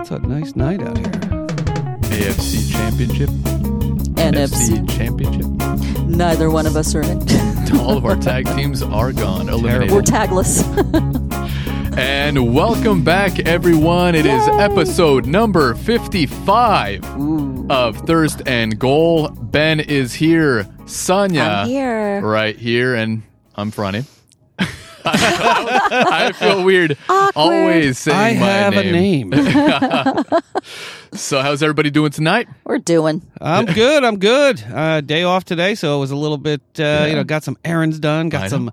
It's a nice night out here. AFC Championship, NFC. Championship. Neither one of us are in it. All of our tag teams are gone, eliminated. We're tagless. And welcome back, everyone. It is episode number 55 of Thirst and Goal. Ben is here. Sonia. I'm here. Right here. And I'm Franny. I feel weird always saying I my have a name. So, how's everybody doing tonight? We're doing. I'm good. I'm good. Uh, day off today, so it was a little bit. Uh, You know, got some errands done. I Got know. some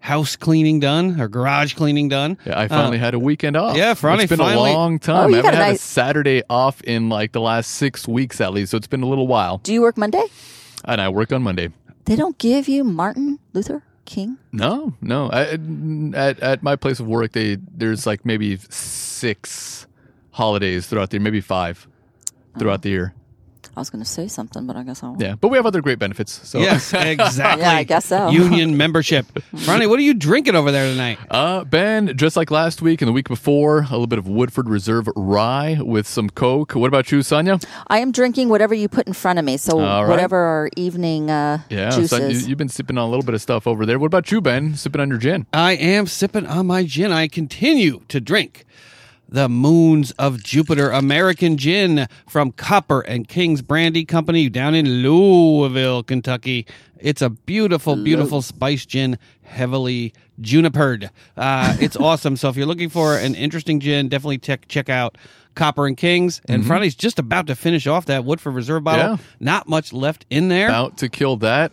house cleaning done or garage cleaning done. Yeah, I finally had a weekend off. Uh, yeah, Franny It's been finally- a long Oh, time. you I haven't got a had a Saturday off in like the last six weeks at least, so it's been a little while. Do you work Monday? And I work on Monday. They don't give you Martin Luther King? No, no. I, at at my place of work, they there's like maybe six holidays throughout the year, maybe five throughout oh. the year. I was going to say something, but I guess I won't. Yeah, but we have other great benefits. So Yes, exactly. Yeah, I guess so. Union membership. Ronnie, what are you drinking over there tonight? Uh, Ben, just like last week and the week before, a little bit of Woodford Reserve rye with some Coke. What about you, Sonia? I am drinking whatever you put in front of me. So All right. whatever our evening uh, Yeah, juices. Son, you, you've been sipping on a little bit of stuff over there. What about you, Ben? Sipping on your gin? I am sipping on my gin. I continue to drink the Moons of Jupiter American Gin from Copper and Kings Brandy Company down in Louisville, Kentucky. It's a beautiful, beautiful spice gin, heavily junipered. Uh, it's awesome. So if you're looking for an interesting gin, definitely check check out Copper and Kings. And Friday's just about to finish off that Woodford Reserve bottle. Yeah. Not much left in there. About to kill that.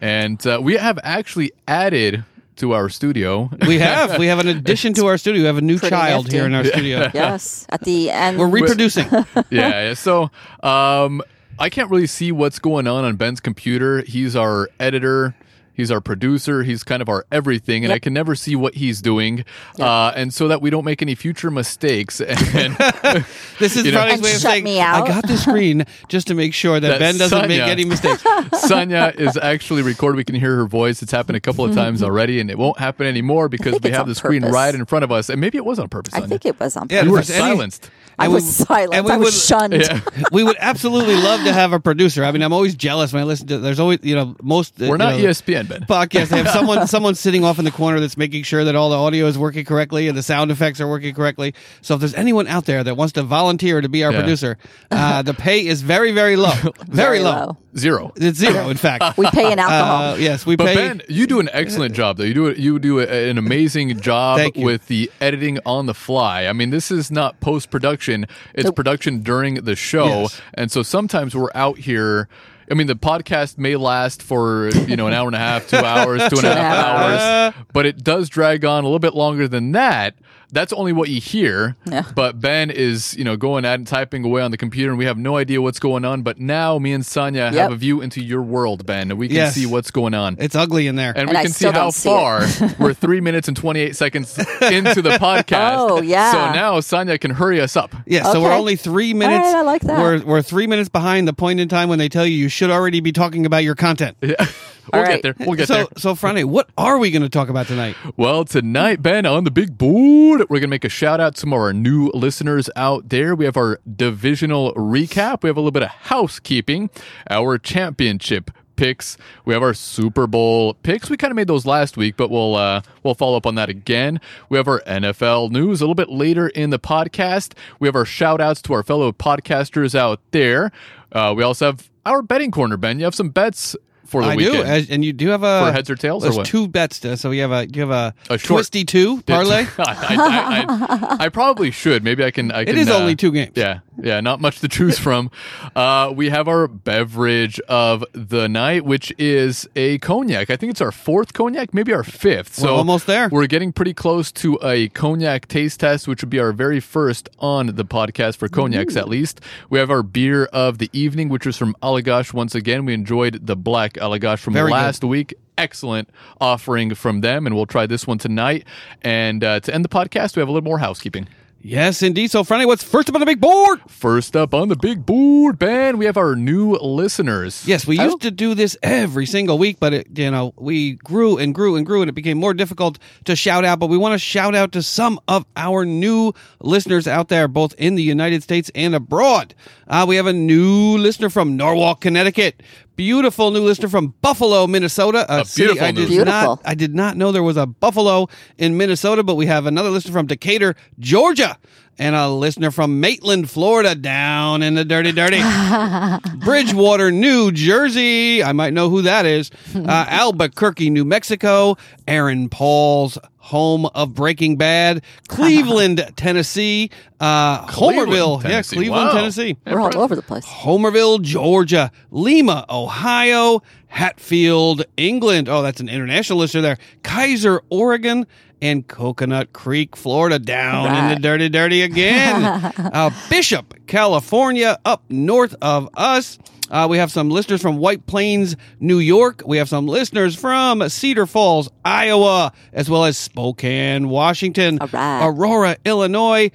And uh, we have actually added to our studio. We have we have an addition to our studio. We have a new Pretty child nifty. here in our studio. yes. At the end. We're reproducing. yeah, yeah. So um, I can't really see what's going on on Ben's computer. He's our editor. He's our producer. He's kind of our everything, and I can never see what he's doing. Uh, and so that we don't make any future mistakes. And This is You know- way of shut saying me I got the screen just to make sure that, That Ben doesn't make any mistakes. Sonia is actually recorded. We can hear her voice. It's happened a couple of times already, and it won't happen anymore because we have on the screen right in front of us. And maybe it was on purpose. I Sonia. think it was on purpose. Yeah, purpose. you were if there's any- silenced. I and was we- silent. and we I was would- shunned. Yeah. we would absolutely love to have a producer. I mean, I'm always jealous when I listen to. There's always, you know, most. uh, We're not know, ESPN, Ben. Podcast. They have someone someone sitting off in the corner that's making sure that all the audio is working correctly and the sound effects are working correctly. So if there's anyone out there that wants to volunteer to be our Yeah. producer, uh, the pay is very very low, very, low. Zero. It's zero, in fact. We pay in alcohol. Uh, yes, we But pay. Ben, you do an excellent job, though. You do it. you do a, an amazing job with the editing on the fly. I mean, this is not post production; it's Nope. production during the show. Yes. And so sometimes we're out here. I mean, the podcast may last for you know an hour and a half, two hours, two and a half hours, but it does drag on a little bit longer than that. That's only what you hear. Yeah. But Ben is, you know, going at and typing away on the computer, and we have no idea what's going on. But now, me and Sonia have a view into your world, Ben, and we can Yes. see what's going on. it's ugly in there. And, And we I can see how see far we're three minutes and 28 seconds into the podcast. Oh, yeah. So now Sonia can hurry us up. Yeah, so we're only three minutes. right, I like that. We're we're three minutes behind the point in time when they tell you you should already be talking about your content. we'll All get there. We'll get so there. so Friday, what are we going to talk about tonight? Well, tonight, Ben, on the big board, we're going to make a shout out to some of our new listeners out there. We have our divisional recap. We have a little bit of housekeeping, our championship picks. We have our Super Bowl picks. We kind of made those last week, but we'll uh, we'll follow up on that again. We have our NFL news a little bit later in the podcast. We have our shout outs to our fellow podcasters out there. Uh, we also have our betting corner, Ben. You have some bets for the I weekend. do, as, and you do have a For heads or tails or There's what? two bets, to, so we have a you have a, A short- twisty two parlay. I, I, I, I probably should. Maybe I can. I can is uh, only two games. Yeah, yeah, not much to choose from. Uh, we have our beverage of the night, which is a cognac. I think it's our fourth cognac, maybe our fifth. So We're almost there. We're getting pretty close to a cognac taste test, which would be our very first on the podcast for cognacs, at least. We have our beer of the evening, which was from Allagash. Once again, we enjoyed the black Allagash from Very good. last week. Excellent offering from them, and we'll try this one tonight. And uh, to end the podcast, we have a little more housekeeping. Yes, indeed. So, Friday, what's first up on the big board? First up on the big board, Ben, we have our new listeners. Yes, we used to do this every single week, but it, you know, we grew and grew and grew, and it became more difficult to shout out. But we want to shout out to some of our new listeners out there, both in the United States and abroad. Uh, we have a new listener from Norwalk, Connecticut. Beautiful new listener from Buffalo, Minnesota. A city beautiful I did listener. not, Beautiful. I did not know there was a Buffalo in Minnesota, but we have another listener from Decatur, Georgia, and a listener from Maitland, Florida, down in the dirty, dirty. Bridgewater, New Jersey. I might know who that is. Uh, Albuquerque, New Mexico. Aaron Paul's home of Breaking Bad. Cleveland, Tennessee. Uh, Cleveland, Homerville. Tennessee. Yeah, Cleveland, Wow. Tennessee. We're all over the place. Homerville, Georgia, Lima, Ohio, Hatfield, England. Oh, that's an international listener there. Keizer, Oregon, and Coconut Creek, Florida, down in the dirty, dirty again. uh, Bishop, California, up north of us. Uh, we have some listeners from White Plains, New York. We have some listeners from Cedar Falls, Iowa, as well as Spokane, Washington, right. Aurora, Illinois.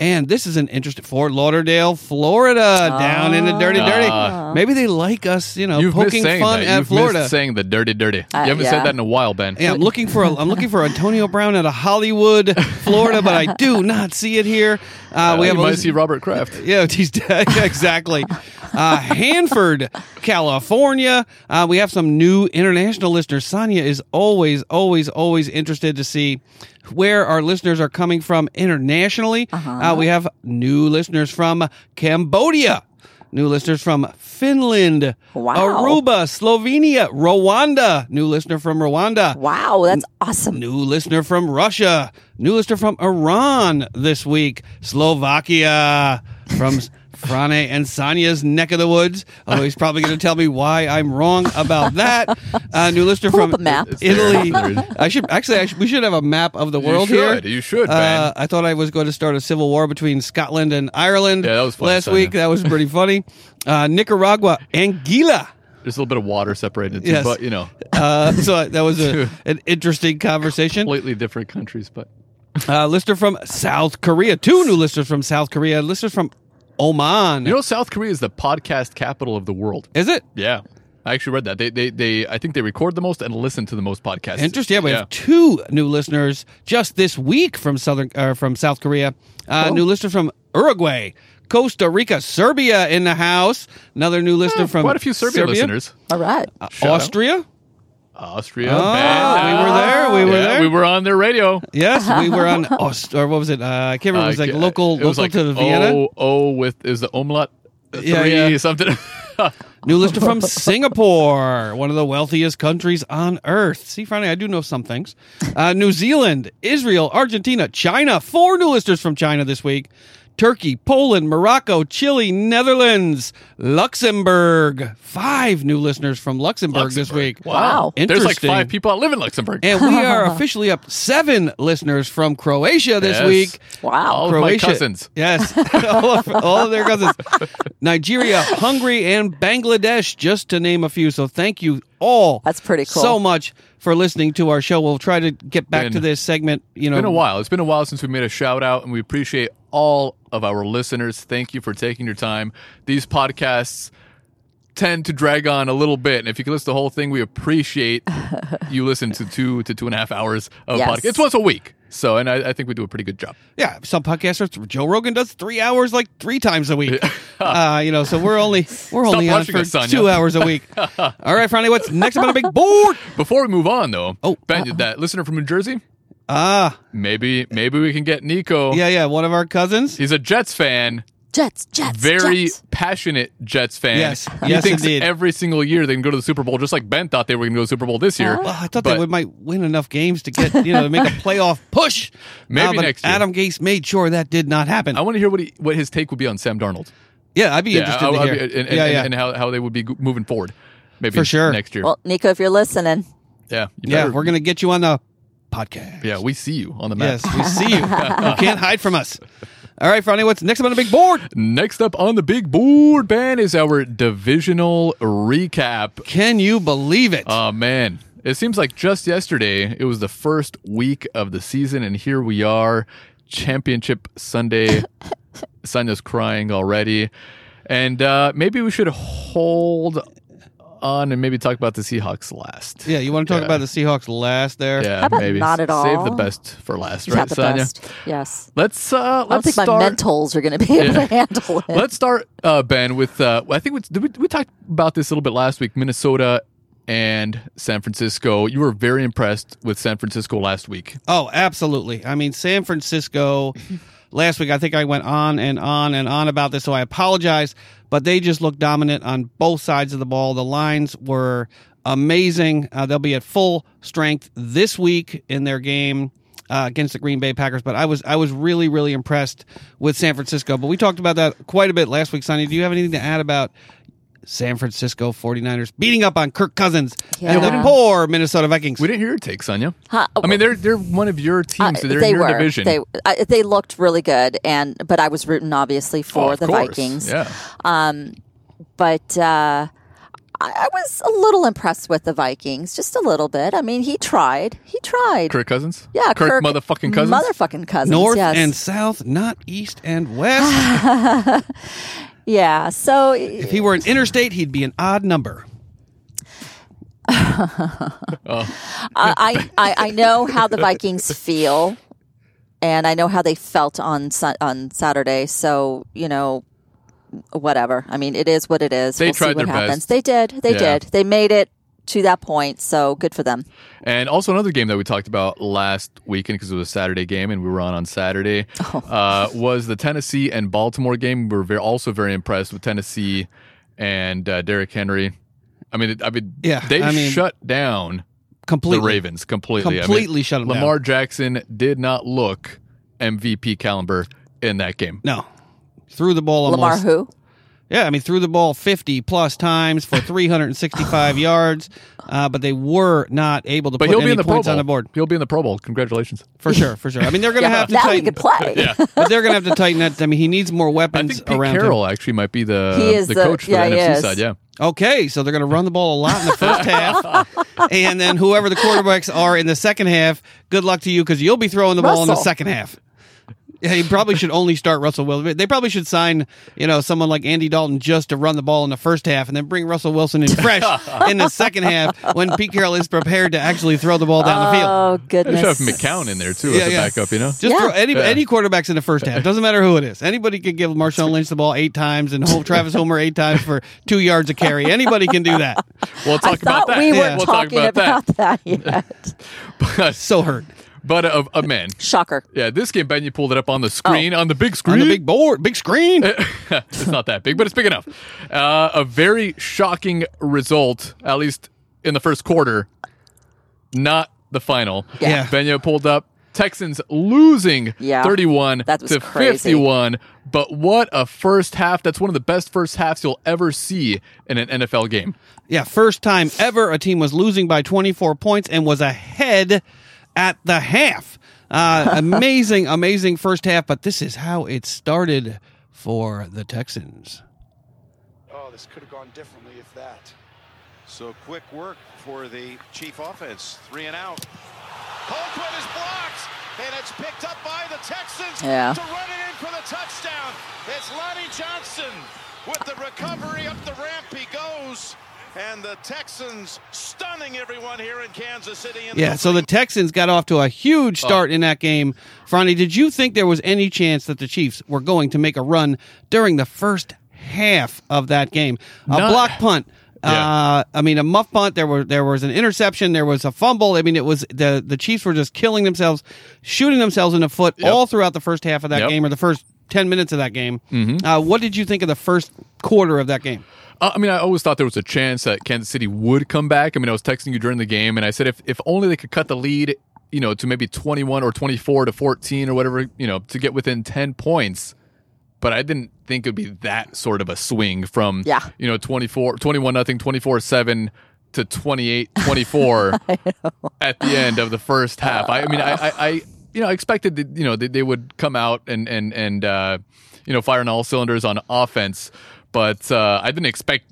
And this is an interesting Fort Lauderdale, Florida, down in the dirty, dirty. Ah. Maybe they like us, you know, You've poking fun that. at You've Florida. saying the dirty, dirty. Uh, you haven't yeah. said that in a while, Ben. Yeah, I'm looking for a, I'm looking for Antonio Brown out of Hollywood, Florida, but I do not see it here. Uh, we have a might listen- see Robert Kraft. yeah, he's yeah, exactly. Uh, Hanford, California. Uh, we have some new international listeners. Sonia is always, always, always interested to see where our listeners are coming from internationally. Uh, we have new listeners from Cambodia. New listeners from Finland, Wow. Aruba, Slovenia, Rwanda. New listener from Rwanda. Wow, that's awesome. New listener from Russia. New listener from Iran this week. Slovakia from Frane and Sonia's neck of the woods. Although he's probably going to tell me why I'm wrong about that. Uh, new listener Pull from up a map. Italy. I should actually. I should, we should have a map of the You world here. You should, Uh, I thought I was going to start a civil war between Scotland and Ireland. Yeah, that was funny, last Sonia. week. That was pretty funny. Uh, Nicaragua, and Anguilla. There's a little bit of water separated, the two, Yes. but you know, Uh, so that was a, an interesting conversation. completely different countries. But Uh, listener from South Korea. Two new listeners from South Korea. Listeners from Oman. you know, South Korea is the podcast capital of the world. Is it? Yeah, I actually read that. They, they, they. I think they record the most and listen to the most podcasts. Interesting. Yeah, we have two new listeners just this week from Southern uh, from South Korea. Uh, Cool. New listener from Uruguay, Costa Rica, Serbia in the house. Another new listener from Quite a few Serbian Serbia. listeners. All right. Austria. out. Austria. Oh, we were there, we were Yeah, there. We were on their radio. Yes, we were on Aust- or what was it? Uh, I can't remember. It was like Uh, local, it was local like to Vienna. Oh, oh, with is the omelette Yeah, three yeah. something. New listener from Singapore, one of the wealthiest countries on earth. See, Friday, I do know some things. Uh, New Zealand, Israel, Argentina, China. Four new listeners from China this week. Turkey, Poland, Morocco, Chile, Netherlands, Luxembourg. Five new listeners from Luxembourg, this week. Wow. There's like five people that live in Luxembourg. And we are officially up seven listeners from Croatia this Yes. week. Wow. All of my Croatia. cousins. Yes, all, of, all of their cousins. Nigeria, Hungary, and Bangladesh, just to name a few. So thank you all. That's pretty cool. So much for listening to our show. We'll try to get back Been- to this segment. You know, It's been a while. It's been a while since we made a shout out, and we appreciate all of our listeners. Thank you for taking your time. These podcasts tend to drag on a little bit, and if you can listen to the whole thing, we appreciate you listen to two to two and a half hours of Yes. podcast. It's once a week, so and I, I think we do a pretty good job. Yeah, some podcasters. Joe Rogan does three hours like three times a week. uh, you know, so we're only we're only on for us, two hours a week. all right, Friday. What's next on the big board? Before we move on, though, Oh, Ben, that listener from New Jersey, Ah, maybe maybe we can get Nico. yeah, yeah. One of our cousins. He's a Jets fan. Jets, Jets, very Jets. passionate Jets fan. Yes. he Yes, thinks indeed. every single year they can go to the Super Bowl, just like Ben thought they were going to go to the Super Bowl this year. Well, I thought But- they might win enough games to get you know to make a playoff push. Maybe Uh, but next year. Adam Gase made sure that did not happen. I want to hear what he, what his take would be on Sam Darnold. yeah, I'd be interested I- to hear. be- and, and, yeah, and- yeah. and how, how they would be moving forward. Maybe For sure. next year. Well, Nico, if you're listening, yeah, you yeah, we're gonna get you on the podcast. Yeah, we see you on the map. Yes, we see you. you can't hide from us. All right, Friday, what's next up on the big board? Next up on the big board, Ben, is our divisional recap. Can you believe it? Oh man, it seems like just yesterday it was the first week of the season, and here we are. championship Sunday. Sonia's crying already. And uh, maybe we should hold on and maybe talk about the Seahawks last. Yeah, you want to talk Yeah. about the Seahawks last there? Yeah, How about maybe not at all. save the best for last, Yeah, right, the Sonia? best. Yes. Let's uh, I don't let's think start. my mentals are going to be able Yeah. to handle it. Let's start, uh, Ben, with uh, I think we, we, we talked about this a little bit last week. Minnesota and San Francisco. You were very impressed with San Francisco last week. Oh, absolutely. I mean, San Francisco. Last week, I think I went on and on and on about this, so I apologize. But they just looked dominant on both sides of the ball. The lines were amazing. Uh, they'll be at full strength this week in their game uh, against the Green Bay Packers. But I was I was really really impressed with San Francisco. But we talked about that quite a bit last week. Sonny, do you have anything to add about San Francisco 49ers beating up on Kirk Cousins and the poor Minnesota Vikings? We didn't hear your take, Sonia. Huh, I mean, they're they're one of your teams. Uh, they're they in your were. division. They I, they looked really good, and but I was rooting obviously Oh, for of the course. Vikings. Yeah. Um, But uh, I, I was a little impressed with the Vikings, just a little bit. I mean, he tried. He tried. Kirk Cousins. yeah, Kirk, Kirk motherfucking Cousins. Motherfucking cousins. North yes. and south, not east and west. yeah. So if he were an interstate, he'd be an odd number. I, uh, I, I I know how the Vikings feel, and I know how they felt on on Saturday. So you know, whatever. I mean, it is what it is. They we'll tried see what their happens. best. They did. They Yeah. did. They made it to that point. So good for them. And also another game that we talked about last weekend because it was a Saturday game and we were on on Saturday Oh. uh, was the Tennessee and Baltimore game. We were very, also very impressed with Tennessee and uh, Derrick Henry. I mean, I mean, Yeah, they I mean, shut down Completely. the Ravens completely. Completely I mean, shut 'em down. Lamar Jackson did not look MVP caliber in that game. No. Threw the ball almost. Lamar, who? Yeah, I mean, threw the ball 50 plus times for 365 yards, uh, but they were not able to But put he'll any be in the Pro points Bowl. on the board. He'll be in the Pro Bowl. Congratulations. For sure, for sure. I mean, they're going to Yeah, have to now he tighten. could play. Yeah. But they're going to have to tighten that. I mean, he needs more I weapons think Pete around Carroll actually might be the, He is the the- coach for yeah, the he NFC is. side. Yeah. Okay, so they're going to run the ball a lot in the first half. And then whoever the quarterbacks are in the second half, good luck to you because you'll be throwing the ball in the Russell. second half. Yeah, you probably should only start Russell Wilson. They probably should sign, you know, someone like Andy Dalton just to run the ball in the first half, and then bring Russell Wilson in fresh in the second half when Pete Carroll is prepared to actually throw the ball down the field. Oh They goodness. should have McCown in there too as a backup. You know. Just Yeah. throw any Yeah. any quarterbacks in the first half. Doesn't matter who it is. Anybody can give Marshawn Lynch the ball eight times and hold Travis Homer eight times for two yards of carry. Anybody can do that. We'll talk I about that. we were Yeah. We'll talk talking about, about, that. yet. that. So hurt But uh, uh, man, Shocker. yeah, this game, Ben, you pulled it up on the screen, on the big screen. on the big board, big screen. it's not that big, but it's big enough. Uh, a very shocking result, at least in the first quarter, not the final. Yeah. Yeah. Benya pulled up. Texans losing Yeah. 31 That was to crazy. 51. But what a first half. That's one of the best first halves you'll ever see in an NFL game. Yeah, first time ever a team was losing by 24 points and was ahead at the half. Uh, amazing, amazing first half, but this is how it started for the Texans. Oh, this could have gone differently if that. So quick work for the Chief offense. Three and out. Colquitt is blocked, and it's picked up by the Texans Yeah. to run it in for the touchdown. It's Lonnie Johnson with the recovery up the ramp. He goes. And the Texans stunning everyone here in Kansas City. In Yeah, so the Texans got off to a huge start in that game. Franny, did you think there was any chance that the Chiefs were going to make a run during the first half of that game? A Not- block punt. Yeah. Uh, I mean, a muff punt. There were there was an interception. There was a fumble. I mean, it was the the Chiefs were just killing themselves, shooting themselves in the foot Yep. all throughout the first half of that Yep. game or the first ten minutes of that game. Uh, what did you think of the first quarter of that game? Uh, I mean, I always thought there was a chance that Kansas City would come back. I mean, I was texting you during the game, and I said if, if only they could cut the lead, you know, to maybe 21 or 24 to 14 or whatever, you know, to get within 10 points. But I didn't think it would be that sort of a swing from, Yeah. you know, 24, 21 nothing, 24 7 to 28 24 at the end of the first half. I, I mean, I, I, I, you know, I expected that, you know, they, they would come out and, and, and, uh, you know, fire on all cylinders on offense, but uh, I didn't expect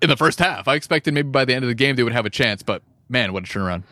in the first half. I expected maybe by the end of the game they would have a chance, but man, what a turnaround.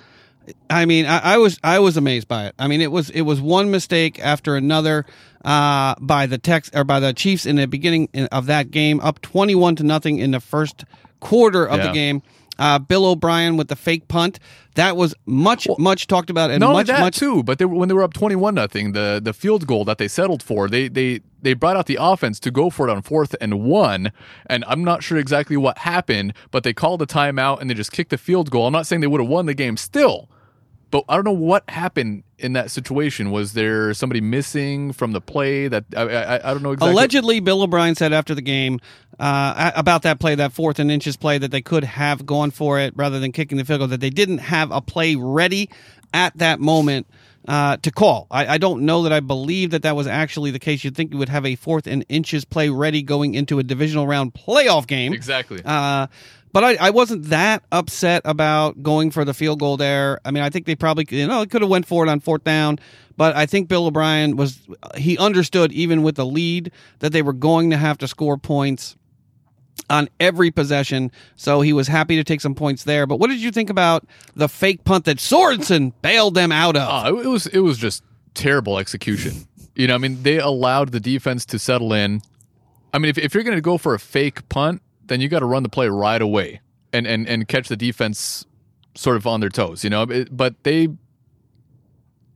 I mean, I, I was I was amazed by it. I mean, it was it was one mistake after another uh, by the Tex or by the Chiefs in the beginning of that game, up twenty one to nothing in the first quarter of Yeah. the game. Uh, Bill O'Brien with the fake punt that was much much talked about and Not much that much too, but they, were- when they were up twenty-one nothing, the the field goal that they settled for, they they they brought out the offense to go for it on fourth and one, and I'm not sure exactly what happened, but they called a timeout and they just kicked the field goal. I'm not saying they would have won the game still, but I don't know what happened in that situation. Was there somebody missing from the play that I I, I don't know exactly. Allegedly, Bill O'Brien said after the game uh, about that play, that fourth and inches play, that they could have gone for it rather than kicking the field goal. That they didn't have a play ready at that moment uh, to call. I, I don't know that I believe that that was actually the case. You'd think you would have a fourth and inches play ready going into a divisional round playoff game. exactly. Uh, but I, I wasn't that upset about going for the field goal there. I mean, I think they probably you know could have went for it on fourth down, but I think Bill O'Brien was he understood even with the lead that they were going to have to score points on every possession, so he was happy to take some points there. But what did you think about the fake punt that Sorensen bailed them out of? Uh, it was it was just terrible execution. You know, I mean, they allowed the defense to settle in. I mean, if, if you're going to go for a fake punt, then you got to run the play right away and, and and catch the defense sort of on their toes. You know, but they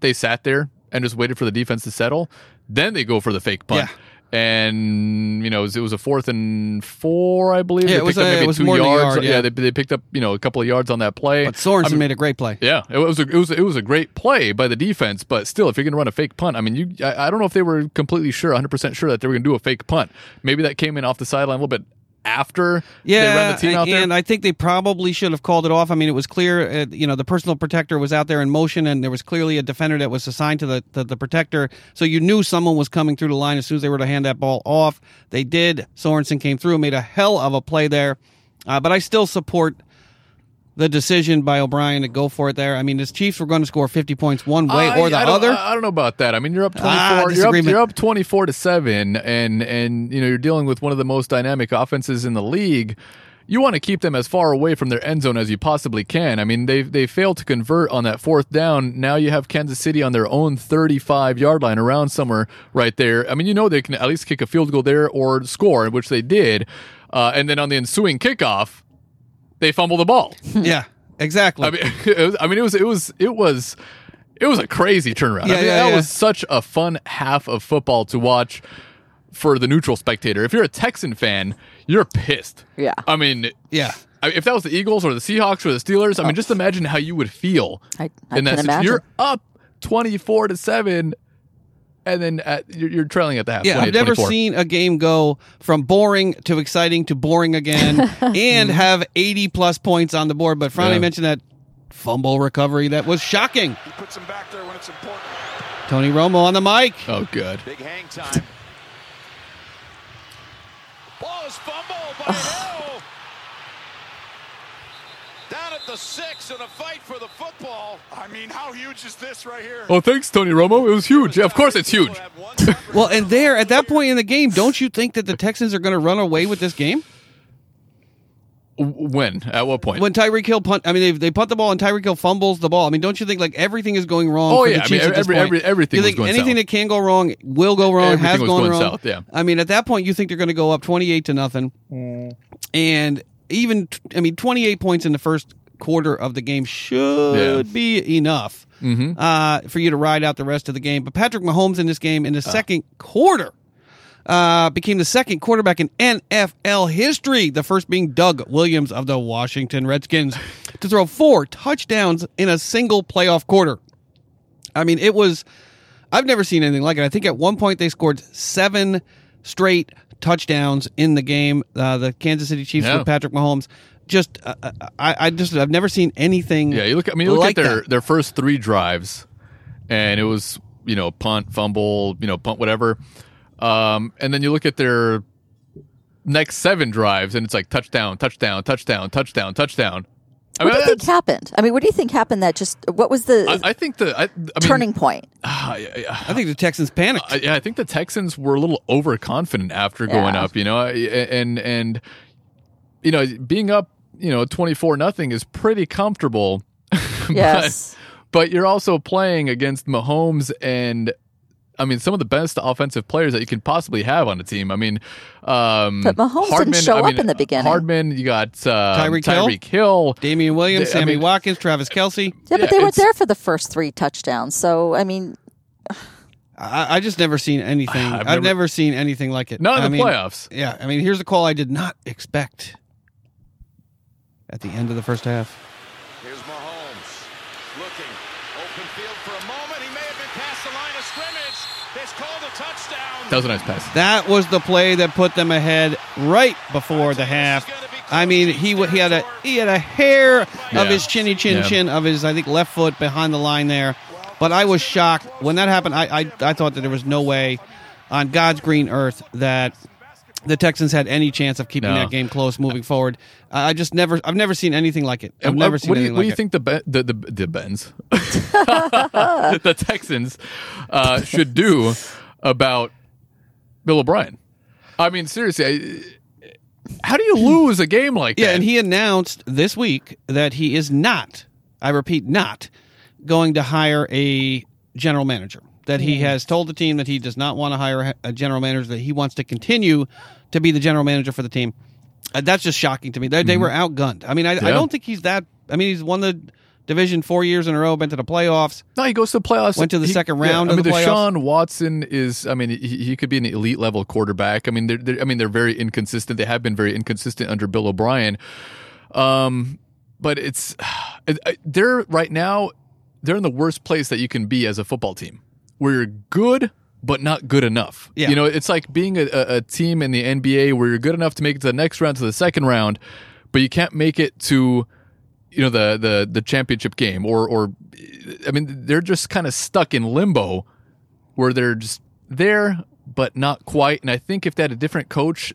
they sat there and just waited for the defense to settle. Then they go for the fake punt. Yeah. And you know it was, it was a fourth and four, I believe. Yeah, they it was picked up a- maybe it was two more yards. yard, yeah. they, they picked up you know a couple of yards on that play. but Sorensen I mean, made a great play. yeah, it was a, it was it was a great play by the defense, but still, if you're going to run a fake punt, I mean, you I, I don't know if they were completely sure, 100 percent sure that they were going to do a fake punt. Maybe that came in off the sideline a little bit after Yeah, they ran the team out there. and I think they probably should have called it off. I mean, it was clear, uh, you know, the personal protector was out there in motion, and there was clearly a defender that was assigned to the, the the protector, so you knew someone was coming through the line as soon as they were to hand that ball off. They did. Sorensen came through, made a hell of a play there, uh, but I still support the decision by O'Brien to go for it there. I mean, his Chiefs were going to score fifty points one way I- or the I other. I, don't know about that. I mean, you're up 24. Ah, you're, up, you're up 24 to seven, and and you know you're dealing with one of the most dynamic offenses in the league. You want to keep them as far away from their end zone as you possibly can. I mean, they they failed to convert on that fourth down. Now you have Kansas City on their own 35 yard line, around somewhere right there. I mean, you know they can at least kick a field goal there or score, which they did. Uh, and then on the ensuing kickoff, they fumble the ball. yeah, exactly. I mean, it was, I mean, it was, it was, it was, it was a crazy turnaround. Yeah, I mean, yeah, that yeah. was such a fun half of football to watch for the neutral spectator. If you're a Texan fan, you're pissed. Yeah. I mean, yeah. I- if that was the Eagles or the Seahawks or the Steelers, I mean, oh. just imagine how you would feel. I- I in that can imagine. You're up twenty-four to seven, and then at, you're, you're trailing at the half. Yeah, I've never 24. seen a game go from boring to exciting to boring again and mm-hmm. have 80 plus points on the board. But Friday Yeah. mentioned that fumble recovery that was shocking. He puts him back there when it's important. Tony Romo on the mic. Oh, good. Big hang time. Ball is fumbled by Hill. Down at the six in a fight for the football. I mean, how huge is this right here? Oh, thanks, Tony Romo. It was huge. Yeah, of course it's huge. Well, and there at that point in the game, don't you think that the Texans are going to run away with this game? When? At what point? When Tyreek Hill punt, I mean, they, they punt the ball and Tyreek Hill fumbles the ball. I mean, don't you think like everything is going wrong? Oh, for yeah. the I mean, at every- every- everything You was think going anything south. that can go wrong will go wrong, Everything has was gone going wrong. south, yeah. I mean, at that point, you think they're going to go up twenty-eight to nothing, mm. and even I mean, twenty-eight points in the first quarter of the game should Yeah. be enough uh, for you to ride out the rest of the game. But Patrick Mahomes in this game in the second quarter uh, became the second quarterback in NFL history, the first being Doug Williams of the Washington Redskins, to throw four touchdowns in a single playoff quarter. I mean, it was. I've never seen anything like it. I think at one point they scored seven straight touchdowns in the game. Uh, the Kansas City Chiefs Yeah. with Patrick Mahomes. Just, uh, I, I just, I've never seen anything. Yeah, you look. I mean, you look like at their that. their first three drives, and it was you know punt, fumble, you know punt, whatever. Um, and then you look at their next seven drives, and it's like touchdown, touchdown, touchdown, touchdown, touchdown. I What do you think happened? I mean, what do you think happened that just, what was the I, I think the I, I mean, turning point? ah, yeah, yeah. I think the Texans panicked. I, yeah, I think the Texans were a little overconfident after going Yeah. up, you know, and and you know being up, you know, twenty four nothing is pretty comfortable Yes. but, but you're also playing against Mahomes and I mean some of the best offensive players that you can possibly have on a team. I mean, um, But Mahomes didn't show I up in the beginning. Hardman, you got uh, Tyreek Hill? Tyreek Hill. Damien Williams, I Sammy mean- Watkins, Travis Kelce. Yeah, Yeah, but they weren't there for the first three touchdowns. So I mean, I, I just never seen anything. I've I've, never- never, seen anything like it. Not in I the mean, playoffs. Yeah, I mean, here's a call I did not expect at the end of the first half. Here's Mahomes looking. Open field for a moment. He may have been past the line of scrimmage. It's called a touchdown. That was a nice pass. That was the play that put them ahead right before the half. I mean, he he had a he had a hair Yeah. of his chinny chin Yeah. chin of his I think left foot behind the line there. But I was shocked when that happened. I I, I thought that there was no way on God's green earth that the Texans had any chance of keeping No. that game close moving forward. I just never I've never seen anything like it. I've And never what, seen what do you, anything what do you think the the the, the Bens, the Texans, uh, should do about Bill O'Brien? I mean, seriously, how do you lose a game like Yeah, that? and he announced this week that he is not, I repeat, not going to hire a general manager. That he has told the team that he does not want to hire a general manager, that he wants to continue to be the general manager for the team. Uh, that's just shocking to me. They, they were outgunned. I mean, I, I Mm-hmm. Don't think he's that. I mean, he's won the division four years in a row, been to the playoffs. no, he goes to the playoffs. Went to the He- second round I of mean, the playoffs. Watson is. I mean, he, he could be an elite level quarterback. I mean, they're, they're, I mean, they're very inconsistent. They have been very inconsistent under Bill O'Brien. Um, but it's they're right now. They're in the worst place that you can be as a football team, where you're good but not good enough. Yeah. You know, it's like being a, a team in the NBA where you're good enough to make it to the next round, to the second round, but you can't make it to you know the the the championship game or or I mean they're just kind of stuck in limbo where they're just there but not quite and I think if they had a different coach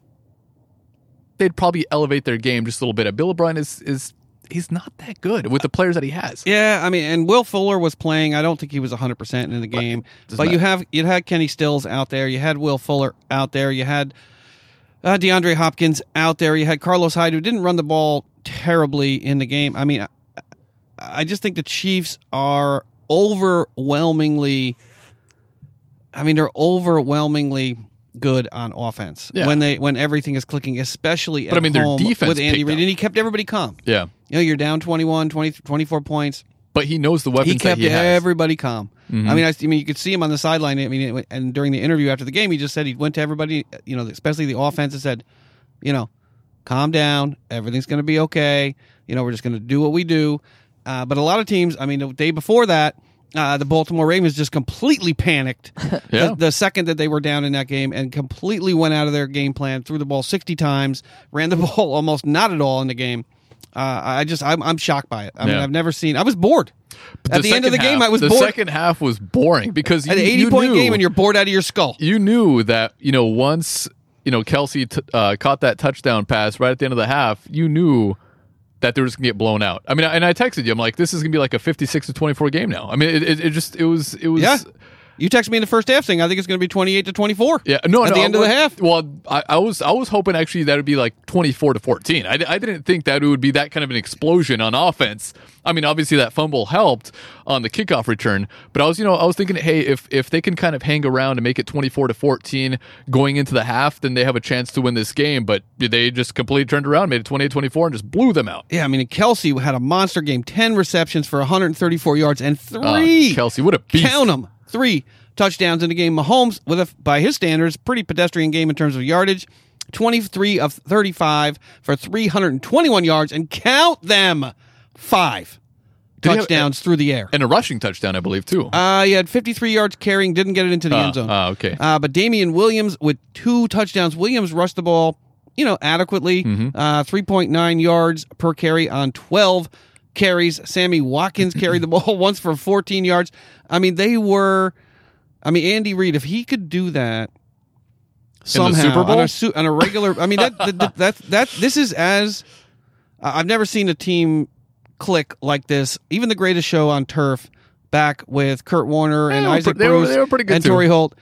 they'd probably elevate their game just a little bit. Bill O'Brien is is he's not that good with the players that he has. Yeah, I mean, and Will Fuller was playing. I don't think he was 100% in the game. doesn't But you have you had Kenny Stills out there. You had Will Fuller out there. You had uh, DeAndre Hopkins out there. You had Carlos Hyde, who didn't run the ball terribly in the game. I mean, I, I just think the Chiefs are overwhelmingly. I mean, they're overwhelmingly good on offense Yeah. when they when everything is clicking, especially But, I mean, their defense with Andy Reid, and he kept everybody calm. Yeah. You know, you're down 21, 20, 24 points But he knows the weapons he kept he everybody calm. Mm-hmm. I mean, I, I mean, you could see him on the sideline. I mean, and during the interview after the game, he just said he went to everybody, you know, especially the offense, and said, you know, calm down. Everything's going to be okay. You know, we're just going to do what we do. Uh, but a lot of teams, I mean, the day before that, uh, the Baltimore Ravens just completely panicked Yeah. the, the second that they were down in that game and completely went out of their game plan, threw the ball 60 times, ran the ball almost not at all in the game. Uh, I just, I'm, I'm shocked by it. I mean, Yeah. I've never seen, I was bored. At the, end of the second game, I was bored. the bored. second half was boring because you, An 80 you point knew, game and you're bored out of your skull. you knew that you know once you know Kelce t- uh, caught that touchdown pass right at the end of the half, you knew that they were just gonna get blown out. I mean, and I texted you, I'm like, this is gonna be like a 56 to 24 game now. I mean, it, it, it just it was it was Yeah. You text me in the first half saying I think it's going to be 28 to 24. Yeah, no, At no, the end of the half. Well, I, I was I was hoping actually that would be like twenty four to fourteen. I, I didn't think that it would be that kind of an explosion on offense. I mean, obviously that fumble helped on the kickoff return, but I was you know I was thinking, hey, if if they can kind of hang around and make it twenty four to fourteen going into the half, then they have a chance to win this game. But they just completely turned around, made it 28-24 and just blew them out. Yeah, I mean, Kelce had a monster game 10 receptions for 134 yards and three. Uh, Kelce, what a beast! Count them. Three touchdowns in the game. Mahomes, with a, by his standards, pretty pedestrian game in terms of yardage. 23 of 35 for 321 yards and count them five Did he have- touchdowns through the air. and a rushing touchdown, I believe too. Uh, he had 53 yards carrying, didn't get it into the Ah, end zone. ah, okay. Uh, but Damien Williams with two touchdowns. Williams rushed the ball, you know, adequately. Mm-hmm. Uh, 3.9 yards per carry on 12 carries. Sammy Watkins carried the ball once for 14 yards. I mean, they were. I mean, Andy Reid, if he could do that somehow on a su- on a regular, I mean, that that, that that that this is as I've never seen a team click like this. Even the greatest show on turf back with Kurt Warner and Isaac pre- they were- Bruce they were good and. Torry Holt.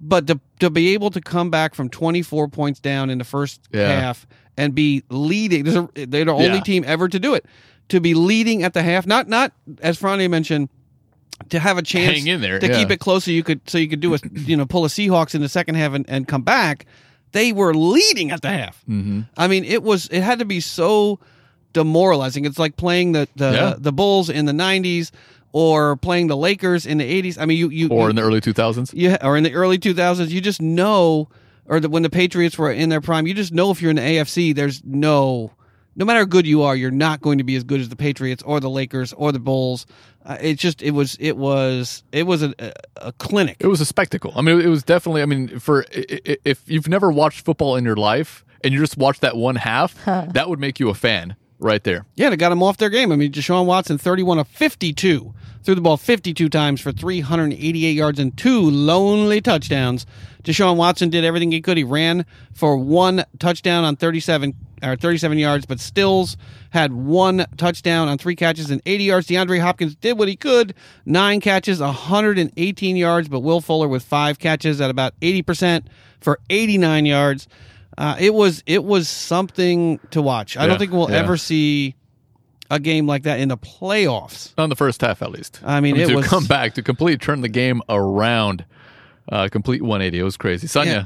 But to to be able to come back from 24 points down in the first Yeah. half and be leading, there's a, they're the only Yeah. team ever to do it. To be leading at the half, not not as Franny mentioned, to have a chance Hang in there, to yeah. keep it close so you could so you could do a you know pull a Seahawks in the second half and, and come back. They were leading at the half. Mm-hmm. I mean, it was it had to be so demoralizing. It's like playing the the, Yeah. the Bulls in the '90s or playing the Lakers in the '80s. I mean, you you Or you, in the early 2000s. yeah, or in the early 2000s, you just know, or the, when the Patriots were in their prime, you just know if you're in the AFC, there's no, no matter how good you are, you're not going to be as good as the Patriots or the Lakers or the Bulls. Uh, it just, it was, it was, it was a, a, a clinic. It was a spectacle. I mean, it was definitely. I mean, for i- i- if you've never watched football in your life and you just watched that one half, that would make you a fan right there. Yeah, they got them off their game. I mean, Deshaun Watson, 31 of 52, threw the ball 52 times for 388 yards and two lonely touchdowns. Deshaun Watson did everything he could. He ran for one touchdown on 37 or 37 yards, but Stills had one touchdown on three catches and 80 yards. DeAndre Hopkins did what he could, nine catches, 118 yards, but Will Fuller with five catches at about 80% for 89 yards. Uh, it was it was something to watch. I Yeah, don't think we'll yeah. ever see a game like that in the playoffs. On the first half, at least. I mean, it to was- come back to completely turn the game around, uh, complete 180. It was crazy. Sonia, Yeah.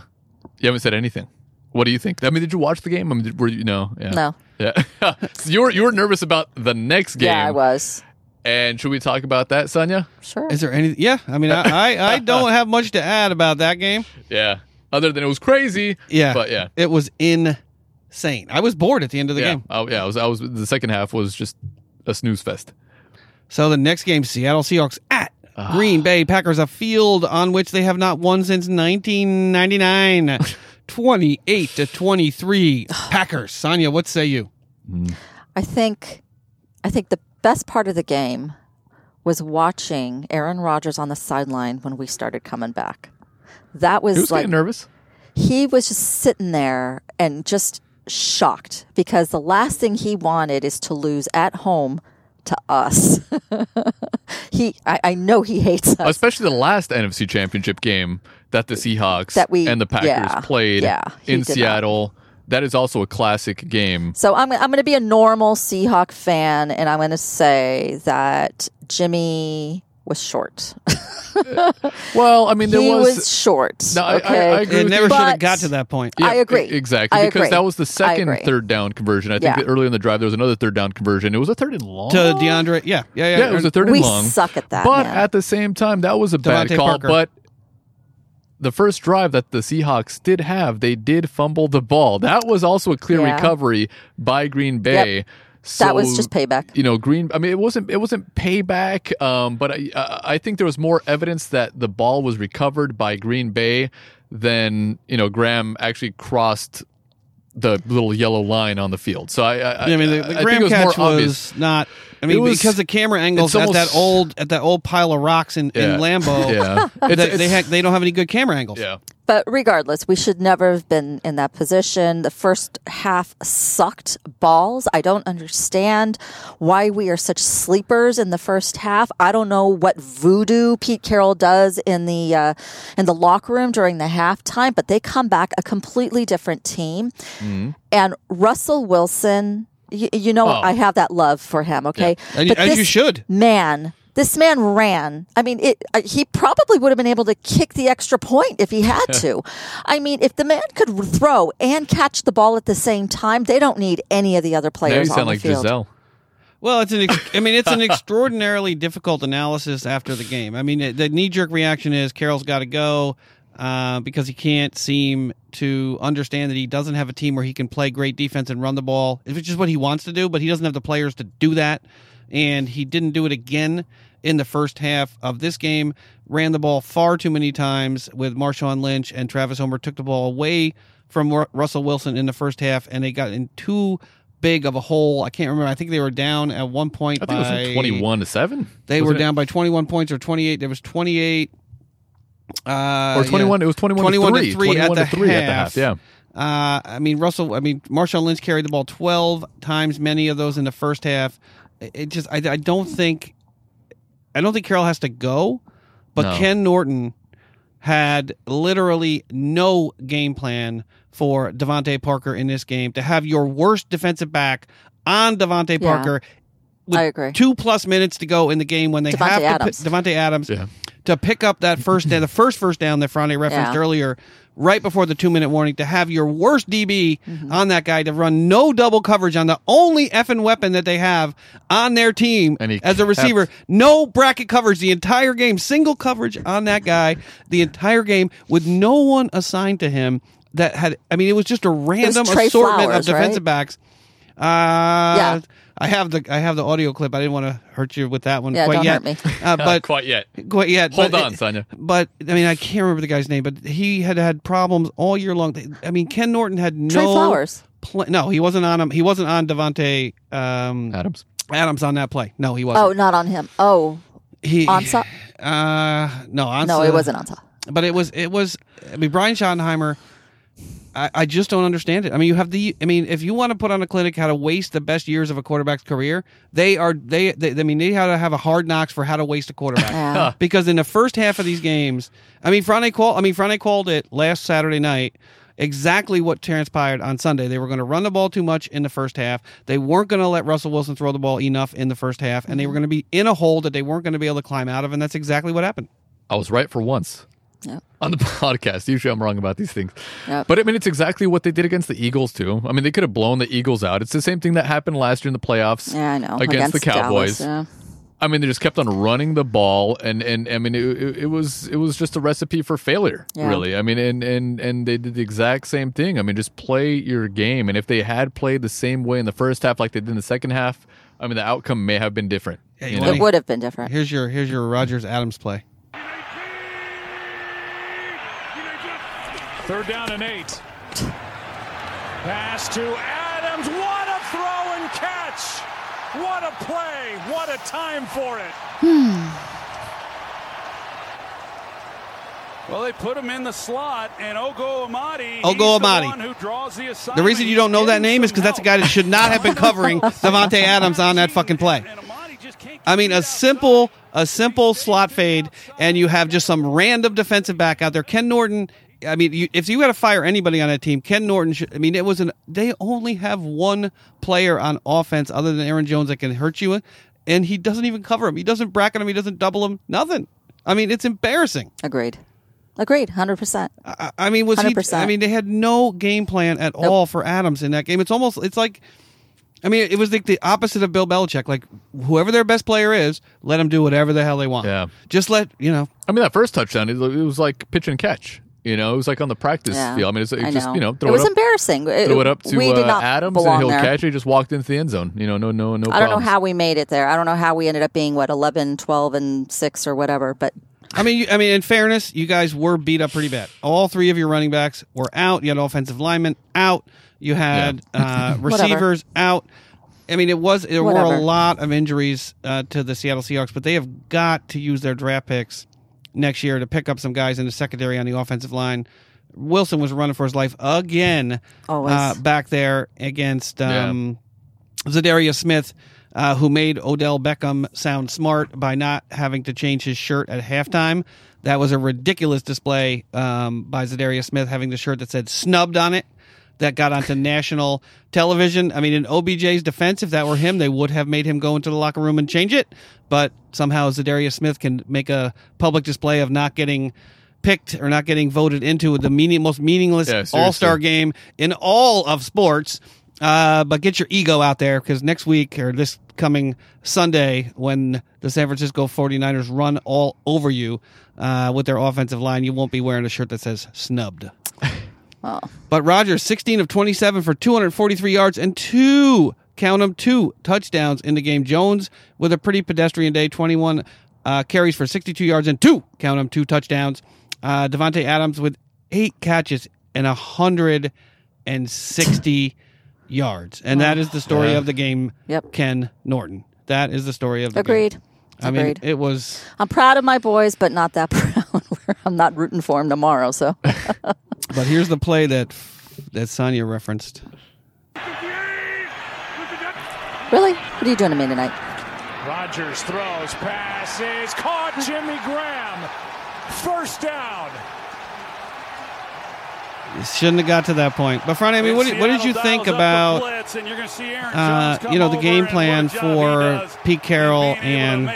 you haven't said anything. What do you think? I mean, did you watch the game? I mean, did, were you no? Yeah. No. Yeah. so you were you were nervous about the next game. Yeah, I was. And should we talk about that, Sonia? Sure. Is there any? Yeah, I mean, I, I I don't have much to add about that game. Yeah. Other than it was crazy. Yeah, But yeah. it was insane. I was bored at the end of the yeah. game. Oh, yeah. I was. I was. The second half was just a snooze fest. So the next game, Seattle Seahawks at Ah. Green Bay Packers, a field on which they have not won since 1999. 28 to 23. Packers. Sonia, what say you? I think I think the best part of the game was watching Aaron Rodgers on the sideline when we started coming back. That was, was like nervous. he was just sitting there and just shocked because the last thing he wanted is to lose at home to us. he I, I know he hates us. Especially the last NFC Championship game that the Seahawks That we- and the Packers yeah, played yeah, in did not. Seattle. That is also a classic game. So I'm I'm going to be a normal Seahawk fan, and I'm going to say that Jimmy was short. Well, I mean, there he was. was, short. No, I- I- okay, I agree It never should have got to that point. Yeah, I agree. Exactly. I because agree. that was the second third down conversion. I think Yeah. that early in the drive there was another third down conversion. It was a third and long. To DeAndre. Yeah, yeah, yeah. yeah, it was a third We and long. suck at that, But man. at the same time, that was a bad call. Parker. But the first drive that the Seahawks did have, they did fumble the ball. That was also a clear Yeah. recovery by Green Bay. So, that was just payback. You know, Green. I mean, it wasn't. It wasn't payback. Um, but I, I I think there was more evidence that the ball was recovered by Green Bay than you know Graham actually crossed the little yellow line on the field. So I, I, Yeah, I mean, the, I the think Graham it was catch more was obvious. not. I mean, It was- because the camera angles it's at that old at that old pile of rocks in, Yeah. in Lambeau. Yeah, they, It's- they, ha- they don't have any good camera angles. yeah. But regardless, we should never have been in that position. The first half sucked balls. I don't understand why we are such sleepers in the first half. I don't know what voodoo Pete Carroll does in the uh, in the locker room during the halftime, but they come back a completely different team. And Russell Wilson, you, you know, Oh. I have that love for him. Okay, And- But as you should. Man, this man ran. I mean, it, uh, he probably would have been able to kick the extra point if he had to. I mean, if the man could throw and catch the ball at the same time, they don't need any of the other Now you players on the like field. Giselle. Well, it's an. Ex- I mean, it's an extraordinarily difficult analysis after the game. I mean, it- the knee jerk reaction is Carroll's got to go uh, because he can't seem to understand that he doesn't have a team where he can play great defense and run the ball, which is what he wants to do, but he doesn't have the players to do that, and he didn't do it again in the first half of this game. Ran the ball far too many times with Marshawn Lynch and Travis Homer took the ball away from Ru- Russell Wilson in the first half, and they got in too big of a hole. I can't remember. I think they were down at one point I think by it was like twenty-one to seven. They were it? down by 21 points or 28. There was 28 uh, or twenty-one. It was twenty-one, 21 to to three. three 21 at to the three at the half. half. Yeah. Uh, I mean, Russell. I mean, Marshawn Lynch carried the ball twelve times, many of those in the first half. It it just, I, I don't think, I don't think Carroll has to go, but No. Ken Norton had literally no game plan for DeVante Parker in this game. To have your worst defensive back on DeVante Yeah. Parker with I agree. two plus minutes to go in the game when they Davante have to Adams. pick, Davante Adams Yeah. To pick up that first down, the first first down that Friday referenced Yeah. earlier, right before the two minute warning, to have your worst DB Mm-hmm. on that guy to run no double coverage on the only effing weapon that they have on their team And he as a kept- receiver, no bracket coverage the entire game, single coverage on that guy the entire game with no one assigned to him. That had, I mean, it was just a random Tre assortment Flowers, of defensive right? backs. Uh, Yeah. I have the I have the audio clip. I didn't want to hurt you with that one Yeah, quite don't yet. hurt me. Uh, but quite yet. quite yet. Hold but on, Sonia. But I mean, I can't remember the guy's name, but he had had problems all year long. I mean, Ken Norton had no Tre Flowers. Pl- no, he wasn't on him. He wasn't on Davante um, Adams. Adams on that play. No, he wasn't. Oh, not on him. Oh, he Ansah? Uh, no, Ansah, no, it wasn't on top. But it was. It was. I mean, Brian Schottenheimer. I, I just don't understand it. I mean, you have the. I mean, if you want to put on a clinic how to waste the best years of a quarterback's career, they are. They. they I mean, they how to have a hard knocks for how to waste a quarterback. Because in the first half of these games, I mean, Friday call. I mean, Friday called it last Saturday night. Exactly what transpired on Sunday. They were going to run the ball too much in the first half. They weren't going to let Russell Wilson throw the ball enough in the first half, and they were mm-hmm. going to be in a hole that they weren't going to be able to climb out of. And that's exactly what happened. I was right for once Yep. on the podcast. Usually I'm wrong about these things. Yep. But I mean, it's exactly what they did against the Eagles, too. I mean, they could have blown the Eagles out. It's the same thing that happened last year in the playoffs Yeah, I know. against, the Cowboys. Dallas, I mean, they just kept on running the ball, and and I mean, it, it, it was it was just a recipe for failure, Yeah. really. I mean, and and and they did the exact same thing. I mean, just play your game, and if they had played the same way in the first half like they did in the second half, I mean, the outcome may have been different. Yeah, you you know? It would have been different. Here's your here's your Rodgers Adams play. Third down and eight. Pass to Adams. What a throw and catch! What a play! What a time for it! Hmm. Well, they put him in the slot, and Ugo Amadi. Ugo he's the Amadi. one who draws the, The reason you don't know that name is because that's a guy that should not have been covering Davante Adams on that fucking play. And Amadi just can't I mean, a simple a simple slot fade, and you have just some random defensive back out there. Ken Norton. I mean, you, if you got to fire anybody on that team, Ken Norton. Should, I mean, it was an. They only have one player on offense other than Aaron Jones that can hurt you, and he doesn't even cover him. He doesn't bracket him. He doesn't double him. Nothing. I mean, it's embarrassing. Agreed. Agreed. Hundred percent. I, I mean, was he? 100%. I mean, they had no game plan at all for Adams in that game. It's almost. It's like. I mean, it was like the opposite of Bill Belichick. Like whoever their best player is, let them do whatever the hell they want. Yeah. Just let you know. I mean, that first touchdown, it, it was like pitch and catch. You know, it was like on the practice Yeah. field. I mean, it's, it's I just know. you know, throw it it, was up, embarrassing. throw it up to we did uh, not Adams, and belong he'll there. catch it. He just walked into the end zone. You know, no, no, no. I don't know how we made it there. I don't know how we ended up being what 11, 12, and six or whatever. But I mean, you, I mean, in fairness, you guys were beat up pretty bad. All three of your running backs were out. You had offensive linemen out. You had uh, receivers out. I mean, it was there were a lot of injuries uh, to the Seattle Seahawks, but they have got to use their draft picks next year to pick up some guys in the secondary on the offensive line. Wilson was running for his life again Always. uh, back there against um, Za'Darius Smith, uh, who made Odell Beckham sound smart by not having to change his shirt at halftime. That was a ridiculous display um, by Za'Darius Smith having the shirt that said snubbed on it. That got onto national television. I mean, in OBJ's defense, if that were him, they would have made him go into the locker room and change it. But somehow Za'Darius Smith can make a public display of not getting picked or not getting voted into the meaning, most meaningless Yeah. All Star game in all of sports. Uh, but get your ego out there because next week or this coming Sunday, when the San Francisco 49ers run all over you uh, with their offensive line, you won't be wearing a shirt that says snubbed. oh, But Rodgers, 16 of 27 for 243 yards and two, count them, two touchdowns in the game. Jones with a pretty pedestrian day, 21 uh, carries for 62 yards and two, count them, two touchdowns. Uh, Davante Adams with eight catches and 160 yards. And that is the story Yeah. of the game, Yep. Ken Norton. That is the story of the game. agreed. I mean, it was. I'm proud of my boys, but not that proud. I'm not rooting for them tomorrow. So But here's the play that that Sonya referenced. really, what are you doing to me tonight? Rodgers throws, passes, caught Jimmy Graham. First down. You Shouldn't have got to that point. But Friday, I mean, what, did- what did you think about uh, you know the game plan for Pete Carroll and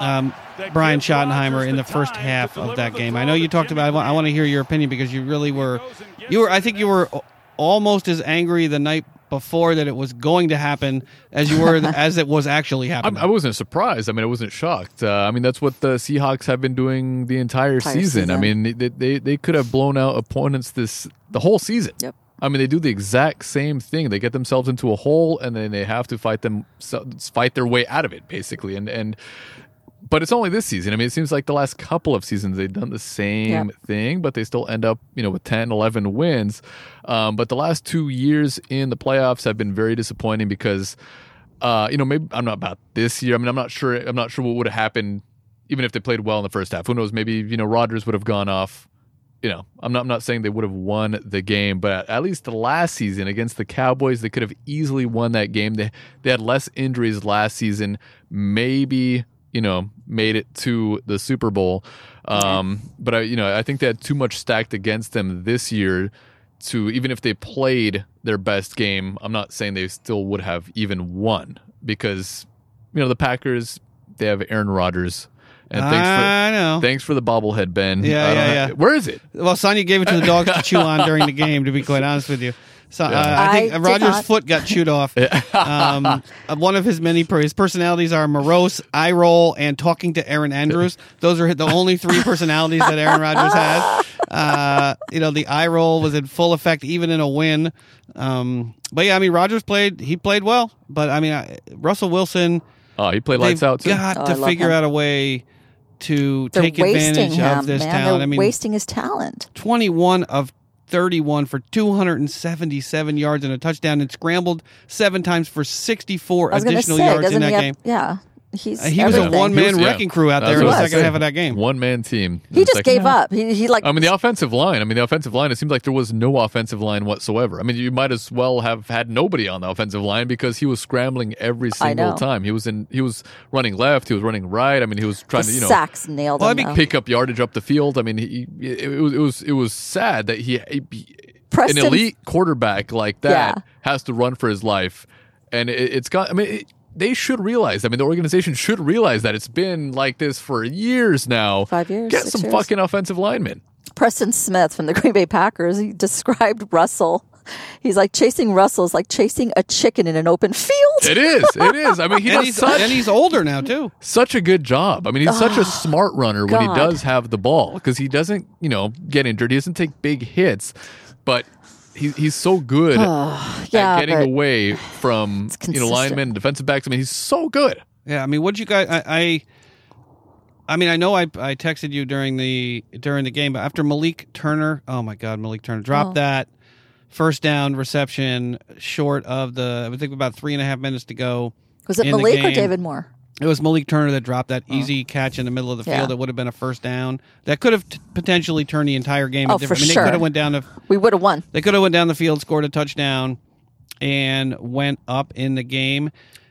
um, Brian Schottenheimer in the first half of that game? I know you talked about. I want, to hear your opinion because you really were. You were. I think you were almost as angry the night before that it was going to happen as you were as it was actually I, happening. I wasn't surprised. I mean, I wasn't shocked. Uh, I mean, that's what the Seahawks have been doing the entire, Entire season. I mean, they, they they could have blown out opponents this the whole season. Yep. I mean, they do the exact same thing. They get themselves into a hole, and then they have to fight them fight their way out of it, basically. And and but it's only this season. I mean, it seems like the last couple of seasons they've done the same Yep. thing, but they still end up, you know, with 10, 11 wins. Um, but the last two years in the playoffs have been very disappointing because, uh, you know, maybe I'm not about this year. I mean, I'm not sure. I'm not sure what would have happened even if they played well in the first half. Who knows? Maybe you know, Rodgers would have gone off. You know, I'm not. I'm not saying they would have won the game, but at least the last season against the Cowboys, they could have easily won that game. They they had less injuries last season. Maybe you know made it to the Super Bowl. Um, But I, you know, I think they had too much stacked against them this year. To even if they played their best game, I'm not saying they still would have even won because you know the Packers they have Aaron Rodgers. And thanks for I know. thanks for the bobblehead, Ben. Yeah, yeah, yeah. Where is it? Well, Sonya gave it to the dogs to chew on during the game. To be quite honest with you, so uh, I think I did Rodgers' not. foot got chewed off. um, uh, one of his many his personalities are morose, eye roll, and talking to Erin Andrews. Those are the only three personalities that Aaron Rodgers has. Uh, you know, the eye roll was in full effect even in a win. Um, but yeah, I mean, Rodgers played. He played well, but I mean, I, Russell Wilson. Oh, he played lights They've out too. got Oh, to figure him. out a way to They're take wasting advantage him, of this man. talent. They're I mean, wasting his talent. 21 of 31 for 277 yards and a touchdown and scrambled seven times for 64 I was going to additional say, yards in that have? game. Yeah, he's Uh, he was a one man He was- yeah. wrecking crew out there in the second half of that game. One man team. He just like- gave up. He, he like I mean, the offensive line. I mean, the offensive line. It seems like there was no offensive line whatsoever. I mean, you might as well have had nobody on the offensive line because he was scrambling every single time. He was in. He was running left. He was running right. I mean, he was the trying to, you know, sacks nailed Well, I mean, pick up yardage up the field. I mean, he, it, it was it was it was sad that he, he Preston- an elite quarterback like that Yeah. has to run for his life, and it, it's got. I mean. It, they should realize. I mean, the organization should realize that it's been like this for years now. Five years, Get some years. fucking offensive linemen. Preston Smith from the Green Bay Packers. He described Russell. He's like chasing Russell is like chasing a chicken in an open field. It is. It is. I mean, he and, does he's, such, and he's older now, too. such a good job. I mean, he's such a smart runner when he does have the ball because he doesn't, you know, get injured. He doesn't take big hits, but he, he's so good yeah, at getting away from, you know, consistent. linemen defensive backs. I mean, he's so good. Yeah, I mean, what you guys? I, I, I mean, I know I, I texted you during the during the game, but after Malik Turner, oh my God, Malik Turner dropped Oh. that first down reception short of the. I think about three and a half minutes to go. was it Malik or. David Moore? It was Malik Turner that dropped that easy catch in the middle of the field. Yeah. That would have been a first down. That could have t- potentially turned the entire game. a Oh, different- for I mean, sure. They could have went down to We would have won. they could have went down the field, scored a touchdown, and went up in the game.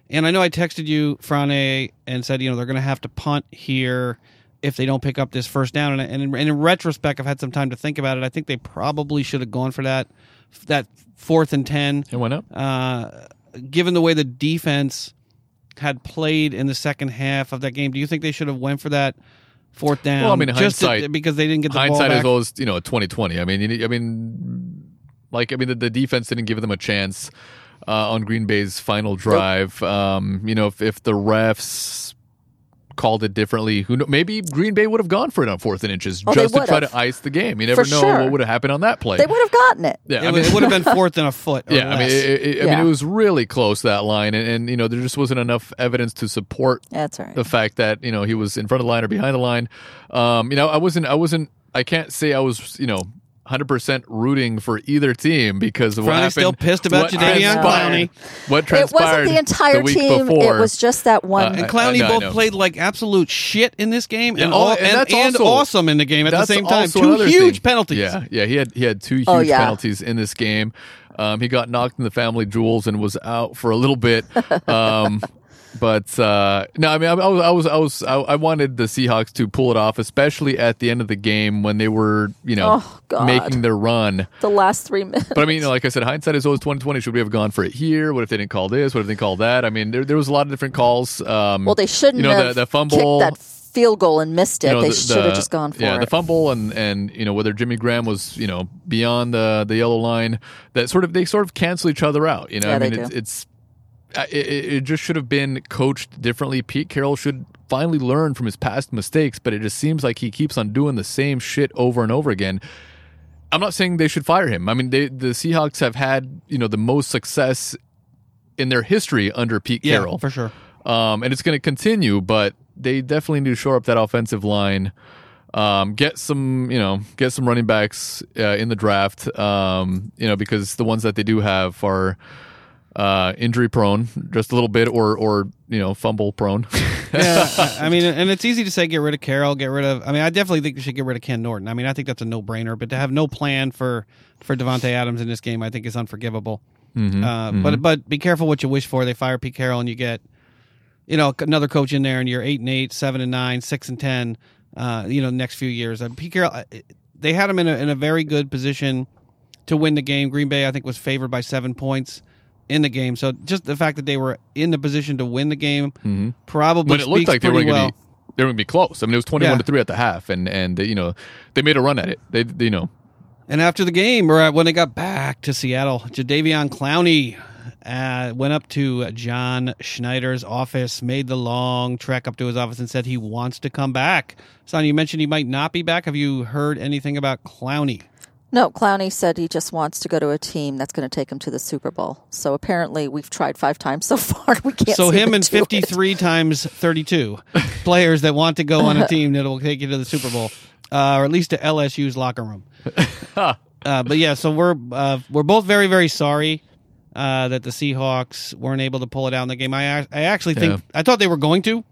And I know I texted you, Frane, and said, you know, they're going to have to punt here if they don't pick up this first down. And, and, in, and in retrospect, I've had some time to think about it. I think they probably should have gone for that that fourth and ten. It went up. Uh, given the way the defense had played in the second half of that game, do you think they should have went for that fourth down? Well, I mean, just to- hindsight- because they didn't get the ball Hindsight back. is always, you know, twenty twenty. I mean, you, I mean, like, I mean, the, the defense didn't give them a chance uh, on Green Bay's final drive. Um, you know, if, if the refs called it differently, who know, maybe Green Bay would have gone for it on fourth and inches Oh, just to try to ice the game. You never For know sure. what would have happened on that play. They would have gotten it. yeah, it, I would- mean, it would have been fourth and a foot. Or yeah, I mean, less. it, it- I mean, it was really close that line, and, and you know, there just wasn't enough evidence to support That's all right. the fact that you know he was in front of the line or behind the line. Um, you know, I wasn't, I wasn't, I can't say I was, you know. 100% rooting for either team because of what happened. still pissed about what Jadeveon transpired- What it wasn't the entire the team. before. It was just that one. Uh, And Clowney I know, both know. played like absolute shit in this game, Yeah, and, oh, all, and and, and also- awesome in the game at the same time. Two huge thing. penalties. Yeah, yeah, he had he had two huge Oh, yeah. penalties in this game. Um, he got knocked in the family jewels and was out for a little bit. Um, But uh, no, I mean, I, I was, I was, I was, I, wanted the Seahawks to pull it off, especially at the end of the game when they were, you know, Oh, making their run. The last three minutes. But I mean, you know, like I said, hindsight is always twenty twenty. Should we have gone for it here? What if they didn't call this? What if they called that? I mean, there, there was a lot of different calls. Um, well, they shouldn't you know, have the, the fumble, kicked that field goal and missed it. you know, they the- should the- have just gone for yeah, it. the fumble and and you know whether Jimmy Graham was you know beyond the the yellow line. That sort of they sort of cancel each other out. You know, Yeah, I mean, it's, it's it, it just should have been coached differently. Pete Carroll should finally learn from his past mistakes, but it just seems like he keeps on doing the same shit over and over again. I'm not saying they should fire him. I mean, they, the Seahawks have had you know the most success in their history under Pete Yeah, Carroll for sure. um, and it's going to continue. But they definitely need to shore up that offensive line. Um, get some, you know, get some running backs uh, in the draft. Um, you know, because the ones that they do have are uh, injury prone, just a little bit, or or you know, fumble prone. yeah, I, I mean, and it's easy to say get rid of Carroll, get rid of. I mean, I definitely think you should get rid of Ken Norton. I mean, I think that's a no brainer. But to have no plan for for Davante Adams in this game, I think is unforgivable. Mm-hmm. Uh, But but be careful what you wish for. They fire Pete Carroll, and you get, you know, another coach in there, and you're eight and eight, seven and nine, six and ten. Uh, you know, next few years. Uh, Pete Carroll, uh, they had him in a in a very good position to win the game. Green Bay, I think, was favored by seven points in the game. So just the fact that they were in the position to win the game probably when it looked like they were going to be they were going to be close. I mean, it was twenty-one Yeah. to three at the half, and and you know they made a run at it. They, they you know And after the game, or when they got back to Seattle, Jadeveon Clowney uh, went up to John Schneider's office, made the long trek up to his office, and said he wants to come back. Son, you mentioned he might not be back. Have you heard anything about Clowney? No, Clowney said he just wants to go to a team that's going to take him to the Super Bowl. So apparently, we've tried five times so far. We can't. So him and do it. 53 times 32 players that want to go on a team that will take you to the Super Bowl, uh, or at least to LSU's locker room. uh, but yeah, so we're uh, we're both very very sorry uh, that the Seahawks weren't able to pull it out in the game. I I actually think Yeah. I thought they were going to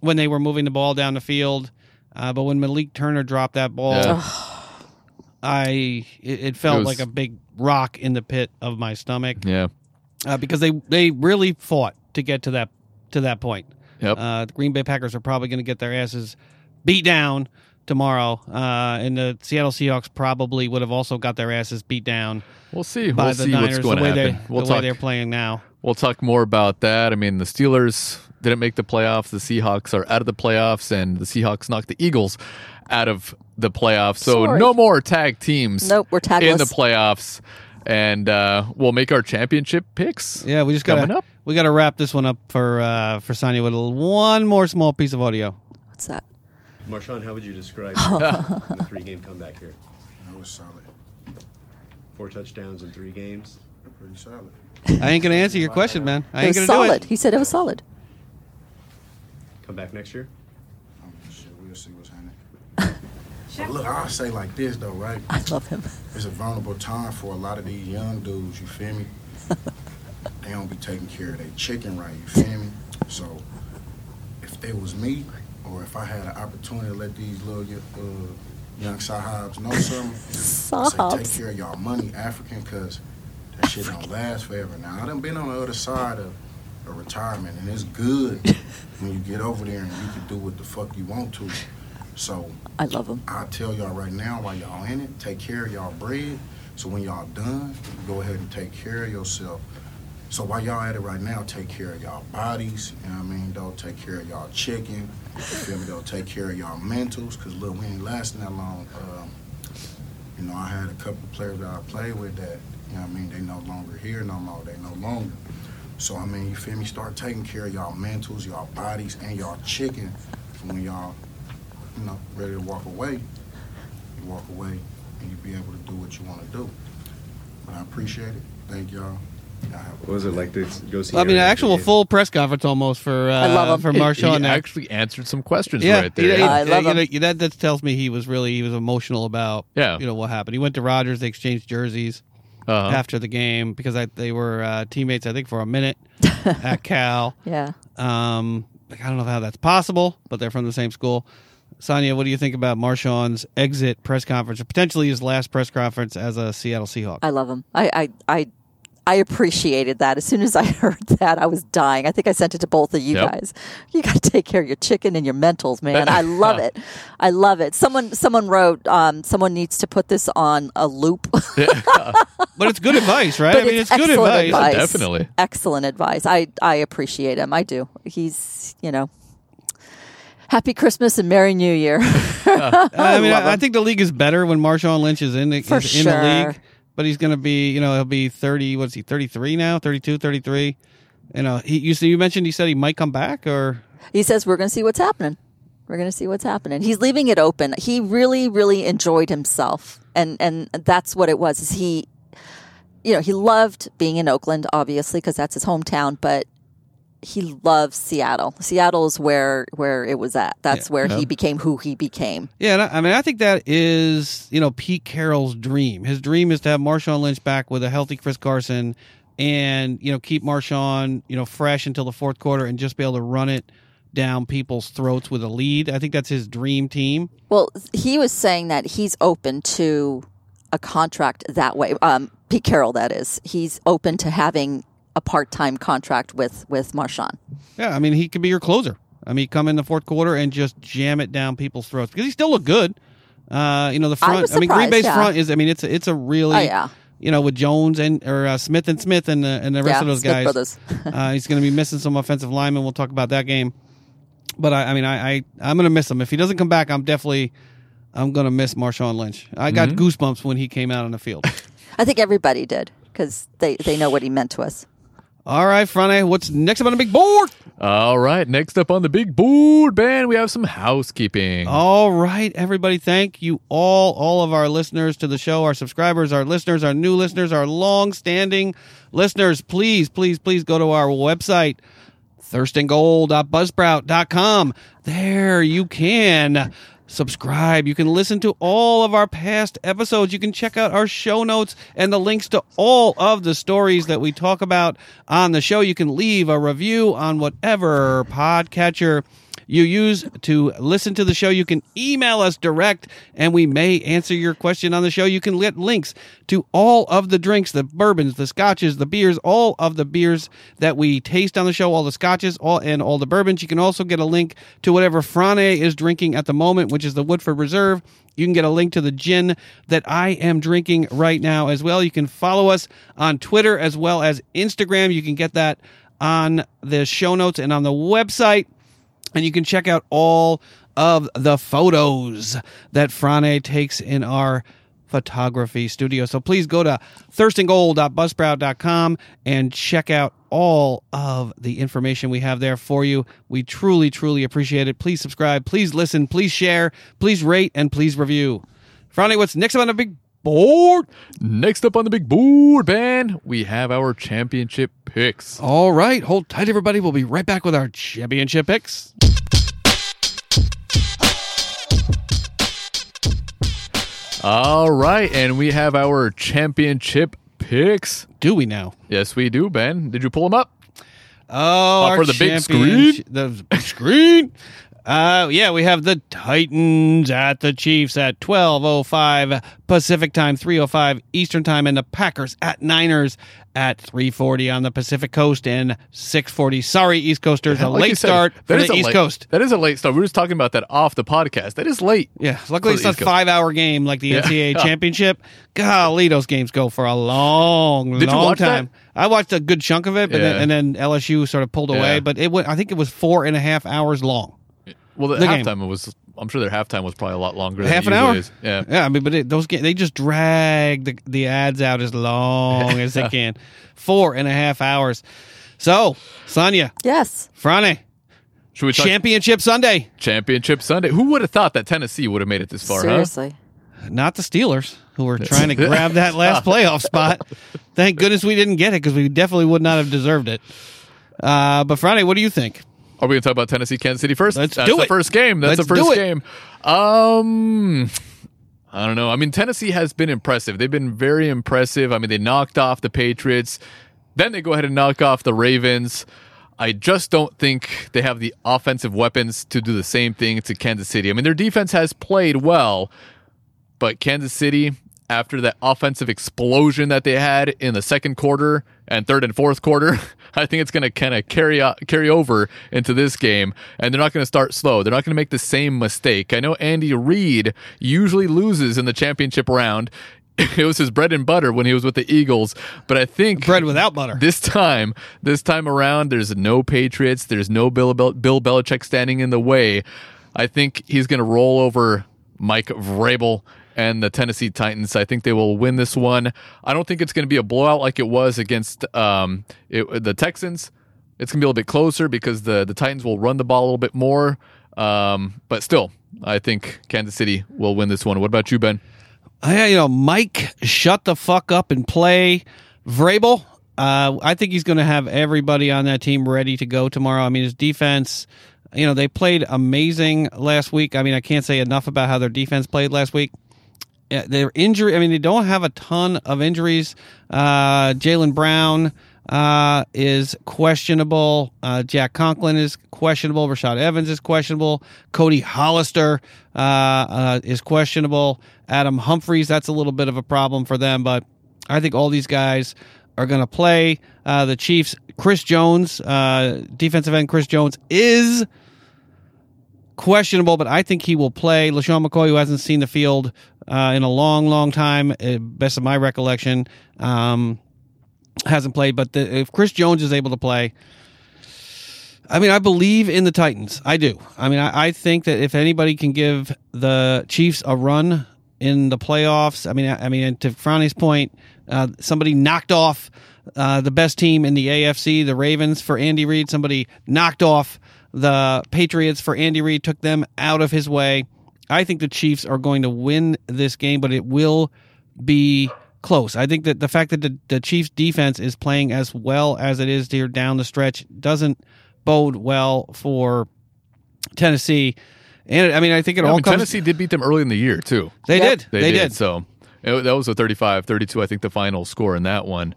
when they were moving the ball down the field, uh, but when Malik Turner dropped that ball, Yeah. I it, it felt It was- like a big rock in the pit of my stomach yeah uh, because they they really fought to get to that to that point. Yep. Uh, the Green Bay Packers are probably going to get their asses beat down tomorrow, uh, and the Seattle Seahawks probably would have also got their asses beat down we'll see by we'll the see Niners what's going the to way happen. they We'll the way they're playing now. We'll talk more about that. I mean, the Steelers didn't make the playoffs. The Seahawks are out of the playoffs, and the Seahawks knocked the Eagles out of the playoffs. So Sorry. no more tag teams. Nope, we're tagless. in the playoffs, and uh, we'll make our championship picks. Yeah, we just got coming up. we got to wrap this one up for uh, for Sonya with a little, one more small piece of audio. What's that? Marshawn, how would you describe the three-game comeback here? That was solid. Four touchdowns in three games. Pretty solid. I ain't gonna answer your question, man. I It ain't was gonna solid. do it. He said it was solid. Come back next year. Um, shit, we'll see what's happening. But look, I'll say like this though, right? I love him. It's a vulnerable time for a lot of these young dudes. You feel me? they don't be taking care of their chicken right. You feel me? So if it was me, or if I had an opportunity to let these little uh, young sahibs know something, I say take care of y'all money, African, because that shit don't last forever. Now I done been on the other side of a retirement, and it's good when you get over there and you can do what the fuck you want to. So I love him. I tell y'all right now, while y'all in it, take care of y'all bread. So when y'all done, go ahead and take care of yourself. So while y'all at it right now, take care of y'all bodies. You know what I mean? Don't take care of y'all chicken. You feel me? Don't take care of y'all mentals. Cause look, we ain't lasting that long. Um, you know, I had a couple players that I played with that, you know what I mean? They no longer here no more. They no longer. So I mean, you feel me? Start taking care of y'all mentals, y'all bodies, and y'all chicken. When y'all you know, ready to walk away, you walk away and you be able to do what you want to do. But I appreciate it. Thank y'all. Y'all have a What was it like to go see? I mean, an actual after full press conference almost for uh, I love him. for He- Marshawn. he actually answered some questions yeah, right there. he- I love you him. know, that that tells me he was really he was emotional about Yeah. you know what happened. He went to Rodgers. They exchanged jerseys Uh-huh. after the game because I, they were uh, teammates. I think for a minute at Cal. Yeah. Um, like, I don't know how that's possible, but they're from the same school. Sonia, what do you think about Marshawn's exit press conference, or potentially his last press conference as a Seattle Seahawk? I love him. I, I, I, I appreciated that. As soon as I heard that, I was dying. I think I sent it to both of you Yep. guys. You got to take care of your chicken and your mentals, man. I love it. I love it. Someone someone wrote, um, someone needs to put this on a loop. But it's good advice, right? But I mean, it's, good advice. advice. Definitely. Excellent advice. I, I appreciate him. I do. He's, you know, happy Christmas and Merry New Year. I mean, I, I think the league is better when Marshawn Lynch is in the, For is in the league. But he's going to be, you know, he'll be 30, what's he, 33 now? 32, 33. You know, he, you, you mentioned he said he might come back or. he says, we're going to see what's happening. We're going to see what's happening. He's leaving it open. He really, really enjoyed himself. And, and that's what it was. Is he, you know, he loved being in Oakland, obviously, because that's his hometown, but he loves Seattle. Seattle is where, where it was at. That's where he became who he became. Yeah, and I, I mean, I think that is, you know, Pete Carroll's dream. His dream is to have Marshawn Lynch back with a healthy Chris Carson and, you know, keep Marshawn, you know, fresh until the fourth quarter and just be able to run it down people's throats with a lead. I think that's his dream team. Well, he was saying that he's open to a contract that way. Um, Pete Carroll, that is. He's open to having a part-time contract with with Marshawn. Yeah, I mean, he could be your closer. I mean, come in the fourth quarter and just jam it down people's throats because he still look good. Uh, you know, the front. I mean, Green surprised, Bay's yeah. front is. I mean, it's a, it's a really. Oh, yeah. You know, with Jones and or uh, Smith and Smith and the and the rest Yeah, of those Smith guys. uh, he's going to be missing some offensive linemen. We'll talk about that game. But I, I mean, I, I I'm going to miss him if he doesn't come back. I'm definitely I'm going to miss Marshawn Lynch. I got Mm-hmm. goosebumps when he came out on the field. I think everybody did because they, they know what he meant to us. All right, Friday. What's next up on the big board? All right, next up on the big board, Ben, we have some housekeeping. All right, everybody. Thank you all, all of our listeners to the show, our subscribers, our listeners, our new listeners, our long-standing listeners. Please, please, please go to our website, thirstandgold.buzzsprout.com. There you can subscribe. You can listen to all of our past episodes. You can check out our show notes and the links to all of the stories that we talk about on the show. You can leave a review on whatever podcatcher you use to listen to the show. You can email us direct and we may answer your question on the show. You can get links to all of the drinks, the bourbons, the scotches, the beers, all of the beers that we taste on the show, all the scotches, all and all the bourbons. You can also get a link to whatever Frane is drinking at the moment, which is the Woodford Reserve. You can get a link to the gin that I am drinking right now as well. You can follow us on Twitter as well as Instagram. You can get that on the show notes and on the website and you can check out all of the photos that Frane takes in our photography studio. So please go to thirstandgold.buzzsprout.com and check out all of the information we have there for you. We truly, truly appreciate it. Please subscribe, please listen, please share, please rate, and please review. Frane, what's next on the big board? Next up on the big board, Ben, we have our championship picks. All right, hold tight, everybody. We'll be right back with our championship picks. All right, and we have our championship picks. Do we now? Yes, we do, Ben. Did you pull them up? Oh, our for the big screen? The big screen. Uh, yeah, we have the Titans at the Chiefs at twelve oh five Pacific time, three oh five Eastern time, and the Packers at Niners at three forty on the Pacific Coast and six forty. Sorry, East Coasters, a Like you late said, start for that the a East late- Coast. That is a late start. We were just talking about that off the podcast. That is late. Yeah, luckily it's the not East five hour game like the Yeah. NCAA championship. Golly, those games go for a long, Did long watch that? time. I watched a good chunk of it, but Yeah. then, and then LSU sort of pulled away. Yeah. But it went, I think it was four and a half hours long. Well, the, The game. halftime was. I'm sure their halftime was probably a lot longer. Half than an hour. Is. Yeah. yeah. I mean, but it, those ga- they just drag the the ads out as long as they can. Four and a half hours. So, Sonia, Yes. Frane, Should we talk championship Sunday. championship Sunday? Who would have thought that Tennessee would have made it this far? Huh? Seriously. Not the Steelers, who were trying to grab that last playoff spot. Thank goodness we didn't get it because we definitely would not have deserved it. Uh, but Friday, what do you think? Are we going to talk about Tennessee, Kansas City first? Let's That's do the it. first game. That's Let's the do first it. game. Um, I don't know. I mean, Tennessee has been impressive. They've been very impressive. I mean, they knocked off the Patriots. Then they go ahead and knock off the Ravens. I just don't think they have the offensive weapons to do the same thing to Kansas City. I mean, their defense has played well, but Kansas City, after that offensive explosion that they had in the second quarter and third and fourth quarter. I think it's going to kind of carry out, carry over into this game, and they're not going to start slow. They're not going to make the same mistake. I know Andy Reid usually loses in the championship round. It was his bread and butter when he was with the Eagles, but I think Bread without butter. this time, this time around, there's no Patriots. There's no Bill, Bel- Bill Belichick standing in the way. I think he's going to roll over Mike Vrabel and the Tennessee Titans. I think they will win this one. I don't think it's going to be a blowout like it was against um, it, the Texans. It's going to be a little bit closer because the, the Titans will run the ball a little bit more. Um, but still, I think Kansas City will win this one. What about you, Ben? I, you know, Mike, shut the fuck up and play. Vrabel, uh, I think he's going to have everybody on that team ready to go tomorrow. I mean, his defense, you know, they played amazing last week. I mean, I can't say enough about how their defense played last week. Their injury, I mean, they don't have a ton of injuries. Uh, Jayon Brown uh, is questionable. Uh, Jack Conklin is questionable. Rashaan Evans is questionable. Cody Hollister uh, uh, is questionable. Adam Humphries, that's a little bit of a problem for them, but I think all these guys are going to play. Uh, the Chiefs, Chris Jones, defensive end Chris Jones is questionable, but I think he will play. LeSean McCoy, who hasn't seen the field uh, in a long, long time, uh, best of my recollection, um, hasn't played. But the, if Chris Jones is able to play, I mean, I believe in the Titans. I do. I mean, I, I think that if anybody can give the Chiefs a run in the playoffs, I mean, I, I mean, to Franny's point, uh, somebody knocked off uh, the best team in the AFC, the Ravens, for Andy Reid. Somebody knocked off the Patriots for Andy Reid, took them out of his way. I think the Chiefs are going to win this game, but it will be close. I think that the fact that the, the Chiefs defense is playing as well as it is here down the stretch doesn't bode well for Tennessee. And I mean, I think it I all mean, comes. Tennessee did beat them early in the year, too. They did. They, They, did. did. So it, that was a 35 32, I think, the final score in that one.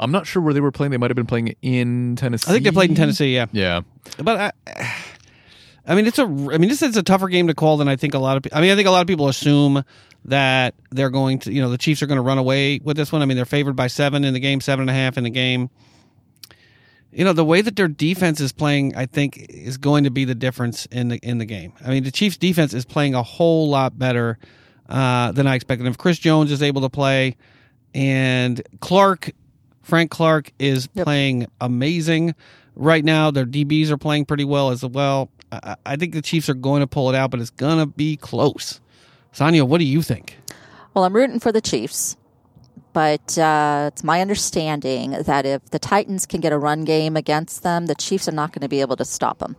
I'm not sure where they were playing. They might have been playing in Tennessee. I think they played in Tennessee. Yeah. Yeah. But I, I mean, it's a. I mean, this is a tougher game to call than I think a lot of. I mean, I think a lot of people assume that they're going to. You know, the Chiefs are going to run away with this one. I mean, they're favored by seven in the game, seven and a half in the game. You know, the way that their defense is playing, I think, is going to be the difference in the in the game. I mean, the Chiefs' defense is playing a whole lot better uh, than I expected. If Chris Jones is able to play, and Clark, Frank Clark is playing amazing right now. Their DBs are playing pretty well as well. I, I think the Chiefs are going to pull it out, but it's going to be close. Sonia, what do you think? Well, I'm rooting for the Chiefs, but uh, it's my understanding that if the Titans can get a run game against them, the Chiefs are not going to be able to stop them.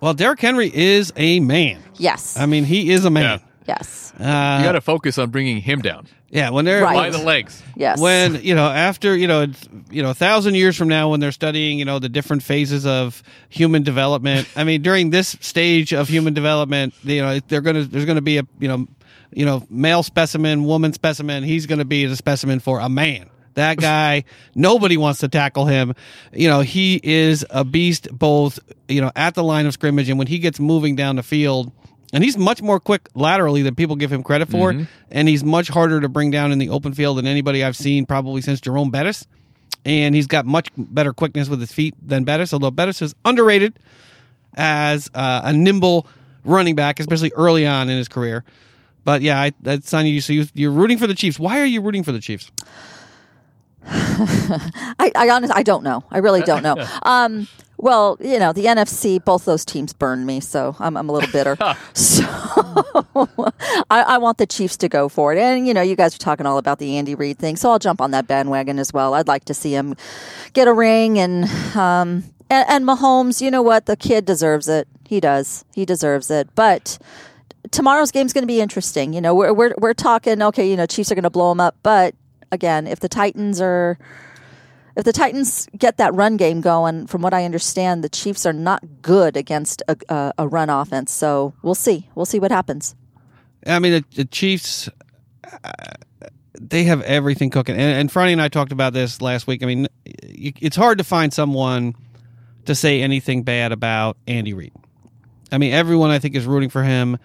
Well, Derrick Henry is a man. Yes. I mean, he is a man. Yes. Uh, you got to focus on bringing him down Yeah, when they're Right. by the legs. Yes. when you know after you know it's, you know a thousand years from now when they're studying you know the different phases of human development i mean during this stage of human development you know they're gonna there's gonna be a you know you know male specimen woman specimen he's gonna be the specimen for a man that guy nobody wants to tackle him you know he is a beast both you know at the line of scrimmage and when he gets moving down the field and he's much more quick laterally than people give him credit for, and he's much harder to bring down in the open field than anybody I've seen probably since Jerome Bettis. And he's got much better quickness with his feet than Bettis, although Bettis is underrated as uh, a nimble running back, especially early on in his career. But yeah, I, that's on you. So you, you're rooting for the Chiefs. Why are you rooting for the Chiefs? I, I honestly, I don't know. I really don't know. Um, well, you know, the NFC, both those teams burned me, so I'm, I'm a little bitter. so I, I want the Chiefs to go for it. And, you know, you guys are talking all about the Andy Reid thing, so I'll jump on that bandwagon as well. I'd like to see him get a ring and, um, and, and Mahomes, you know what? The kid deserves it. He does. He deserves it. But tomorrow's game's going to be interesting. You know, we're, we're, we're talking, okay, you know, Chiefs are going to blow them up. But again, if the Titans are if the Titans get that run game going, from what I understand, the Chiefs are not good against a, a, a run offense. So we'll see. We'll see what happens. I mean, the, the Chiefs, uh, they have everything cooking. And, and Franny and I talked about this last week. I mean, it's hard to find someone to say anything bad about Andy Reid. I mean, everyone I think is rooting for him.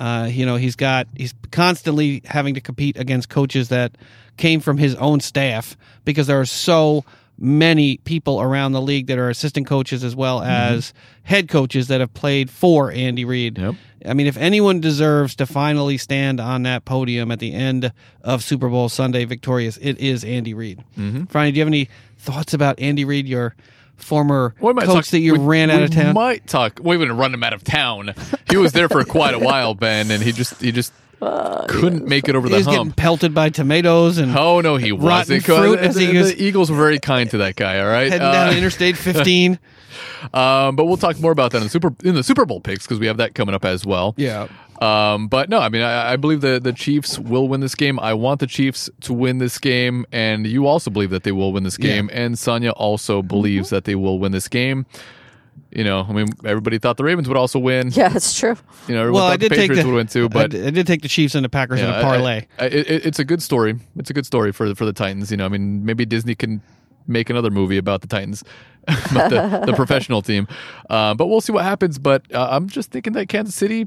Uh, you know, he's got he's constantly having to compete against coaches that came from his own staff because there are so many people around the league that are assistant coaches as well as head coaches that have played for Andy Reid. Yep. I mean, if anyone deserves to finally stand on that podium at the end of Super Bowl Sunday victorious, it is Andy Reid. Mm-hmm. Franny, do you have any thoughts about Andy Reid, your former We might coach talk- that you we- ran out of town? Might talk. We wouldn't run him out of town. He was there for quite a while, Ben, and he just he just couldn't make it over he the was getting pelted by tomatoes and Oh no, he rotten wasn't. fruit the, as he the- was the Eagles were very kind to that guy. All right, heading Uh, down Interstate 15. um, but we'll talk more about that in the Super in the Super Bowl picks because we have that coming up as well. yeah. Um, but no, I mean, I, I believe the the Chiefs will win this game. I want the Chiefs to win this game, and you also believe that they will win this Yeah. game. And Sonia also believes that they will win this game. You know, I mean, everybody thought the Ravens would also win. Yeah, that's true. You know, everyone Well, thought I did the take Patriots the would win too, I but d- I, did take the Chiefs and the Packers in yeah, a I- parlay. I- it, it- it's a good story. It's a good story for the, for the Titans. You know, I mean, maybe Disney can make another movie about the Titans, about the, the professional team. Uh, but we'll see what happens. But uh, I'm just thinking that Kansas City,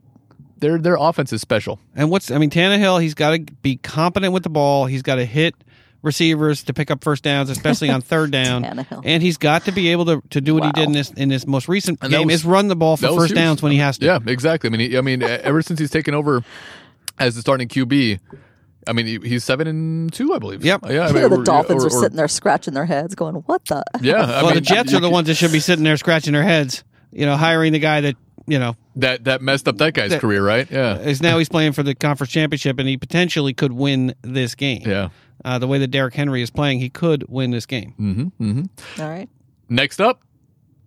their their offense is special. And what's I mean, Tannehill, he's got to be competent with the ball. He's got to hit receivers to pick up first downs, especially on third down. Tannehill. And he's got to be able to, to do what he did in this in this most recent And game was- is run the ball for first huge. downs when he has to. Yeah, exactly. I mean, he, I mean, ever since he's taken over as the starting QB, I mean, he's seven and two, I believe. Yep. Yeah. I mean, know, the or- Dolphins or- are sitting there scratching their heads, going, "What the?" Yeah. I well, mean, the Jets are the ones that should be sitting there scratching their heads. You know, hiring the guy that you know that that messed up that guy's That- career, right? Yeah. is now he's playing for the conference championship, and he potentially could win this game. Yeah. Uh, the way that Derrick Henry is playing, he could win this game. Mm-hmm. All right. Next up,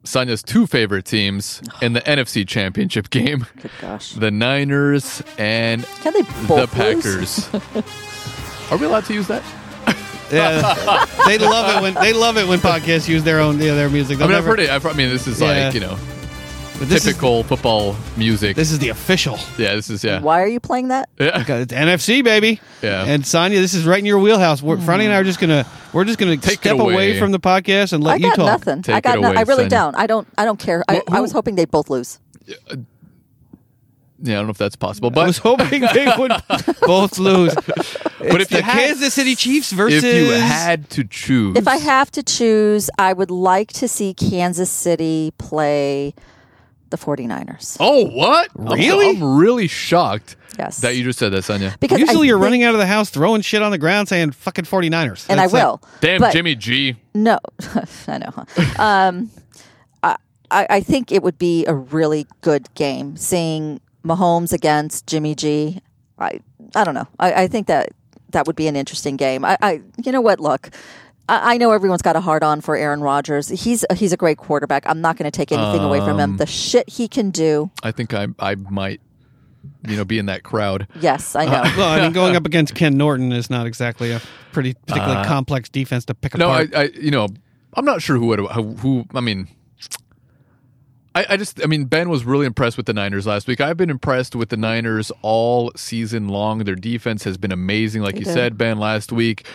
Sonia's two favorite teams in the NFC Championship game: Good gosh. the Niners and Can they the? Packers. Are we allowed to use that? Yeah, they love it when they love it when podcasts use their own yeah, their music. I They'll mean, I've heard it. I've, I mean, this is Yeah. like you know but this is- typical football music. This is the official. yeah, this is yeah. Why are you playing that? Yeah. Okay, It's NFC, baby. Yeah. And Sonia, this is right in your wheelhouse. We're, Franny and I are just gonna we're just gonna Take step away. away. from the podcast and let I you talk. nothing. Take I got it no, away, I really Sonia. don't. I don't. I don't care. I, Well, I who- was hoping they'd both lose. Yeah, I don't know if that's possible, but I was hoping they would both lose. But if the you had- Kansas City Chiefs versus if you had to choose, If I have to choose, I would like to see Kansas City play the 49ers. oh what? I'm- Really? I'm, really shocked Yes. that you just said that, Sonia. because usually I you're think- running out of the house throwing shit on the ground saying fucking 49ers. and I That's it. will. Damn, but Jimmy G. No, I know. Huh? Um, I, I I think it would be a really good game seeing Mahomes against Jimmy G. I I don't know. I, I think that that would be an interesting game. I, I you know what? Look. I I know everyone's got a hard on for Aaron Rodgers. He's he's a great quarterback. I'm not going to take anything away from Um, him. The shit he can do. I think I I might, you know, be in that crowd. Yes, I know. Well, I mean, going up against Ken Norton is not exactly a pretty particularly complex defense to pick Uh, No, I, I, you know, I'm not sure who would who, who I mean. I, I just, I mean, Ben was really impressed with the Niners last week. I've been impressed with the Niners all season long. Their defense has been amazing, like They you did. said, Ben, last week.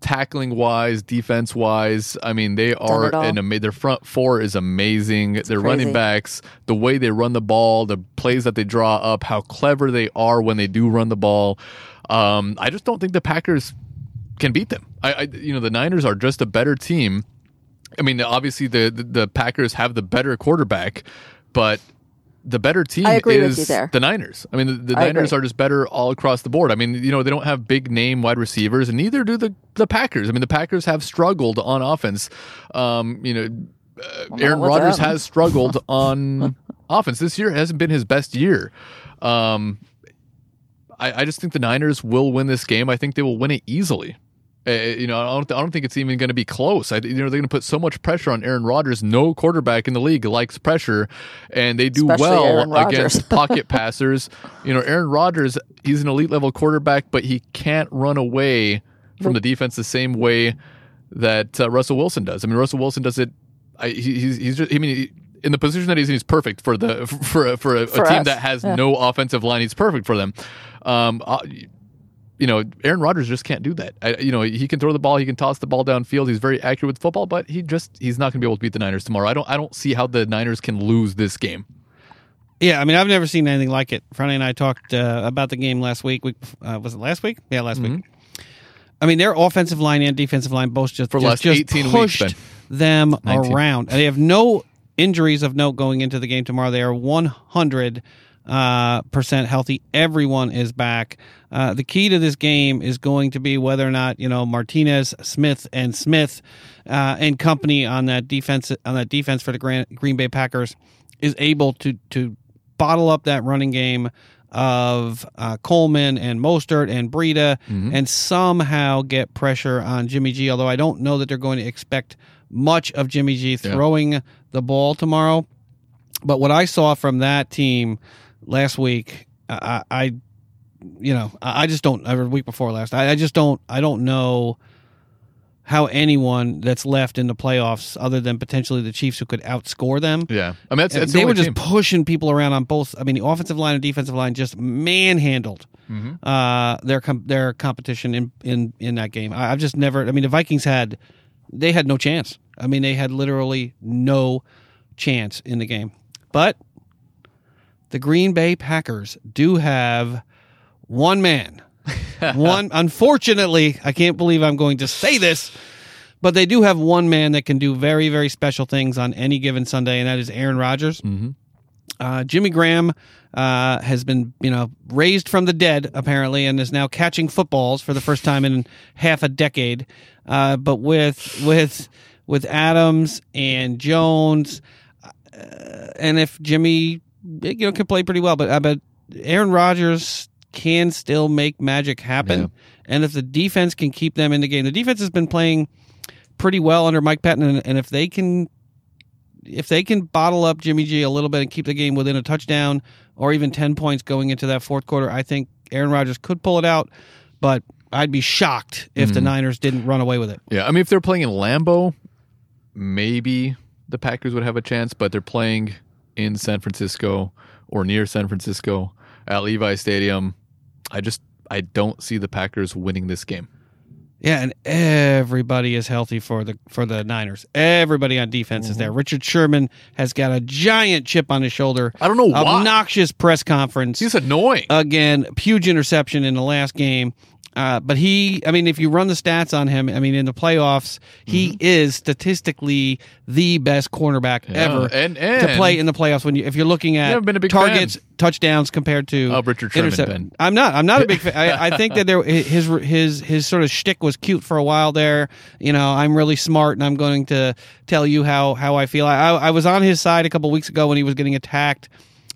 Tackling wise, defense wise, I mean, they are an ama- Their front four is amazing. their running backs, the way they run the ball, the plays that they draw up, how clever they are when they do run the ball. Um, I just don't think the Packers can beat them. I, I, you know, the Niners are just a better team. I mean, obviously the, the the Packers have the better quarterback, but the better team I agree with is you there. the Niners. I mean, the, the I Niners agree. are just better all across the board. I mean, you know, they don't have big name wide receivers, and neither do the the Packers. I mean, the Packers have struggled on offense. Um, you know, uh, Aaron Rodgers has struggled on offense this year. Hasn't been his best year. Um, I, I just think the Niners will win this game. I think they will win it easily. Uh, you know, I don't, I don't think it's even going to be close. I, you know, they're going to put so much pressure on Aaron Rodgers. No quarterback in the league likes pressure, and they do Especially well against pocket passers. You know, Aaron Rodgers, he's an elite level quarterback, but he can't run away from the defense the same way that uh, Russell Wilson does. I mean, Russell Wilson does it. I, he, he's he's just. I mean. He, in the position that he's in, he's perfect for the for a, for a, For a team us. that has no offensive line. He's perfect for them. Um, uh, you know, Aaron Rodgers just can't do that. I, you know, he can throw the ball, he can toss the ball downfield. He's very accurate with football, but he just he's not going to be able to beat the Niners tomorrow. I don't I don't see how the Niners can lose this game. Yeah, I mean, I've never seen anything like it. Friday and I talked uh, about the game last week. week uh, was it last week? Yeah, last week. I mean, their offensive line and defensive line both just For just, just 18 weeks, pushed Ben. them 19. around. And they have no injuries of note going into the game tomorrow. They are one hundred uh, percent healthy. Everyone is back. Uh, the key to this game is going to be whether or not you know Martinez, Smith, and Smith uh, and company on that defense on that defense for the Gran- Green Bay Packers is able to to bottle up that running game of uh, Coleman and Mostert and Breida and somehow get pressure on Jimmy G. Although I don't know that they're going to expect much of Jimmy G throwing the ball tomorrow. But what I saw from that team last week, I, I you know, I just don't. The week before last, I, I just don't. I don't know how anyone that's left in the playoffs, other than potentially the Chiefs, who could outscore them. Yeah, I mean that's, that's they only were just team. pushing people around on both. I mean, the offensive line and defensive line just manhandled Mm-hmm. uh, their com- their competition in in in that game. I, I've just never. I mean, the Vikings had they had no chance. I mean, they had literally no chance in the game. But the Green Bay Packers do have one man. one unfortunately, I can't believe I'm going to say this, but they do have one man that can do very very special things on any given Sunday and that is Aaron Rodgers. Uh, Jimmy Graham uh, has been, you know, raised from the dead apparently, and is now catching footballs for the first time in half a decade. Uh, but with with with Adams and Jones, uh, and if Jimmy, you know, can play pretty well, but uh, but Aaron Rodgers can still make magic happen, Yeah. and if the defense can keep them in the game, the defense has been playing pretty well under Mike Pettine, and, and if they can if they can bottle up Jimmy G a little bit and keep the game within a touchdown or even 10 points going into that fourth quarter, I think Aaron Rodgers could pull it out, but I'd be shocked if the Niners didn't run away with it. Yeah, I mean, if they're playing in Lambeau, maybe the Packers would have a chance, but they're playing in San Francisco or near San Francisco at Levi Stadium. I just I don't see the Packers winning this game. Yeah, and everybody is healthy for the for the Niners. Everybody on defense is there. Mm-hmm. Richard Sherman has got a giant chip on his shoulder. I don't know why. Obnoxious press conference. He's annoying. again, huge interception in the last game. Uh, but he, I mean, if you run the stats on him, I mean, in the playoffs, he is statistically the best cornerback Mm-hmm. Yeah, ever and- to play in the playoffs. When you, if you're looking at haven't been a big targets, fan. touchdowns compared to Of Richard Sherman, intercept-. I'm not. I'm not a big fan. I, I think that there his his his sort of shtick was cute for a while there. You know, I'm really smart and I'm going to tell you how how I feel. I, I was on his side a couple weeks ago when he was getting attacked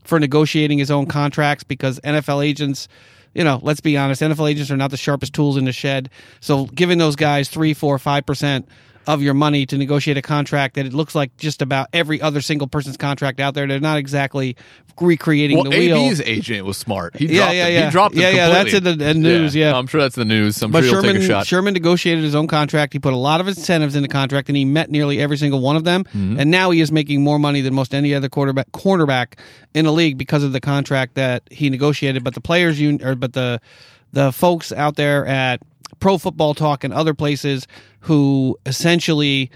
for negotiating his own contracts because NFL agents. You know, let's be honest. NFL agents are not the sharpest tools in the shed. So, giving those guys three, four, five percent of your money to negotiate a contract that it looks like just about every other single person's contract out there, they're not exactly recreating well, the wheel. AB's agent was smart. He Yeah, dropped yeah, him. yeah. He dropped Yeah, yeah, that's in the- the news, yeah. I'm sure that's the news. I'm But sure Sherman take a shot. Sherman negotiated his own contract. He put a lot of incentives in the contract, and he met nearly every single one of them. Mm-hmm. And now he is making more money than most any other quarterback cornerback in the league because of the contract that he negotiated. But the players, union, or but the the folks out there at Pro Football Talk and other places who essentially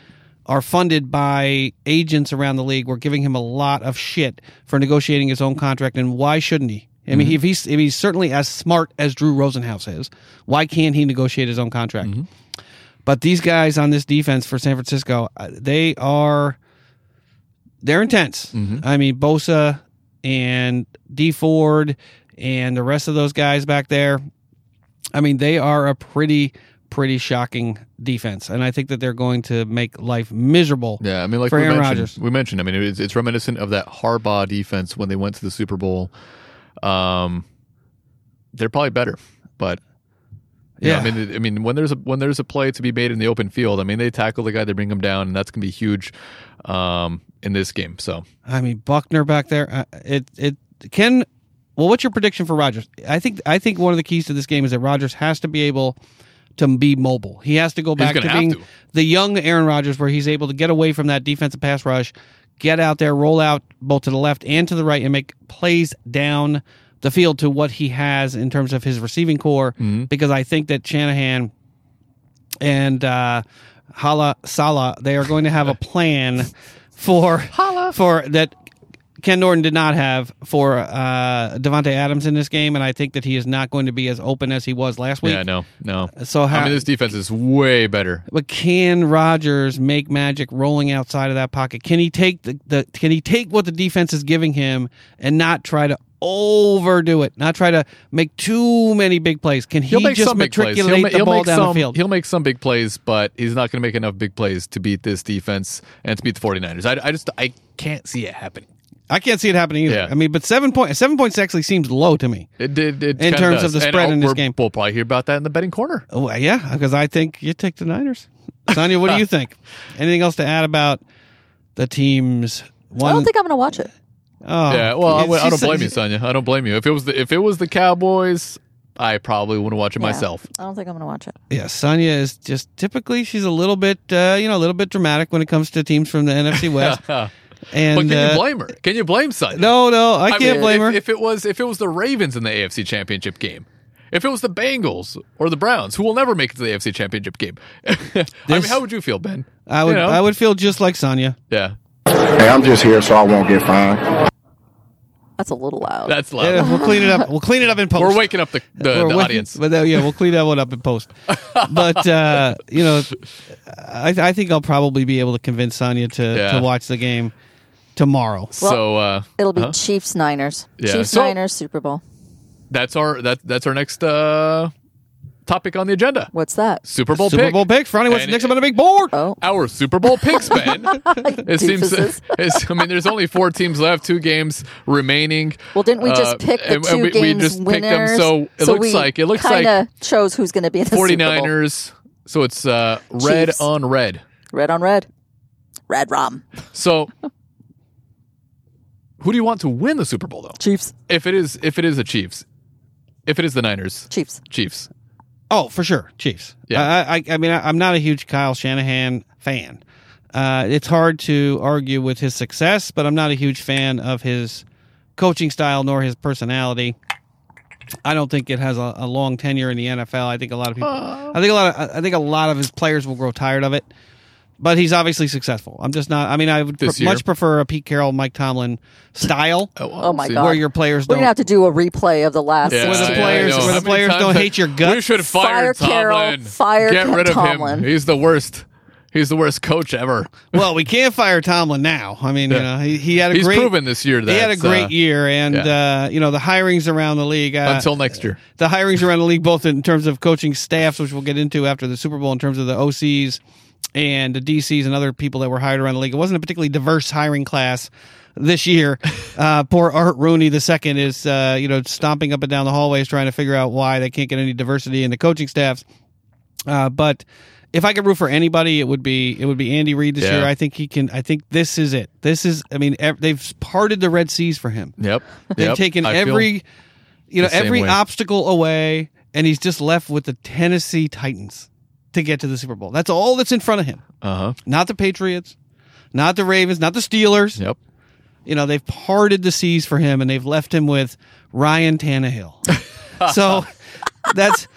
are funded by agents around the league were giving him a lot of shit for negotiating his own contract. And why shouldn't he? I mean, mm-hmm. if he's if he's certainly as smart as Drew Rosenhaus is, why can't he negotiate his own contract? Mm-hmm. But these guys on this defense for San Francisco, uh, they are they're intense. Mm-hmm. I mean, Bosa and Dee Ford and the rest of those guys back there. I mean, they are a pretty pretty shocking defense, and I think that they're going to make life miserable. Yeah, I mean, like for we Aaron mentioned, Rodgers. we mentioned. I mean, it's, it's reminiscent of that Harbaugh defense when they went to the Super Bowl. Um, they're probably better, but know, Yeah. I mean, I mean, when there's a when there's a play to be made in the open field, I mean, they tackle the guy, they bring him down, and that's going to be huge um, in this game. So I mean, Buckner back there. Uh, it it can. Well, what's your prediction for Rodgers? I think I think one of the keys to this game is that Rodgers has to be able to be mobile. He has to go back to being to. the young Aaron Rodgers, where he's able to get away from that defensive pass rush, get out there, roll out both to the left and to the right, and make plays down the field to what he has in terms of his receiving core. Mm-hmm. Because I think that Shanahan and uh, Hala Sala they are going to have a plan for Hala. for that Ken Norton did not have for uh, Davante Adams in this game, and I think that he is not going to be as open as he was last week. Yeah, no, no. So how- I mean, this defense is way better. But can Rodgers make magic rolling outside of that pocket? Can he take the, the can he take what the defense is giving him and not try to overdo it? Not try to make too many big plays. Can he He'll make just some big plays. He'll, matriculate ma- the he'll ball make down some. the field? He'll make some big plays, but he's not going to make enough big plays to beat this defense and to beat the 49ers. I, I just I can't see it happening. I can't see it happening either. Yeah. I mean, but seven point seven points actually seems low to me. It did. It In terms does. of the And, spread oh, in this game. we'll probably hear about that in the betting corner. Oh, yeah, because I think you take the Niners. Sonia, what do you think? Anything else to add about the teams? One, I don't think I'm going to watch it. oh, yeah. Well, I, I don't blame you, Sonia. I don't blame you. If it was the if it was the Cowboys, I probably wouldn't watch it Yeah. myself. I don't think I'm going to watch it. Yeah, Sonia is just typically she's a little bit, uh, you know, a little bit dramatic when it comes to teams from the NFC West. And but can uh, you blame her? Can you blame Sonia? No, no, I, I can't mean, blame if, her. If it was if it was the Ravens in the AFC Championship game, if it was the Bengals or the Browns, who will never make it to the AFC Championship game, I mean, how would you feel, Ben? I would, You know? I would feel just like Sonya. Yeah, Hey, I'm just here so I won't get fined. That's a little loud. that's loud. Yeah, we'll clean it up. We'll clean it up in post. We're waking up the the, the wa- audience. But uh, yeah, we'll clean that one up in post. but uh, you know, I, I think I'll probably be able to convince Sonya to, Yeah. to watch the game tomorrow. so uh, It'll be huh? Chiefs Niners. Yeah. Chiefs So- Niners Super Bowl. that's our that that's our next uh, topic on the agenda. What's that? Super Bowl Super pick. Bowl picks. Ronnie, what's And- next up on the big board? Oh, Our Super Bowl picks, Ben. it seems. It's, I mean, there's only four teams left, two games remaining. well, didn't we just Uh, pick the two and we, games we just picked them. So it looks like it looks like kinda chose who's going to be in the Super Bowl. 49ers. So it's uh, red Chiefs. on red. Red on red. Red rum. So who do you want to win the Super Bowl though? Chiefs. If it is if it is the Chiefs, if it is the Niners, Chiefs. Chiefs. Oh, for sure, Chiefs. Yeah. I, I, I mean, I, I'm not a huge Kyle Shanahan fan. Uh, it's hard to argue with his success, but I'm not a huge fan of his coaching style nor his personality. I don't think it has a, a long tenure in the NFL. I think a lot of people. I think a lot of. I think a lot of his players will grow tired of it. But he's obviously successful. I'm just not. I mean, I would pr- much prefer a Pete Carroll, Mike Tomlin style, Oh my God. where your players We're don't. going to have to do a replay of the last Yeah, Where the 16 yeah, players- where the players don't have- hate your guts? We should fire, Fire Carroll, fire Get rid of Tomlin. him. He's the worst. He's the worst coach ever. well, we can't fire Tomlin now. I mean, you know, he, he had a He's great. proven this year that he had a great year, and yeah. uh, you know the hirings around the league. Uh, until next year. the hirings around the league, both in terms of coaching staffs, which we'll get into after the Super Bowl, in terms of the OCs and the DCs and other people that were hired around the league. It wasn't a particularly diverse hiring class this year. Uh, poor Art Rooney the second is uh, you know stomping up and down the hallways trying to figure out why they can't get any diversity in the coaching staffs. Uh, but if I could root for anybody, it would be it would be Andy Reid this Yeah. year. I think he can. I think this is it. This is. I mean, ev- they've parted the Red Seas for him. Yep. They've Yep. taken I every, you know, every way. obstacle away, and he's just left with the Tennessee Titans to get to the Super Bowl. That's all that's in front of him. Uh-huh. Not the Patriots, not the Ravens, not the Steelers. Yep. You know, they've parted the seas for him, and they've left him with Ryan Tannehill. so that's.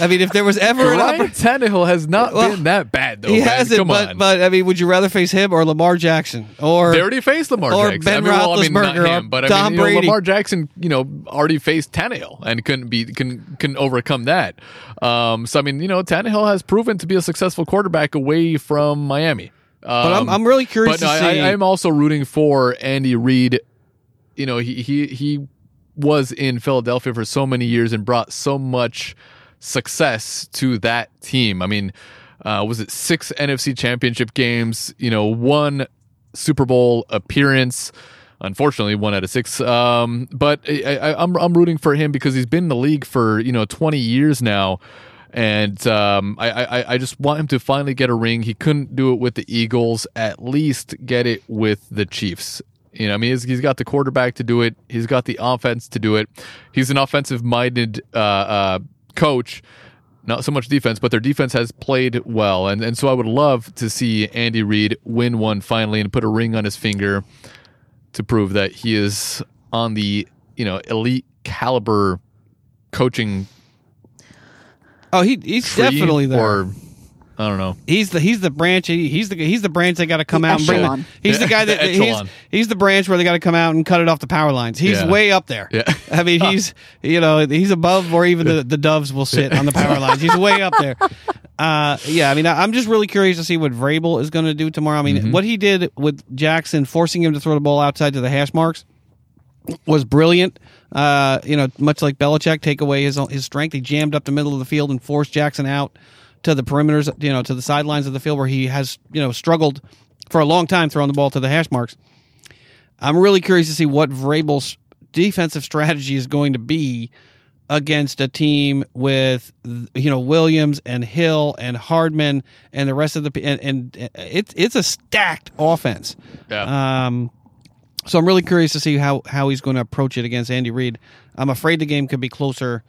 I mean, if there was ever an Ryan. Tannehill has not Well, been that bad though. He man. hasn't, Come but on. but I mean, would you rather face him or Lamar Jackson or They already faced Lamar or Jackson. Ben I mean, well, I mean, not Roethlisberger or him, but I Tom mean, you know, Brady? Lamar Jackson, you know, already faced Tannehill and couldn't be can can overcome that. Um, so I mean, you know, Tannehill has proven to be a successful quarterback away from Miami. Um, But I'm- I'm really curious But to I, see- I, I'm also rooting for Andy Reid. You know, he he he was in Philadelphia for so many years and brought so much success to that team. I mean, uh, was it six NFC Championship games? You know, one Super Bowl appearance. Unfortunately, one out of six. Um, but I, I, I'm I'm rooting for him because he's been in the league for you know 20 years now, and um, I, I I just want him to finally get a ring. He couldn't do it with the Eagles. At least get it with the Chiefs. You know, I mean, he's, he's got the quarterback to do it. He's got the offense to do it. He's an offensive-minded uh, uh, coach not so much defense, but their defense has played well. And and so I would love to see Andy Reid win one finally and put a ring on his finger to prove that he is on the, you know, elite caliber coaching Oh, he, he's definitely there. or I don't know. He's the he's the branch. he- He's the he's the branch they got to come The out and bring. echelon. The, he's the guy that The he's, echelon. he's the branch where they got to come out and cut it off the power lines. He's Yeah. way up there. Yeah. I mean, he's you know he's above where even the, the doves will sit on the power lines. He's way up there. Uh, yeah, I mean, I- I'm just really curious to see what Vrabel is going to do tomorrow. I mean, Mm-hmm. what he did with Jackson, forcing him to throw the ball outside to the hash marks, was brilliant. Uh, you know, much like Belichick, take away his his strength. He jammed up the middle of the field and forced Jackson out to the perimeters, you know, to the sidelines of the field where he has, you know, struggled for a long time throwing the ball to the hash marks. I'm really curious to see what Vrabel's defensive strategy is going to be against a team with you know Williams and Hill and Hardman and the rest of the and, and it's it's a stacked offense. Yeah. Um, so I'm really curious to see how how he's going to approach it against Andy Reid. I'm afraid the game could be closer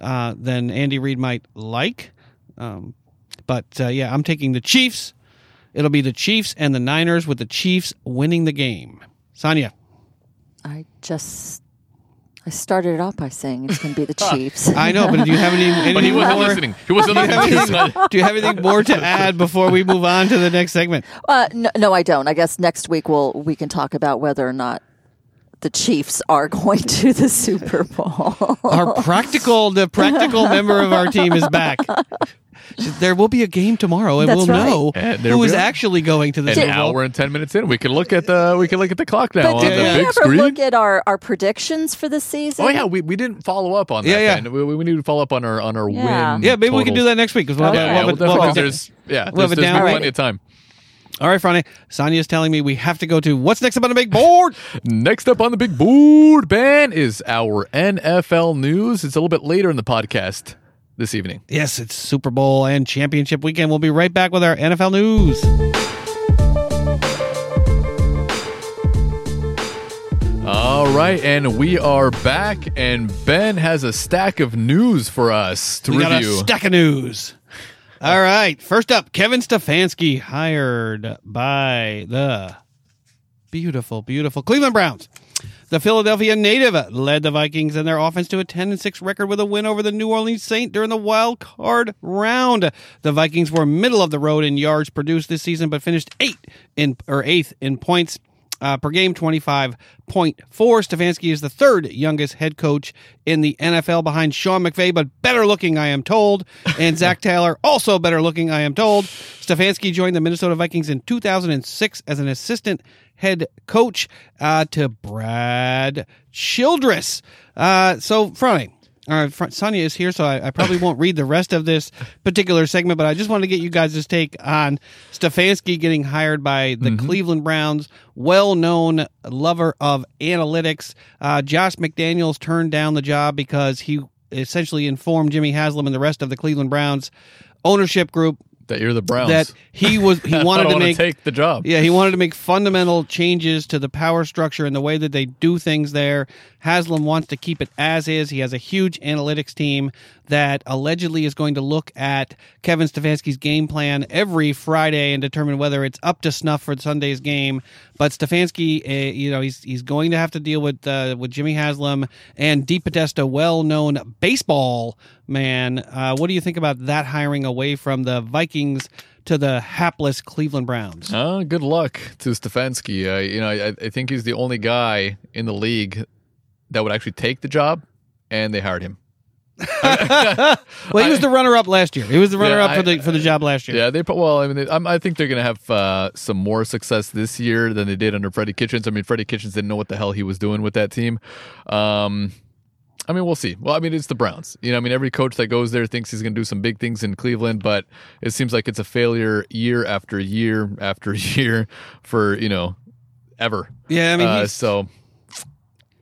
uh, than Andy Reid might like. Um, but uh, yeah, I'm taking the Chiefs. It'll be the Chiefs and the Niners with the Chiefs winning the game. Sonia. I just I started it off by saying it's going to be the Chiefs. I know, but do you have any? anything But he wasn't more? listening. He wasn't Do you, have listening. anything, do you have anything more to add before we move on to the next segment? Uh, no, no, I don't. I guess next week we'll we can talk about whether or not the Chiefs are going to the Super Bowl. Our practical, the practical member of our team is back. There will be a game tomorrow, and That's we'll right. know And there who we is are. actually going to the An Super Bowl. hour and ten minutes in, we can look at the we can look at the clock now but on did the we big ever screen. look at our, our predictions for the season? Oh yeah, we, we didn't follow up on that. Yeah, yeah. Ben. We, we need to follow up on our on our Yeah. win. Yeah, maybe we can totals. do that next week because we'll, have- Yeah, we'll yeah, have well, a- we'll have a- there's yeah, we'll have there's, there's down- plenty of time. All right, Friday. Sonia's telling me we have to go to what's next up on the big board. Next up on the big board, Ben, is our NFL news. It's a little bit later in the podcast this evening. Yes, it's Super Bowl and championship weekend. We'll be right back with our NFL news. All right, and we are back, and Ben has a stack of news for us to we got a review. stack of news. All right. First up, Kevin Stefanski hired by the beautiful, beautiful Cleveland Browns. The Philadelphia native led the Vikings and their offense to a 10 and 6 record with a win over the New Orleans Saints during the wild card round. The Vikings were middle of the road in yards produced this season, but finished eight in or eighth in points uh, per game, 25.4. Stefanski is the third youngest head coach in the NFL behind Sean McVay, but better looking, I am told. And Zac Taylor, also better looking, I am told. Stefanski joined the Minnesota Vikings in 2006 as an assistant head coach uh, to Brad Childress. Uh, so, Friday. All right, Fr- Sonia is here, so I, I probably won't read the rest of this particular segment, but I just want to get you guys' take on Stefanski getting hired by the Cleveland Browns, well known lover of analytics. Uh, Josh McDaniels turned down the job because he essentially informed Jimmy Haslam and the rest of the Cleveland Browns ownership group that you're the Browns. that he was he wanted wanna make take the job. yeah, he wanted to make fundamental changes to the power structure and the way that they do things there. Haslam wants to keep it as is. He has a huge analytics team that allegedly is going to look at Kevin Stefanski's game plan every Friday and determine whether it's up to snuff for Sunday's game. But Stefanski, uh, you know, he's he's going to have to deal with uh, with Jimmy Haslam and DePodesta, well-known baseball man. Uh, what do you think about that hiring away from the Vikings? To the hapless Cleveland Browns. Uh, good luck to Stefanski. Uh, you know, I, I think he's the only guy in the league that would actually take the job, and they hired him. Well, he was the runner-up last year. He was the runner-up I- for the for the job last year. Yeah, they put well. I mean, they, I'm, I think they're going to have uh, some more success this year than they did under Freddie Kitchens. I mean, Freddie Kitchens didn't know what the hell he was doing with that team. Um, I mean, we'll see. Well, I mean, it's the Browns. You know, I mean, every coach that goes there thinks he's going to do some big things in Cleveland, but it seems like it's a failure year after year after year for you know ever. Yeah, I mean, Uh, so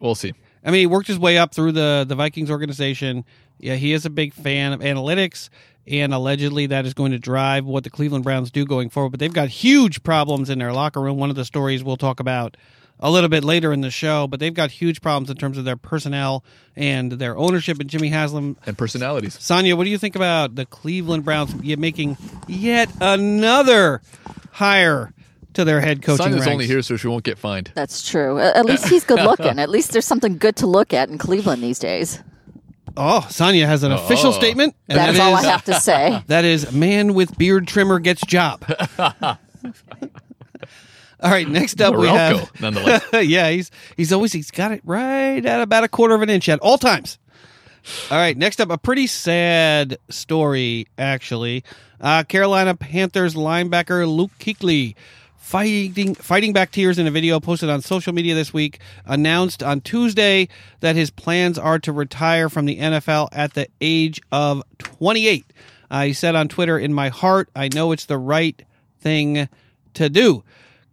we'll see. I mean, he worked his way up through the the Vikings organization. Yeah, he is a big fan of analytics, and allegedly that is going to drive what the Cleveland Browns do going forward. But they've got huge problems in their locker room. One of the stories we'll talk about a little bit later in the show, but they've got huge problems in terms of their personnel and their ownership. And Jimmy Haslam And personalities. Sonia, what do you think about the Cleveland Browns making yet another hire to their head coaching Sonya's ranks? only here so she won't get fined. That's true. At at least he's good looking. At least there's something good to look at in Cleveland these days. Oh, Sonia has an official Oh. statement. and That's that all I have to say. That is man with beard trimmer gets job. All right, next up we have nonetheless. yeah, he's he's always he's got it right at about a quarter of an inch at all times. All right, next up a pretty sad story actually. Uh, Carolina Panthers linebacker Luke Kuechly fighting fighting back tears in a video posted on social media this week announced on Tuesday that his plans are to retire from the NFL at the age of 28. Uh, he said on Twitter, "In my heart, I know it's the right thing to do."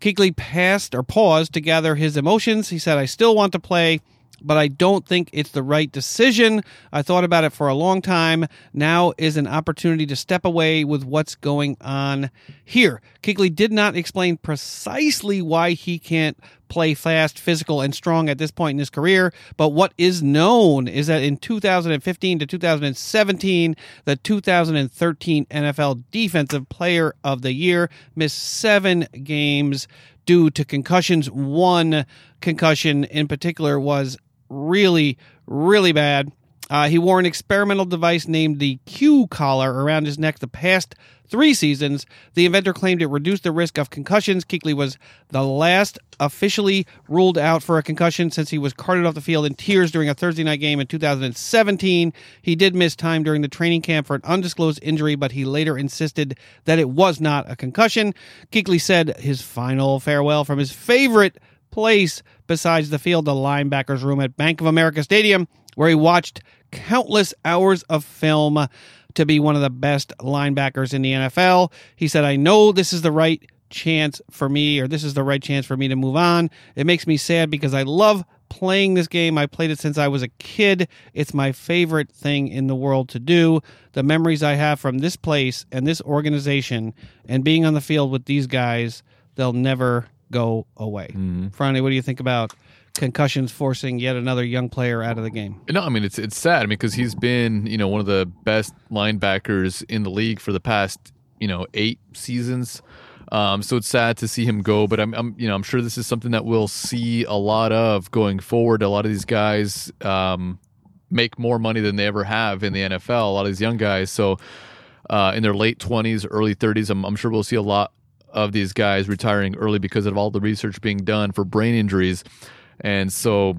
Kuechly passed or paused to gather his emotions. He said, I still want to play, but I don't think it's the right decision. I thought about it for a long time. Now is an opportunity to step away with what's going on here. Kuechly did not explain precisely why he can't play fast, physical, and strong at this point in his career. But what is known is that in 2015 to 2017, the 2013 NFL Defensive Player of the Year missed seven games due to concussions. One concussion in particular was really, really bad. Uh, he wore an experimental device named the Q collar around his neck the past three seasons. The inventor claimed it reduced the risk of concussions. Kuechly was the last officially ruled out for a concussion since he was carted off the field in tears during a Thursday night game in 2017. He did miss time during the training camp for an undisclosed injury, but he later insisted that it was not a concussion. Kuechly said his final farewell from his favorite place besides the field, the linebackers room at Bank of America Stadium, where he watched countless hours of film to be one of the best linebackers in the NFL. He said, I know this is the right chance for me, or this is the right chance for me to move on. It makes me sad because I love playing this game. I played it since I was a kid. It's my favorite thing in the world to do. The memories I have from this place and this organization and being on the field with these guys, they'll never go away. Mm-hmm. Franny, what do you think about concussions forcing yet another young player out of the game? No, I mean it's it's sad. I mean because he's been you know one of the best linebackers in the league for the past you know eight seasons. Um, so it's sad to see him go, but I'm, I'm you know I'm sure this is something that we'll see a lot of going forward. A lot of these guys um, make more money than they ever have in the NFL. A lot of these young guys, so uh, in their late 20s, early 30s, I'm, I'm sure we'll see a lot of these guys retiring early because of all the research being done for brain injuries. And so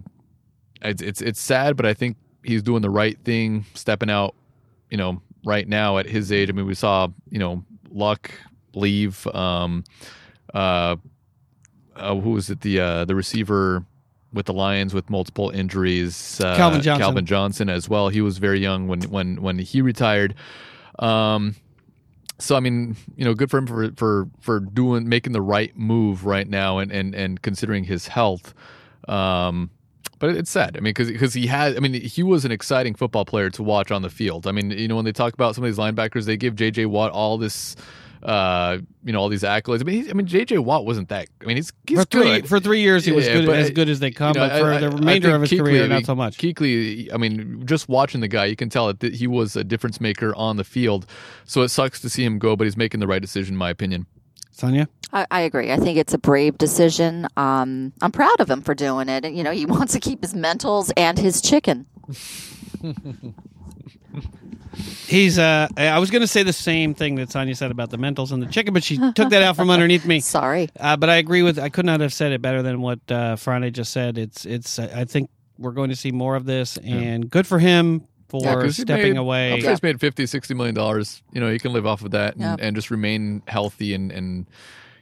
it's it's it's sad, but I think he's doing the right thing, stepping out. You know, right now at his age. I mean, we saw you know Luck leave. Um, uh, uh, who was it? The uh, the receiver with the Lions with multiple injuries. Uh, Calvin Johnson. Calvin Johnson as well. He was very young when when when he retired. Um, so I mean, you know, good for him for for for doing making the right move right now and and and considering his health. Um, but it's sad. I mean, because he had. I mean, he was an exciting football player to watch on the field. I mean, you know, when they talk about some of these linebackers, they give J.J. Watt all this, uh, you know, all these accolades. I mean, he, I mean, J.J. Watt wasn't that. I mean, he's he's for three good. for three years, he was Yeah, good, but, as good as they come. you know, but for I- the I- I remainder of his Kuechly, career, not so much. Kuechly, I mean, just watching the guy, you can tell that he was a difference maker on the field. So it sucks to see him go, but he's making the right decision, in my opinion. Sonia, I, I agree. I think it's a brave decision. Um, I'm proud of him for doing it. And, you know, he wants to keep his mentals and his chicken. he's. Uh, I was going to say the same thing that Sonia said about the mentals and the chicken, but she took that out from underneath me. Sorry. Uh, but I agree with. I could not have said it better than what uh, Friday just said. It's. It's. I think we're going to see more of this, and good for him for Yeah, 'cause he stepping made- away. I'm he's made 50, 60 million dollars. You know, he can live off of that and, Yeah. and just remain healthy and, and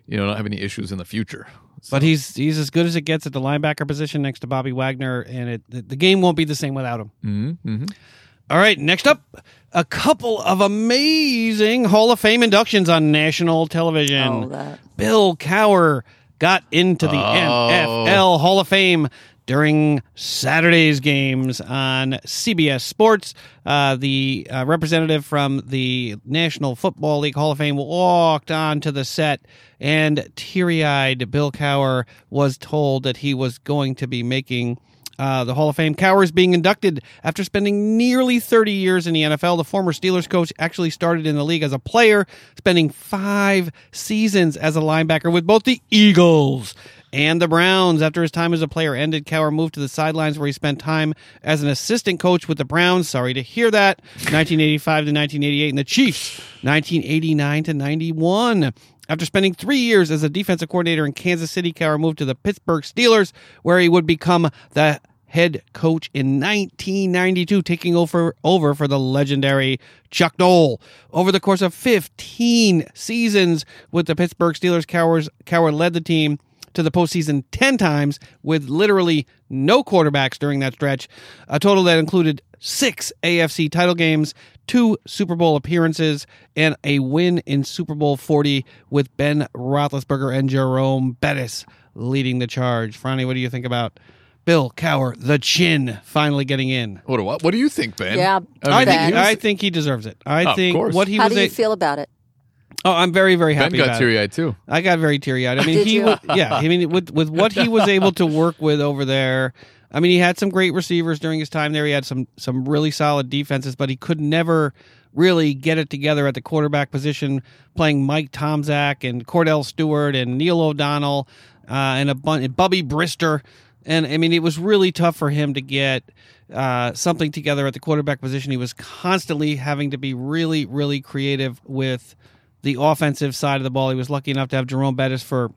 you know not have any issues in the future. So- But he's he's as good as it gets at the linebacker position next to Bobby Wagner, and it the, the game won't be the same without him. Mhm, mhm. All right, next up, a couple of amazing Hall of Fame inductions on national television. Oh, that. Bill Cowher got into the Oh. NFL Hall of Fame during Saturday's games on CBS Sports. Uh, the uh, representative from the National Football League Hall of Fame walked onto the set, and teary eyed Bill Cowher was told that he was going to be making. Uh, the Hall of Fame. Cowher is being inducted after spending nearly 30 years in the NFL. The former Steelers coach actually started in the league as a player, spending five seasons as a linebacker with both the Eagles and the Browns. After his time as a player ended, Cowher moved to the sidelines where he spent time as an assistant coach with the Browns. Sorry to hear that. 1985 to 1988, and the Chiefs, 1989 to 91. After spending three years as a defensive coordinator in Kansas City, Cowher moved to the Pittsburgh Steelers, where he would become the head coach in 1992, taking over over for the legendary Chuck Noll. Over the course of 15 seasons with the Pittsburgh Steelers, Cowhers, Cowher led the team to the postseason 10 times with literally no quarterbacks during that stretch, a total that included six AFC title games, two Super Bowl appearances, and a win in Super Bowl 40 with Ben Roethlisberger and Jerome Bettis leading the charge. Franny, what do you think about Bill Cowher, the chin, finally getting in? What, what, what do you think, Ben? Yeah, I Ben. think, he I think he deserves it. I Of think course. what he How was do you a- feel about it? Oh, I'm very, very happy. Ben happy got about it. teary eyed too. I got very teary eyed. I mean, Did he, you? wa- yeah. I mean, with with what he was able to work with over there. I mean, he had some great receivers during his time there. He had some some really solid defenses, but he could never really get it together at the quarterback position, playing Mike Tomczak and Kordell Stewart and Neil O'Donnell uh, and a bunch, Bubby Brister. And I mean, it was really tough for him to get uh, something together at the quarterback position. He was constantly having to be really, really creative with the offensive side of the ball. He was lucky enough to have Jerome Bettis for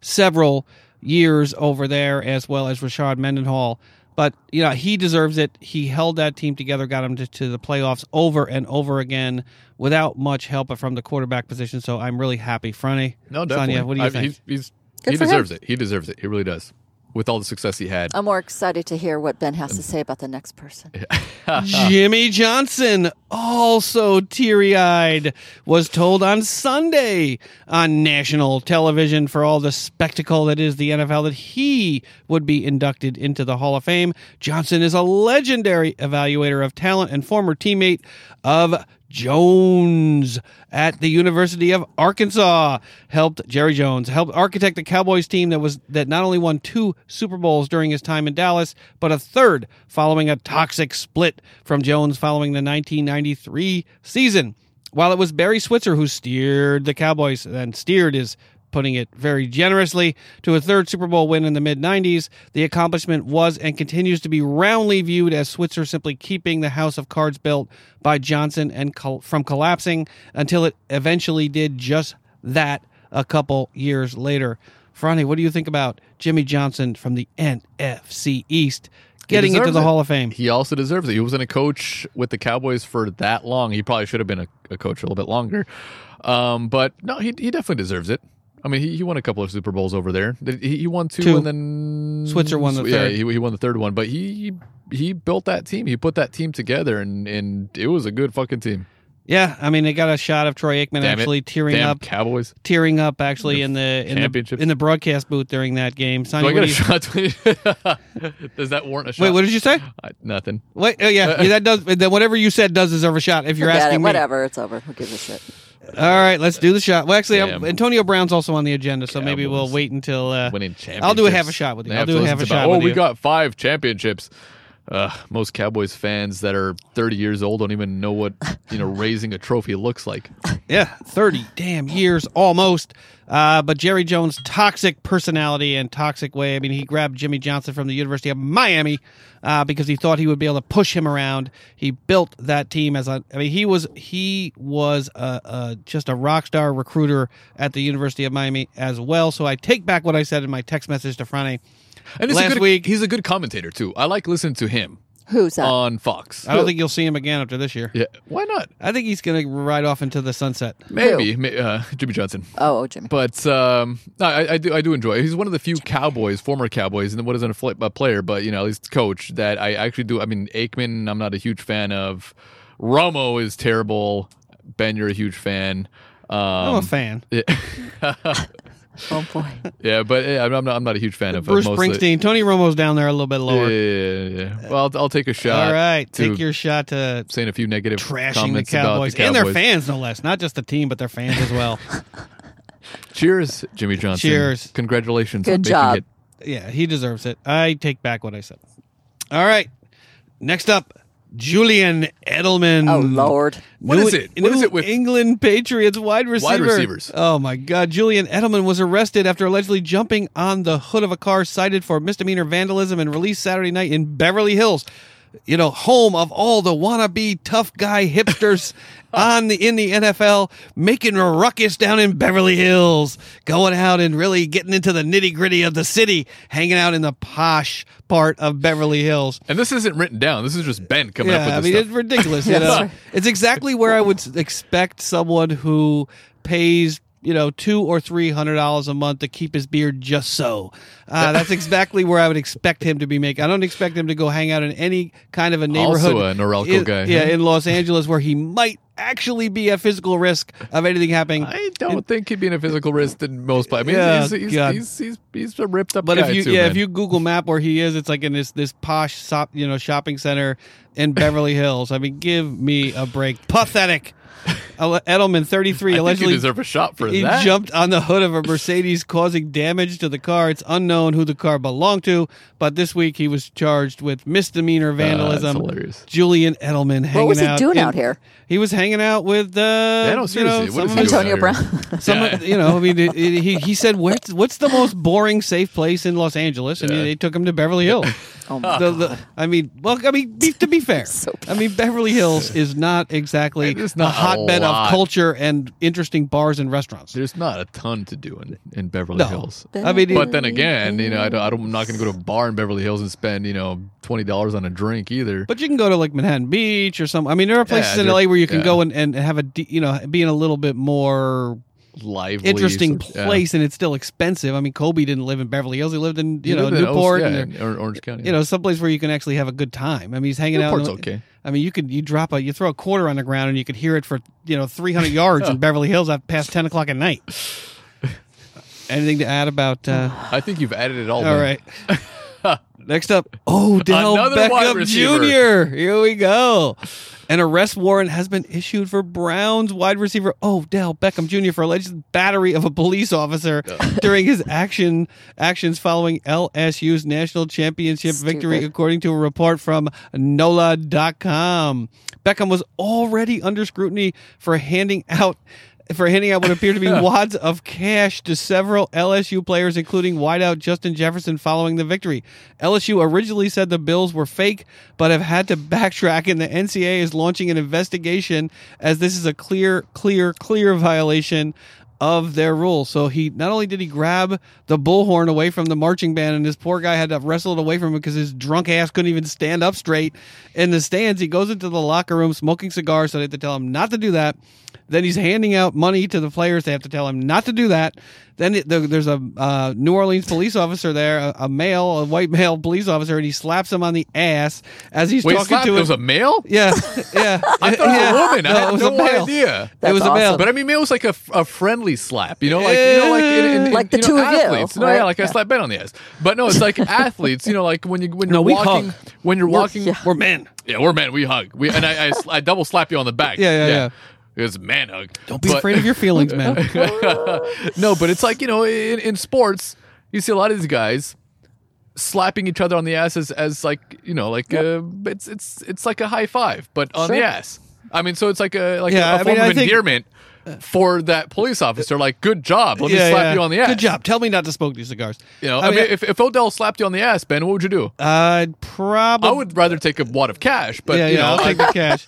several years over there, as well as Rashard Mendenhall. But you know he deserves it. He held that team together, got them to, to the playoffs over and over again without much help from the quarterback position. So I'm really happy, Fronty. No, definitely. Sonia, what do you I- think? He's, he's, he for him. deserves it. He deserves it. He really does. With all the success he had. I'm more excited to hear what Ben has to say about the next person. Jimmy Johnson, also teary eyed, was told on Sunday on national television for all the spectacle that is the NFL that he would be inducted into the Hall of Fame. Johnson is a legendary evaluator of talent and former teammate of Jones at the University of Arkansas. Helped Jerry Jones helped architect the Cowboys team that was that not only won two Super Bowls during his time in Dallas, but a third following a toxic split from Jones following the 1993 season. While it was Barry Switzer who steered the Cowboys, and steered is putting it very generously, to a third Super Bowl win in the mid 90s. The accomplishment was and continues to be roundly viewed as Switzer simply keeping the house of cards built by Johnson and col- from collapsing until it eventually did just that a couple years later. Franny, what do you think about Jimmy Johnson from the NFC East getting into the it. Hall of Fame? He also deserves it. He wasn't a coach with the Cowboys for that long. He probably should have been a, a coach a little bit longer. Um, but no, he, he definitely deserves it. I mean, he, he won a couple of Super Bowls over there. He, he won two, Two. and then Switzer won the yeah, third. he, he won the third one. But he he built that team. He put that team together, and and it was a good fucking team. Yeah, I mean, they got a shot of Troy Aikman Damn actually it. tearing Damn up Cowboys. tearing up actually in the in the Championships. in the broadcast booth during that game. Do I what get a you- shot? Does that warrant a shot? wait, what did you say? I, nothing. Wait, oh yeah, yeah, that does. Then whatever you said does deserve a shot. If you're Forget asking it. me, Whatever. It's over. Who gives a shit? All right, let's do the shot. Well, actually, I'm- Damn. Antonio Brown's also on the agenda, so maybe we'll Cowboys. wait until uh, Winning championships. I'll do a half a shot with you. They I'll have do a half a shot about, with Oh, we you. got five championships. Uh, most Cowboys fans that are 30 years old don't even know what you know raising a trophy looks like. Yeah, 30 damn years almost. Uh, but Jerry Jones' toxic personality and toxic way. I mean, he grabbed Jimmy Johnson from the University of Miami uh, because he thought he would be able to push him around. He built that team as a. I mean, he was he was a, a, just a rock star recruiter at the University of Miami as well. So I take back what I said in my text message to Franny. And Last a good, week- he's a good commentator too. I like listening to him Who's that? on Fox. I don't think you'll see him again after this year. Yeah, why not? I think he's going to ride off into the sunset. Maybe may- uh, Jimmy Johnson. oh, oh, Jimmy. But um, no, I, I do I do enjoy. It. He's one of the few Cowboys, former Cowboys, and what isn't a, fl- a player, but you know, at least coach that I actually do. I mean, Aikman, I'm not a huge fan of. Romo is terrible. Ben, you're a huge fan. Um, I'm a fan. oh boy. yeah, but yeah, I'm not. I'm not a huge fan of Bruce of most of the- Springsteen. Tony Romo's down there a little bit lower. yeah, yeah, yeah. Well, I'll, I'll take a shot. All right, take your shot to saying a few negative trashing the Cowboys. about the and their fans, no less. Not just the team, but their fans as well. Cheers, Jimmy Johnson. Cheers. Congratulations. Good on making job. It. yeah, he deserves it. I take back what I said. All right, next up, Julian Edelman. Oh Lord. What New- is it? What is New it with- England Patriots wide receiver? Wide receivers. Oh my God! Julian Edelman was arrested after allegedly jumping on the hood of a car, cited for misdemeanor vandalism, and released Saturday night in Beverly Hills. You know, home of all the wannabe tough guy hipsters on the in the NFL, making a ruckus down in Beverly Hills, going out and really getting into the nitty gritty of the city, hanging out in the posh part of Beverly Hills. And this isn't written down. This is just Ben coming up Yeah, with I mean stuff. it's ridiculous. You know, it's exactly where I would expect someone who pays you know two or three hundred dollars a month to keep his beard just so. Uh, that's exactly where I would expect him to be making. I don't expect him to go hang out in any kind of a neighborhood. Also a Norelco in- guy, yeah, in Los Angeles where he might actually be at physical risk of anything happening. I don't think he'd be in a physical risk than most. I mean, Yeah, he's, he's, he's, he's, he's a ripped up But if you too, yeah, man. if you Google Map where he is, it's like in this this posh shop, you know shopping center in Beverly Hills. I mean, give me a break. Pathetic. Ele- Edelman, thirty three, I think you allegedly deserve a shot for he that. jumped on the hood of a Mercedes, causing damage to the car. It's unknown who the car belonged to, but this week he was charged with misdemeanor vandalism. hilarious. Julian Edelman hanging. What was he out doing in- out here? He was hanging out with uh, Yeah, no, you know, some he of- doing Antonio? Brown. some Yeah. you know, I mean, it, it- he he said, "What's what's the most boring safe place in Los Angeles?" And Yeah. they took him to Beverly Hills. Oh my The- the- I mean, well, I mean, be, to be fair, So I mean, Beverly Hills is not exactly It is a not a hotbed lot. of culture and interesting bars and restaurants. There's not a ton to do in, in Beverly No. Hills. I mean, But then again, you know, I don't, I don't, I'm not going to go to a bar in Beverly Hills and spend, you know, twenty dollars on a drink either. But you can go to like Manhattan Beach or some. I mean, there are places Yeah, in there- LA where you can yeah. go and, and have a de- you know be in a little bit more Lively, interesting of- yeah. place, and it's still expensive. I mean, Kobe didn't live in Beverly Hills; he lived in you He know in Newport, yeah, in Orange County. you know someplace where you can actually have a good time. I mean, he's hanging Newport's out. in okay. I mean, you could you drop a you throw a quarter on the ground and you could hear it for you know three hundred yards in Beverly Hills at past ten o'clock at night. Anything to add about? Uh, I think you've added it all. all Ben. right. Next up, Odell Another Beckham. Jr. Here we go. An arrest warrant has been issued for Browns wide receiver Odell Beckham Jr. for alleged battery of a police officer during his action actions following LSU's national championship victory, according to a report from NOLA.com. Beckham was already under scrutiny for handing out for handing out what appeared to be wads of cash to several LSU players, including wideout Justin Jefferson, following the victory. LSU originally said the bills were fake, but have had to backtrack, and the NCAA is launching an investigation as this is a clear, clear, clear violation of their rules. So he not only did he grab the bullhorn away from the marching band, and this poor guy had to wrestle it away from him because his drunk ass couldn't even stand up straight in the stands. He goes into the locker room smoking cigars, so they had to tell him not to do that. Then he's handing out money to the players. They have to tell him not to do that. Then it, the, there's a uh, New Orleans police officer there, a, a male, a white male police officer, and he slaps him on the ass as he's Wait, talking slap, to it him. was a male? yeah, yeah. I thought yeah. it was a woman. I had it was no a male. idea. it That's was a male. But I mean, male was like a, a friendly slap, you know, like you know, like in, in, in, Like the you know, two of you. No, right? yeah, like I slap Ben on the ass. But no, it's like athletes, you know, like when you when you're No, we walking, hug. when you're walking, yeah. We're men. yeah, we're men, we hug, we and I, I, I double slap you on the back. Yeah, yeah, yeah. It's man hug. Don't be But- afraid of your feelings, man. no, but it's like you know, in, in sports, you see a lot of these guys slapping each other on the ass as, as like you know, like uh, it's it's it's like a high five, but on the ass. I mean, so it's like a like Yeah, a, a I form mean, I of think- endearment for that police officer. Like, good job. Let me Yeah, slap yeah. you on the ass. Good job. Tell me not to smoke these cigars. You know, I, mean, if, if Odell slapped you on the ass, Ben, what would you do? I'd probably. I would rather take a wad of cash, but yeah, you yeah. know, I'll I- take the cash.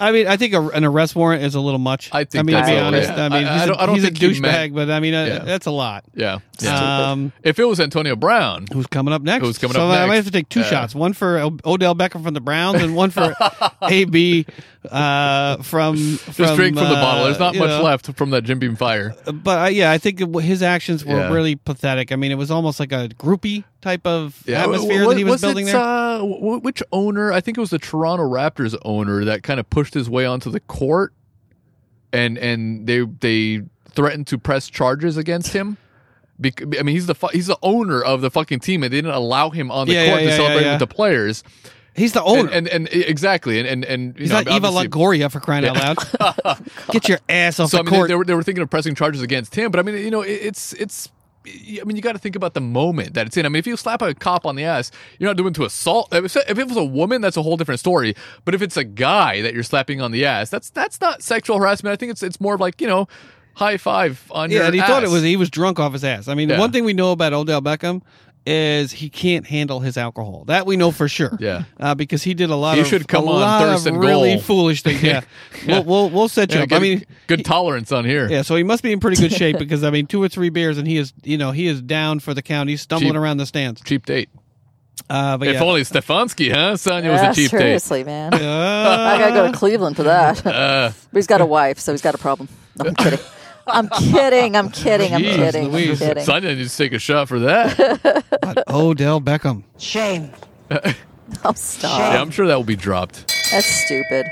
I mean, I think a, an arrest warrant is a little much. I think I mean, to be honest, I mean, I- he's, I a- don't- I don't he's a think he douchebag, but I mean, uh, Yeah. that's a lot. yeah. yeah. Um, if it was Antonio Brown, who's coming up next? Who's coming so up I might next? have to take two Yeah. shots: one for O- Odell Beckham from the Browns, and one for AB uh, from just drink from the uh, bottle. There's not much know. left from that Jim Beam fire. But uh, yeah, I think it, his actions were Yeah. really pathetic. I mean, it was almost like a groupie type of Yeah, atmosphere wa- that he was, was building it, there. Uh, which owner? I think it was the Toronto Raptors owner that kind of pushed his way onto the court, and and they they threatened to press charges against him. I mean, he's the fu- he's the owner of the fucking team, and they didn't allow him on the Yeah, court to celebrate with the players. He's the And, owner. and and exactly, and and and He's know, not Eva Longoria for crying out loud. Get your ass off So I the mean, they, court. they were they were thinking of pressing charges against him, but I mean, you know, it, it's it's I mean, you got to think about the moment that it's in. I mean, if you slap a cop on the ass, you're not doing to assault. If if it was a woman, that's a whole different story. But if it's a guy that you're slapping on the ass, that's that's not sexual harassment. I think it's it's more of like you know, high five on your Yeah, and he thought it was he was drunk off his ass. I mean, Yeah. one thing we know about Odell Beckham is he can't handle his alcohol. That we know for sure. Yeah. uh, because he did a lot He of should come a on lot Thirst of and really Goal. foolish things. Yeah, We'll, we'll we'll set you Yeah, up. good, I mean, good tolerance on here. yeah, so he must be in pretty good shape because I mean, two or three beers and he is you know he is down for the count. He's stumbling Cheap. around the stands. Cheap date. Uh, but If yeah. only Stefanski, huh? Sonya was Yeah, a cheap date. seriously, man. Uh, I gotta go to Cleveland for that. Uh, but he's got a wife, so he's got a problem. No, I'm kidding. I'm kidding. I'm kidding. I'm Jeez kidding. I'm Louise. kidding. Sonya needs to take a shot for that. but Odell Beckham. Shame. Oh, stop. yeah, I'm sure that will be dropped. That's stupid.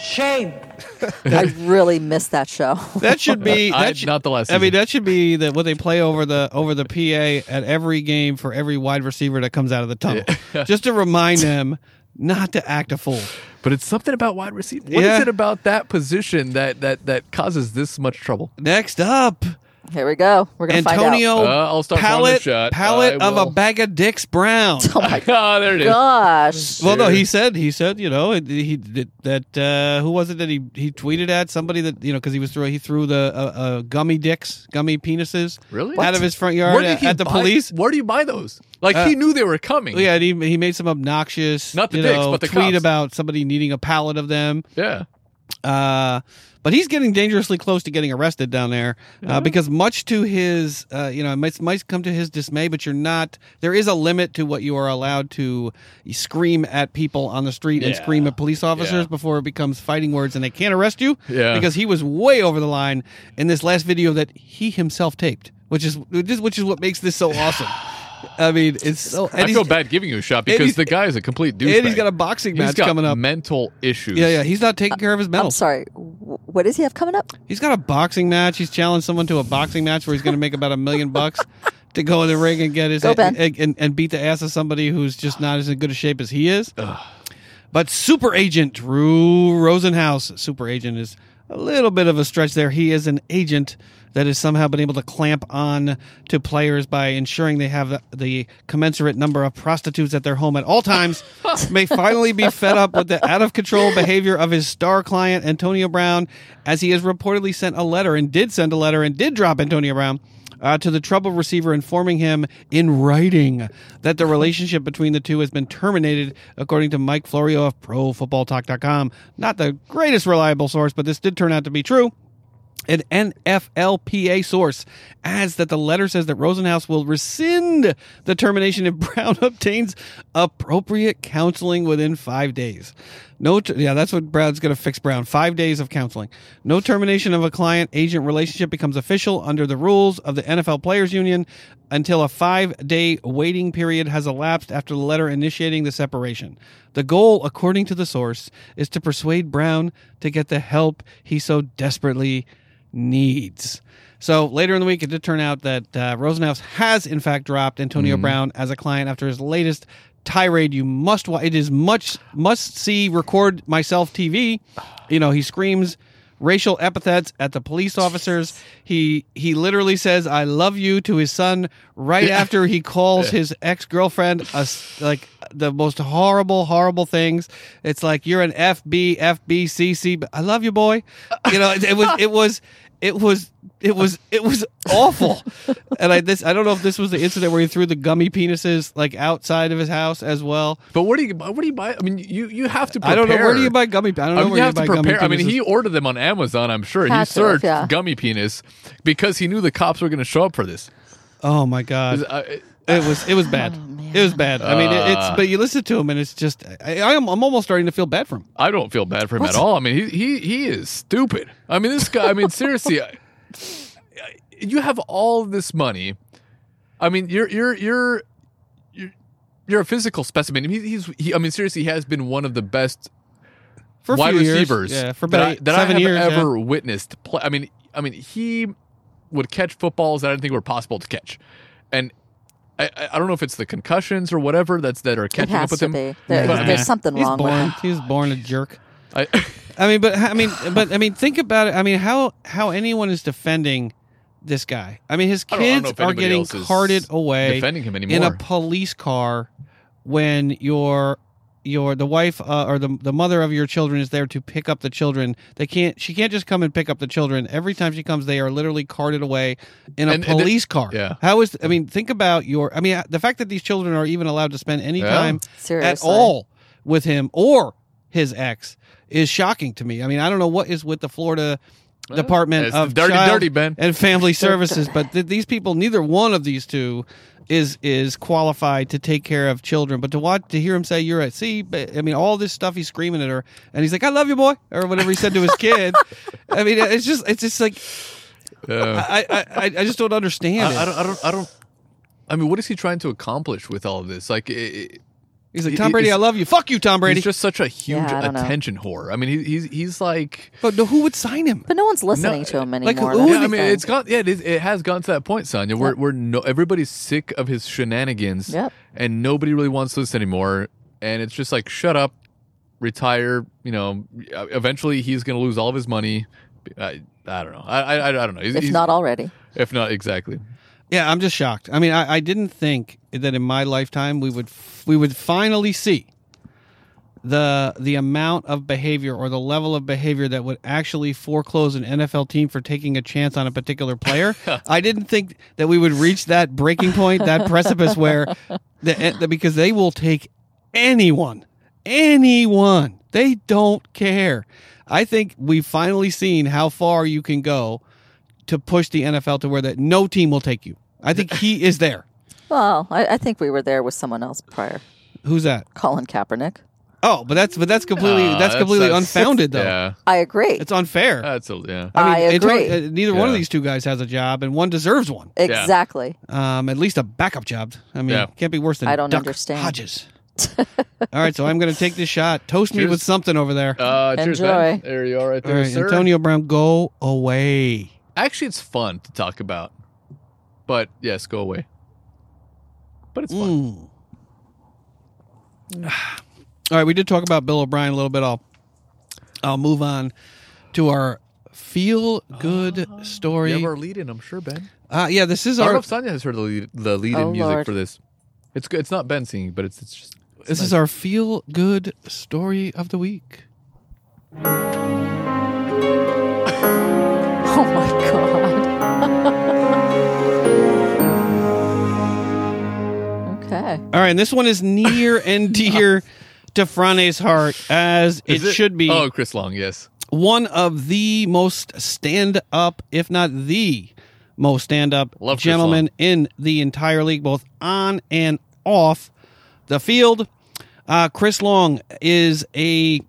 Shame. I really missed that show. That should be I- that should, not the last I mean, season. that should be the what they play over the over the PA at every game for every wide receiver that comes out of the tunnel, just to remind them not to act a fool. But it's something about wide receiver. What is Yeah. it about that position that that that causes this much trouble? Next up, Here we go. We're gonna Antonio find out. Uh, I'll start calling pallet the shot. pallet I of a will. bag of dicks Brown. Oh my Ah, there it is. gosh. Well, no, he said he said you know it- he did that uh, who was it that he he tweeted at somebody that you know because he was through he threw the uh, uh, gummy dicks gummy penises Really? out of his front yard Where did at, he at the buy- police. Where do you buy those? Like Uh, he knew they were coming. Yeah, and he, he made some obnoxious, Not the you dicks, know, but the tweet cops. about somebody needing a pallet of them. Yeah. Uh, but he's getting dangerously close to getting arrested down there uh, because much to his, uh, you know, it might, might come to his dismay, but you're not. There is a limit to what you are allowed to scream at people on the street and Yeah. scream at police officers Yeah. before it becomes fighting words and they can't arrest you. Yeah. because he was way over the line in this last video that he himself taped, which is which is what makes this so awesome. I mean, it's so. I feel bad giving you a shot because the guy is a complete douchebag. and he's got a boxing match got coming up. Mental issues. Yeah, yeah, he's not taking care of his mental. I'm sorry. What does he have coming up? He's got a boxing match. He's challenged someone to a boxing match where he's going to make about a million bucks to go in the ring and get his Go, and, and, and beat the ass of somebody who's just not as in good a shape as he is. But super agent Drew Rosenhaus, super agent is a little bit of a stretch there. He is an agent that has somehow been able to clamp on to players by ensuring they have the, the commensurate number of prostitutes at their home at all times. may finally be fed up with the out of control behavior of his star client Antonio Brown, as he has reportedly sent a letter and did send a letter and did drop Antonio Brown uh, to the trouble receiver, informing him in writing that the relationship between the two has been terminated, according to Mike Florio of ProFootballTalk.com. Not the greatest reliable source, but this did turn out to be true. An NFLPA source adds that the letter says that Rosenhaus will rescind the termination if Brown obtains appropriate counseling within five days. No, yeah, that's what Brown's going to fix Brown. Five days of counseling. No termination of a client agent relationship becomes official under the rules of the NFL Players Union until a five day waiting period has elapsed after the letter initiating the separation. The goal, according to the source, is to persuade Brown to get the help he so desperately needs. So later in the week, it did turn out that uh, Rosenhaus has in fact dropped Antonio Brown as a client after his latest tirade. You must watch. It is much must see. Record myself TV. You know he screams racial epithets at the police officers. He he literally says "I love you" to his son right after he calls his ex girlfriend a like the most horrible horrible things. It's like you're an FB I love you, boy. You know it, it was it was it was it was it was awful and i this i don't know if this was the incident where he threw the gummy penises like outside of his house as well But where do you buy? Where do you buy? I mean, you you have to. Prepare. i don't know where do you buy gummy i don't know I mean, where you you to buy gummy prepare. I mean, he ordered them on Amazon. I'm sure he Had searched yeah. gummy penis because he knew the cops were going to show up for this. oh my god Uh, it was it was bad it was bad i mean it, Uh. it's but you listen to him and it's just I, I am i'm almost starting to feel bad for him I don't feel bad for him at all. I mean, he he he is stupid. I mean, this guy. I mean, seriously, I- you have all this money. I mean, you're you're you're you're, you're a physical specimen. He, he's he, I mean, seriously, he has been one of the best for a wide few years. receivers yeah for that, about I, that I seven have years yeah. ever witnessed play. I mean, I mean, he would catch footballs that I didn't think were possible to catch, and. I, I- I don't know if it's the concussions or whatever that's that are It catching up with to him. be. There, But, I there's mean, something he's wrong born with him. he was born a jerk I, I mean, but I mean, but I mean, think about it. I mean, how how anyone is defending this guy. I mean, his I don't- I don't kids are getting carted away defending him anymore. in a police car when your your the wife uh, or the the mother of your children is there to pick up the children. They can't. She can't just come and pick up the children. Every time she comes, they are literally carted away in a And- and the- police car. yeah. How is? I mean, think about your. I mean, the fact that these children are even allowed to spend any Yeah. time at all with him or his ex is shocking to me. I mean, I don't know what is with the Florida Department it's of dirty, Child dirty, Ben. and Family Services, but th- these people, neither one of these two is is qualified to take care of children. But to watch to hear him say, "You're at sea," but, I mean, all this stuff he's screaming at her, and he's like, "I love you, boy," or whatever he said to his kid. I mean, it's just it's just like Yeah. I I, I, I just don't understand. I, I don't. I don't. I don't. I mean, what is he trying to accomplish with all of this? Like, it, it- He's like, "Tom Brady, he's- I love you. Fuck you, Tom Brady." he's just such a huge Yeah, I don't know. attention whore. I mean, he, he's he's like. but no, who would sign him? But no one's listening No, to him like, anymore. who That's would Yeah, the I mean, thing. it's gone. Yeah, it, is, it has gone to that point, Sonya. We're we're no, everybody's sick of his shenanigans, Yep. and nobody really wants this anymore. And it's just like, shut up, retire. You know, eventually he's going to lose all of his money. I, I don't know. I I, I don't know. He's, if he's- not already. if not exactly. Yeah, I'm just shocked. I mean, I, I didn't think that in my lifetime we would we would finally see the the amount of behavior or the level of behavior that would actually foreclose an NFL team for taking a chance on a particular player. I didn't think that we would reach that breaking point, that precipice where the, eh, the because they will take anyone, anyone. They don't care. I think we've finally seen how far you can go to push the NFL to where that no team will take you. I think he is there. Well, I, I think we were there with someone else prior. Who's that? Colin Kaepernick. Oh, but that's but that's completely Uh, that's completely that's- unfounded though. Yeah, I agree. It's unfair. that's a yeah. I mean, I it's- agree. uh, neither one of Yeah. these two guys has a job, and one deserves one. exactly. Um, at least a backup job. I mean, Yeah. can't be worse than I don't Duck understand. Hodges. All right, so I'm going to take this shot. Toast me Cheers. with something over there. Uh, cheers, man. Enjoy. There you are, right All there, right, sir. Antonio Brown, go away. Actually, it's fun to talk about, but yes, go away. But it's fun. Mm. All right, we did talk about Bill O'Brien a little bit. I'll I'll move on to our feel good story. You have our lead in, I'm sure, Ben. uh, yeah, this is I don't know our if Sonia has heard the lead, the lead in Oh, music Lord. for this. It's good. It's not Ben singing, but it's it's just. it's this is our feel good story of the week. Oh my god. okay. All right, and this one is near and dear to Frane's heart, as Is it, should be. Oh, Chris Long, yes. one of the most stand up, if not the most stand up Love Chris gentlemen in the entire league, both on and off the field. Uh, Chris Long is a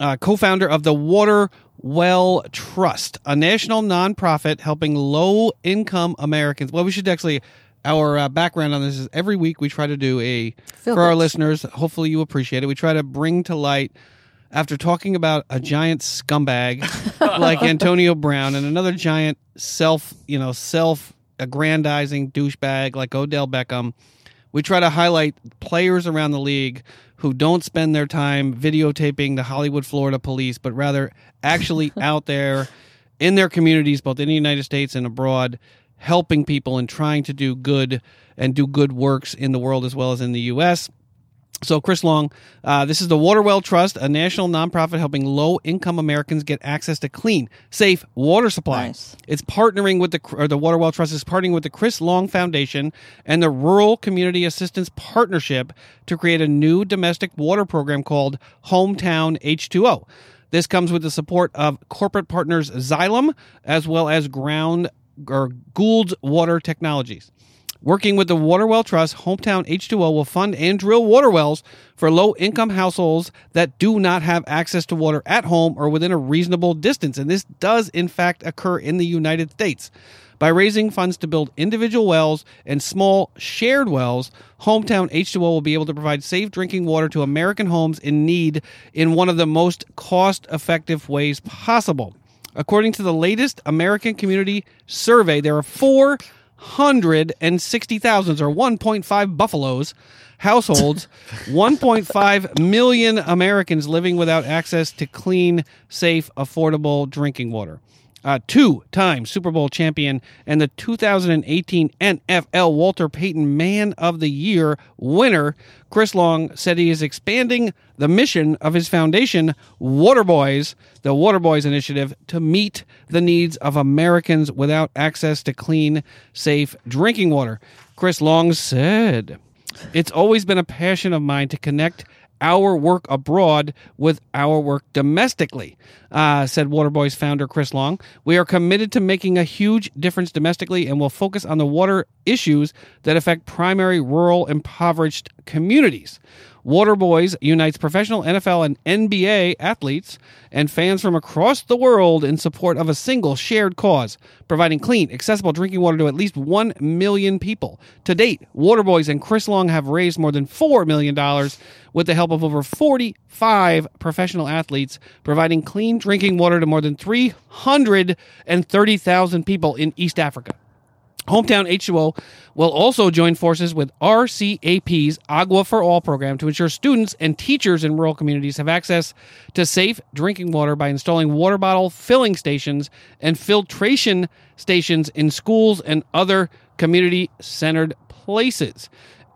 uh, co founder of the Water Well Trust, a national nonprofit helping low income Americans. Well, we should actually. Our uh, background on this is every week we try to do a Feel for our listeners. Hopefully, you appreciate it. We try to bring to light after talking about a giant scumbag like Antonio Brown and another giant self, you know, self aggrandizing douchebag like Odell Beckham, we try to highlight players around the league who don't spend their time videotaping the Hollywood, Florida police, but rather actually out there in their communities, both in the United States and abroad, helping people and trying to do good and do good works in the world as well as in the U.S. So, Chris Long, uh, this is the Waterwell Trust, a national nonprofit helping low income Americans get access to clean, safe water supply. Nice. It's partnering with the, or the Waterwell Trust is partnering with the Chris Long Foundation and the Rural Community Assistance Partnership to create a new domestic water program called Hometown H2O. This comes with the support of corporate partners Xylem as well as Ground or Gould's Water Technologies. Working with the Waterwell Trust, Hometown H2O will fund and drill water wells for low income households that do not have access to water at home or within a reasonable distance. And this does, in fact, occur in the United States. By raising funds to build individual wells and small shared wells, Hometown H2O will be able to provide safe drinking water to American homes in need in one of the most cost effective ways possible. According to the latest American Community Survey, there are 460,000 or 1.5 buffaloes households, 1.5 million Americans living without access to clean, safe, affordable drinking water. Uh, two-time Super Bowl champion and the 2018 NFL Walter Payton Man of the Year winner, Chris Long said he is expanding the mission of his foundation, Waterboys, the Waterboys Initiative, to meet the needs of Americans without access to clean, safe drinking water. Chris Long said, It's always been a passion of mine to connect our work abroad with our work domestically, uh, said Waterboys founder Chris Long. We are committed to making a huge difference domestically and will focus on the water issues that affect primary, rural, impoverished communities. Waterboys unites professional NFL and NBA athletes and fans from across the world in support of a single shared cause, providing clean, accessible drinking water to at least 1 million people. To date, Waterboys and Chris Long have raised more than $4 million with the help of over 45 professional athletes, providing clean drinking water to more than 330,000 people in East Africa. Hometown H2O will also join forces with RCAP's Agua for All program to ensure students and teachers in rural communities have access to safe drinking water by installing water bottle filling stations and filtration stations in schools and other community centered places.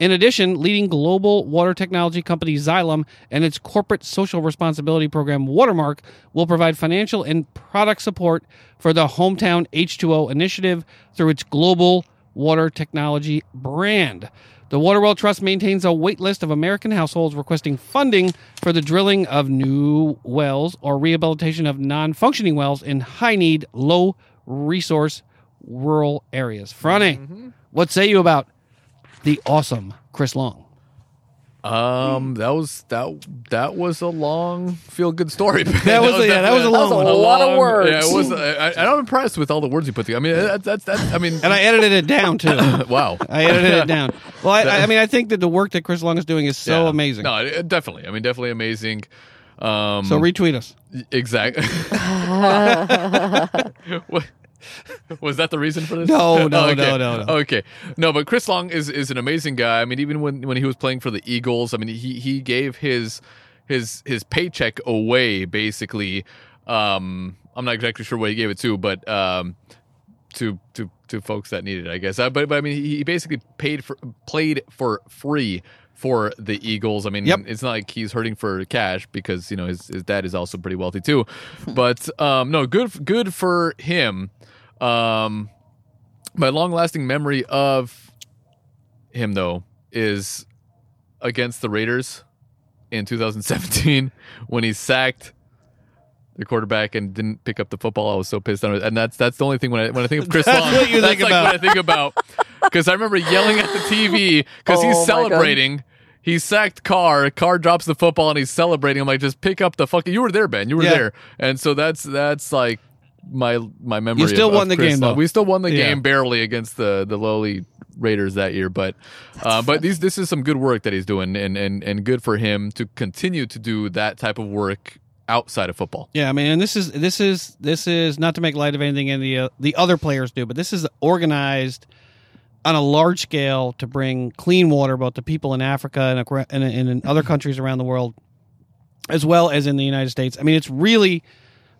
In addition, leading global water technology company Xylem and its corporate social responsibility program Watermark will provide financial and product support for the Hometown H2O initiative through its global water technology brand. The Waterwell Trust maintains a wait list of American households requesting funding for the drilling of new wells or rehabilitation of non functioning wells in high need, low resource rural areas. Franny, mm-hmm. what say you about the awesome Chris Long? Um, that was that that was a long feel good story. That was- yeah, that was a long That was one. a lot of words. Yeah, it was. I, I, I'm impressed with all the words you put together. I mean, that's that's, that's I mean, And I edited it down too. wow. I edited it down. Well, I, I mean, I think that the work that Chris Long is doing is so Yeah. amazing. No, it- definitely. I mean, definitely amazing. Um, So retweet us. exactly. Was that the reason for this? No, no, okay. no, no, no. Okay, no, but Chris Long is is an amazing guy. I mean, even when when he was playing for the Eagles, I mean, he he gave his his his paycheck away basically. Um, I'm not exactly sure what he gave it to, but um, to to to folks that needed it, I guess. Uh, but but I mean, he he basically paid for played for free for the Eagles. I mean, Yep. it's not like he's hurting for cash because you know his, his dad is also pretty wealthy too. But um, no, good good for him. Um, my long lasting memory of him though is against the Raiders in 2017 when he sacked the quarterback and didn't pick up the football. I was so pissed on it, and that's that's the only thing when I when I think of Chris That's Long. what you that's think like about. what I think about because I remember yelling at the TV because Oh, he's celebrating. He sacked Carr. Carr drops the football and he's celebrating. I'm like, just pick up the fucking. You were there, Ben. You were Yeah. there, and so that's that's like my my memory. We still of- won of the Chris game, Long. though. We still won the Yeah. game barely against the the lowly Raiders that year, but uh, but these this is some good work that he's doing, and and and good for him to continue to do that type of work outside of football. Yeah, I mean, and this is this is this is not to make light of anything any uh, the other players do, but this is organized on a large scale to bring clean water both to people in Africa and and, and in other countries around the world, as well as in the United States. I mean, it's really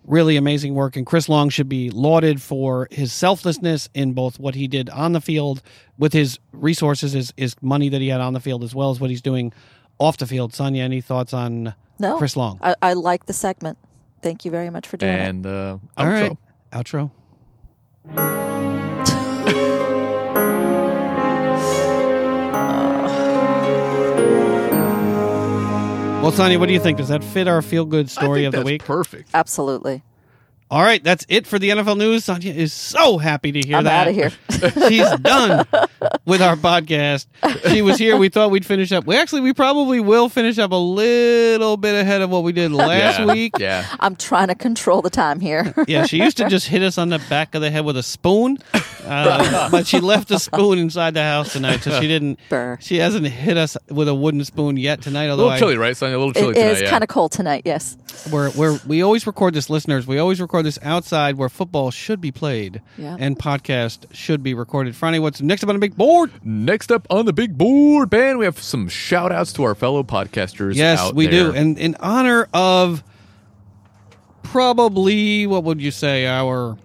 really amazing work, and Chris Long should be lauded for his selflessness in both what he did on the field with his resources, his, his money that he had on the field, as well as what he's doing off the field. Sonia, any thoughts on No, Chris Long? I, I like the segment. Thank you very much for doing it. And uh, outro. right, outro. Well, Sonia, what do you think? Does that fit our feel-good I story think of the that's week? Perfect. Absolutely. All right, that's it for the NFL news. Sonia is so happy to hear I'm that. outta here. She's done with our podcast. She was here. We thought we'd finish up. We actually, we probably will finish up a little bit ahead of what we did last yeah. week. Yeah. I'm trying to control the time here. Yeah, she used to just hit us on the back of the head with a spoon, uh, but she left a spoon inside the house tonight, so she didn't. Burr. She hasn't hit us with a wooden spoon yet tonight. A Although little I- chilly, right, Sonia? A little chilly it tonight. is yeah. kind of cold tonight. Yes. we're, we're we always record this, listeners. We always record this outside where football should be played, Yeah. and podcast should be recorded. Friday, what's next up on the big board? Next up on the big board, Ben, we have some shout outs to our fellow podcasters. Yes, we there. do, and in honor of probably what would you say our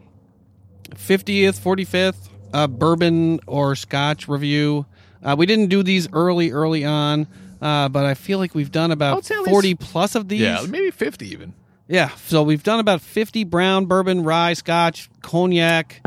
50th, 45th uh, bourbon or scotch review. Uh, we didn't do these early, early on, uh, but I feel like we've done about would say at least- 40 plus of these. Yeah, maybe 50 even. Yeah, so we've done about 50 brown, bourbon, rye, scotch, cognac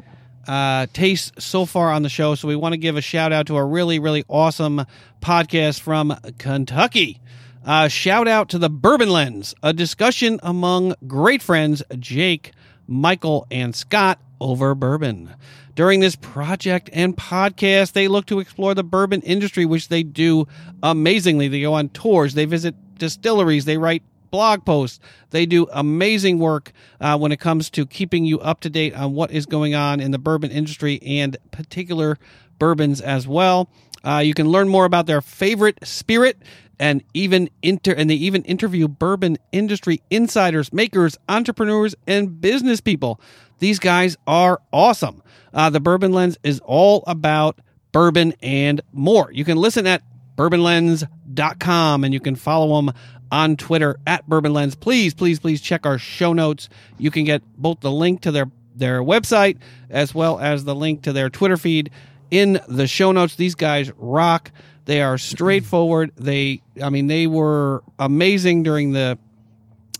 uh, tastes so far on the show. So we want to give a shout out to a really, really awesome podcast from Kentucky. Uh, shout out to the Bourbon Lens, a discussion among great friends Jake, Michael, and Scott over bourbon. During this project and podcast, they look to explore the bourbon industry, which they do amazingly. They go on tours, they visit distilleries, they write blog posts. They do amazing work uh, when it comes to keeping you up to date on what is going on in the bourbon industry and particular bourbons as well. Uh, you can learn more about their favorite spirit and even inter and they even interview bourbon industry insiders, makers, entrepreneurs, and business people. These guys are awesome. Uh, the Bourbon Lens is all about bourbon and more. You can listen at bourbonlens.com and you can follow them on Twitter at Bourbon Lens. Please, please, please check our show notes. You can get both the link to their their website as well as the link to their Twitter feed in the show notes. These guys rock. They are straightforward. They I mean they were amazing during the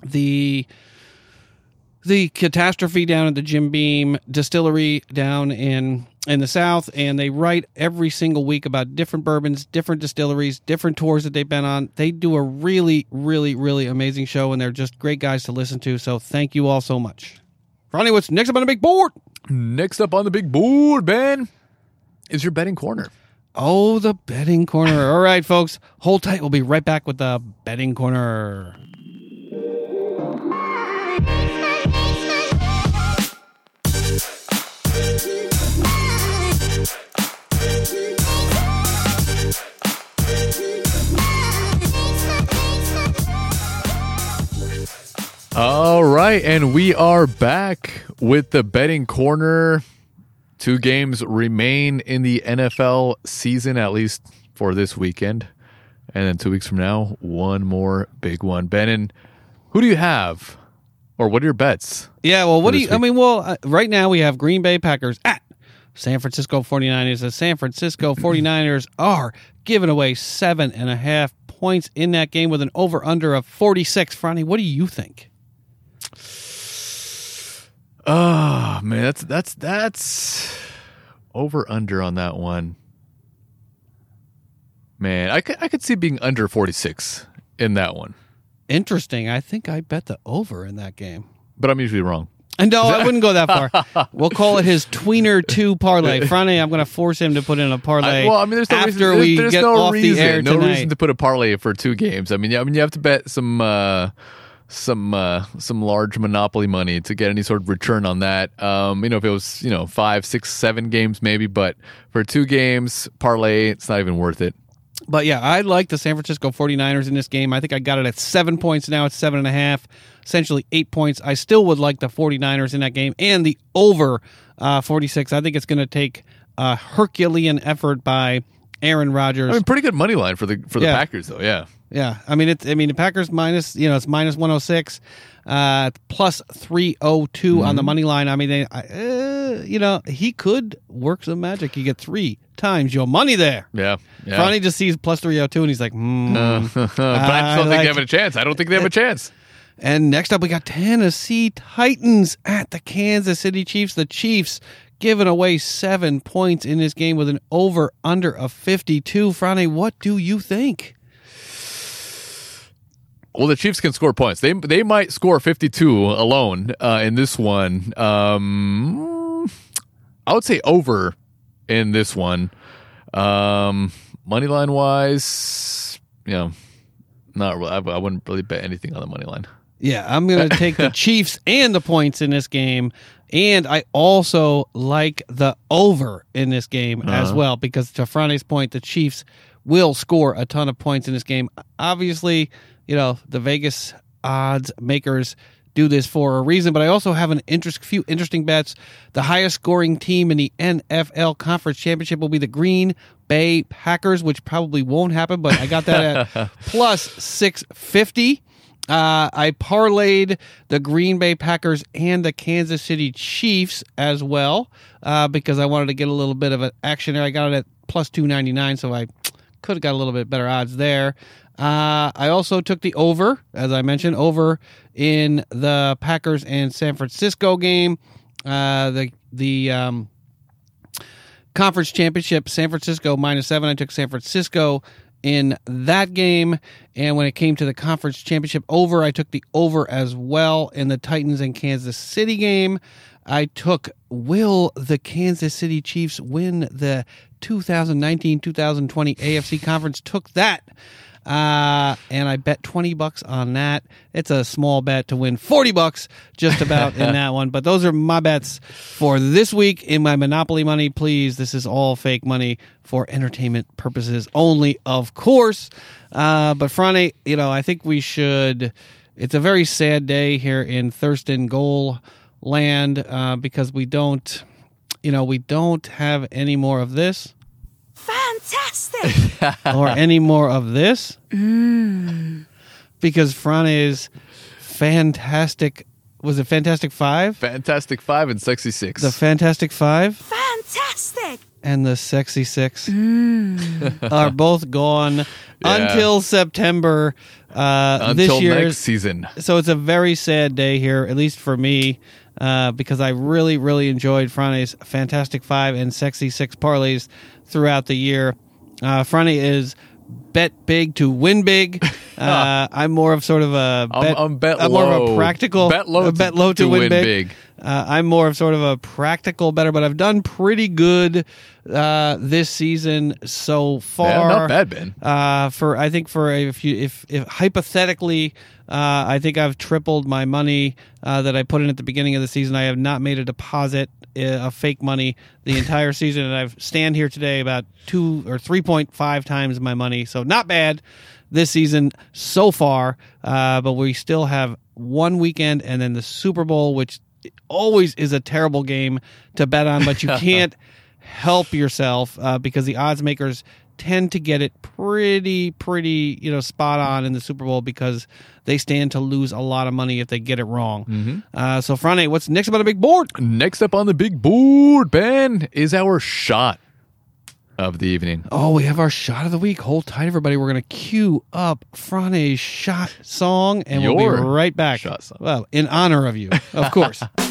the the catastrophe down at the Jim Beam distillery down in in the south and they write every single week about different bourbons different distilleries different tours that they've been on. They do a really really really amazing show and they're just great guys to listen to so thank you all so much. Ronnie what's next up on the big board? Next up on the big board, Ben, is your betting corner. oh the betting corner. All right folks hold tight. We'll be right back with the betting corner All right, and we are back with the betting corner. Two games remain in the NFL season, at least for this weekend. And then two weeks from now, one more big one. Ben, and who do you have? Or what are your bets? Yeah, well, what do you? this I mean, well, uh, right now we have Green Bay Packers at San Francisco 49ers. The San Francisco 49ers are giving away seven and a half points in that game with an over under of 46. Franny, what do you think? Oh man, that's that's that's over under on that one. Man, I could I could see being under forty six in that one, Interesting. I think I bet the over in that game. but I'm usually wrong. And no, I wouldn't go that far. we'll call it his tweener two parlay. Friday, I'm going to force him to put in a parlay. I, well, I mean, there's no after reason, there's, we there's get no off reason, the air no reason to put a parlay for two games. I mean, I mean, you have to bet some uh, some uh, some large monopoly money to get any sort of return on that. Um, you know, if it was you know five, six, seven games maybe, but for two games parlay, it's not even worth it. But yeah, I like the San Francisco 49ers in this game. I think I got it at seven points. Now it's seven and a half, essentially eight points. I still would like the 49ers in that game and the over uh, 46. I think it's going to take a Herculean effort by Aaron Rodgers. I mean, pretty good money line for the for the Yeah. Packers though. Yeah. Yeah, I mean it's. I mean the Packers minus. You know it's minus one hundred six, uh, plus three hundred two on the money line. I mean, they, I, uh, you know, he could work some magic. You get three times your money there. Yeah. Yeah. Ronnie just sees plus three hundred two, and he's like, hmm. but I don't think like- they have a chance. I don't think they have a chance. And next up, we got Tennessee Titans at the Kansas City Chiefs. The Chiefs giving away seven points in this game with an over under of fifty two. Franny, what do you think? Well, the Chiefs can score points. They they might score 52 alone uh, in this one. Um, I would say over in this one. Um, money line wise, you know, not really. I, I wouldn't really bet anything on the money line. Yeah, I'm going to take the Chiefs and the points in this game. And I also like the over in this game as well because to Franny's point, the Chiefs will score a ton of points in this game. Obviously, you know, the Vegas odds makers do this for a reason, but I also have an interest few interesting bets. The highest scoring team in the NFL Conference Championship will be the Green Bay Packers, which probably won't happen, but I got that at plus 650. Uh, I parlayed the Green Bay Packers and the Kansas City Chiefs as well uh, because I wanted to get a little bit of an action there. I got it at plus 299, so I could have got a little bit better odds there. Uh, I also took the over, as I mentioned, over in the Packers and San Francisco game. Uh, the the um, conference championship, San Francisco minus seven. I took San Francisco in that game. And when it came to the conference championship over, I took the over as well in the Titans and Kansas City game. I took will the Kansas City Chiefs win the 2019 2020 AFC conference? Took that. Uh, and I bet 20 bucks on that. It's a small bet to win 40 bucks just about in that one. But those are my bets for this week in my Monopoly money. Please, this is all fake money for entertainment purposes only, of course. Uh, but Franny, you know, I think we should. It's a very sad day here in Thirst and Goal land uh, because we don't, you know, we don't have any more of this Fantastic! or any more of this because Franny's fantastic. Was it Fantastic Five? Fantastic Five and Sexy Six. The Fantastic Five Fantastic! and the Sexy Six are both gone until September uh, Until this year. next season. So it's a very sad day here, at least for me, uh, because I really, really enjoyed Franny's Fantastic Five and Sexy Six parlays throughout the year. Uh, Franny is bet big to win big. Uh, I'm more of sort of a a I'm- bet, I'm bet more of a practical Bet low to- bet low to, to win, win big. big. Uh, I'm more of sort of a practical better, but I've done pretty good uh, this season so far. Yeah, not bad, Ben. Uh, for I think for a- if you if if hypothetically, uh, I think I've tripled my money uh, that I put in at the beginning of the season. I have not made a deposit uh, of fake money the entire season, and I've stand here today about two or three point five times my money. So not bad this season so far. Uh, but we still have one weekend and then the Super Bowl, which always is a terrible game to bet on, but you can't help yourself uh, because the odds makers tend to get it pretty, pretty, you know, spot on in the Super Bowl because they stand to lose a lot of money if they get it wrong. Uh, so, Frane, what's next about a big board? Next up on the big board, Ben, is our shot of the evening. Oh, we have our shot of the week. Hold tight, everybody. We're going to cue up Frane's shot song, and we'll be right back. shot song. Well, in honor of you, of course.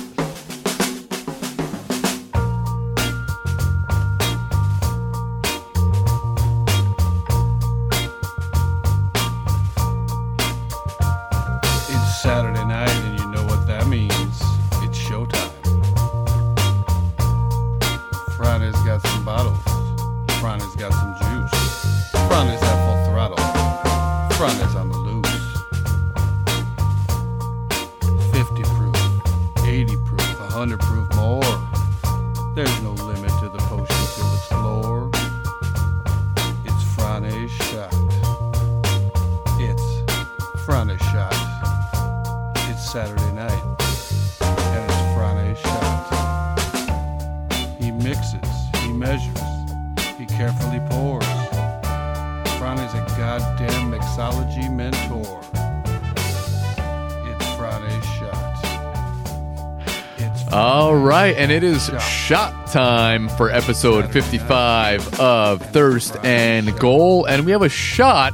right, and it is Shot. shot time for episode 55 of Thirst and Goal. And we have a shot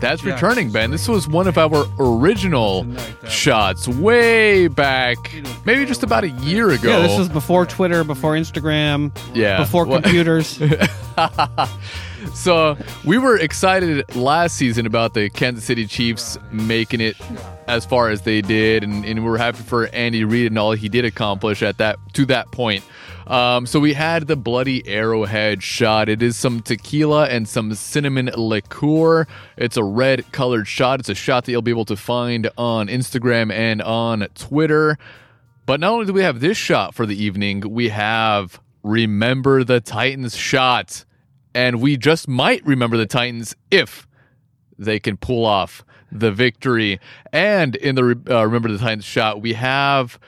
that's returning, Ben. This was one of our original shots way back, maybe just about a year ago. Yeah, this was before Twitter, before Instagram, Yeah. before computers. So we were excited last season about the Kansas City Chiefs making it as far as they did, and, and we were happy for Andy Reid and all he did accomplish at that to that point. Um, so we had the bloody arrowhead shot. It is some tequila and some cinnamon liqueur. It's a red colored shot. It's a shot that you'll be able to find on Instagram and on Twitter. But not only do we have this shot for the evening, we have Remember the Titans shot. And we just might remember the Titans if they can pull off the victory. And in the uh, Remember the Titans shot, we have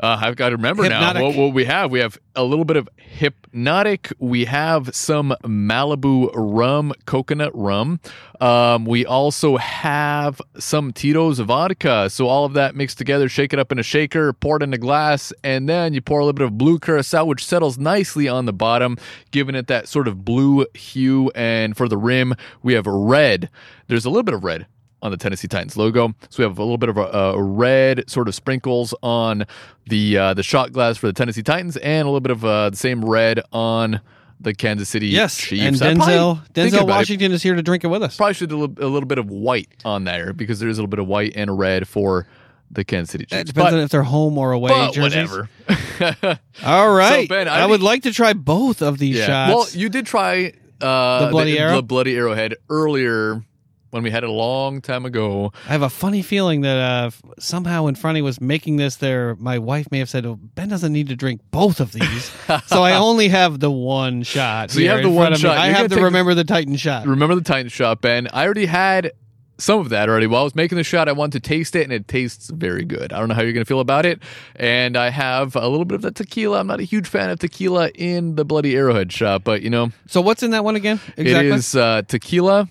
Uh, I've got to remember Hpnotiq. now what, what we have. We have a little bit of Hpnotiq. We have some Malibu rum, coconut rum. Um, we also have some Tito's vodka. So all of that mixed together, shake it up in a shaker, pour it in a glass, and then you pour a little bit of blue curacao, which settles nicely on the bottom, giving it that sort of blue hue. And for the rim, we have red. There's a little bit of red on the Tennessee Titans logo. So we have a little bit of a, a red sort of sprinkles on the uh, the shot glass for the Tennessee Titans, and a little bit of uh, the same red on the Kansas City Yes, Chiefs. and Denzel Denzel Washington is here to drink it with us. probably should do a little, a little bit of white on there because there is a little bit of white and red for the Kansas City It depends But, on if they're home or away. but jerseys. whatever. All right, Ben, I I, would like to try both of these yeah. shots. Well, you did try uh, The Bloody Arrow? the bloody arrowhead earlier when we had it a long time ago. I have a funny feeling that uh, somehow when Franny was making this, there, my wife may have said, oh, "Ben doesn't need to drink both of these," so I only have the one shot. So you have the one front of me. shot. I You're have to take the- remember the Titan shot. Remember the Titan shot, Ben? I already had some of that already. While I was making the shot, I wanted to taste it, and it tastes very good. I don't know how you're going to feel about it. And I have a little bit of the tequila. I'm not a huge fan of tequila in the Bloody Arrowhead shot, but you know, So what's in that one again? Exactly. it is uh, tequila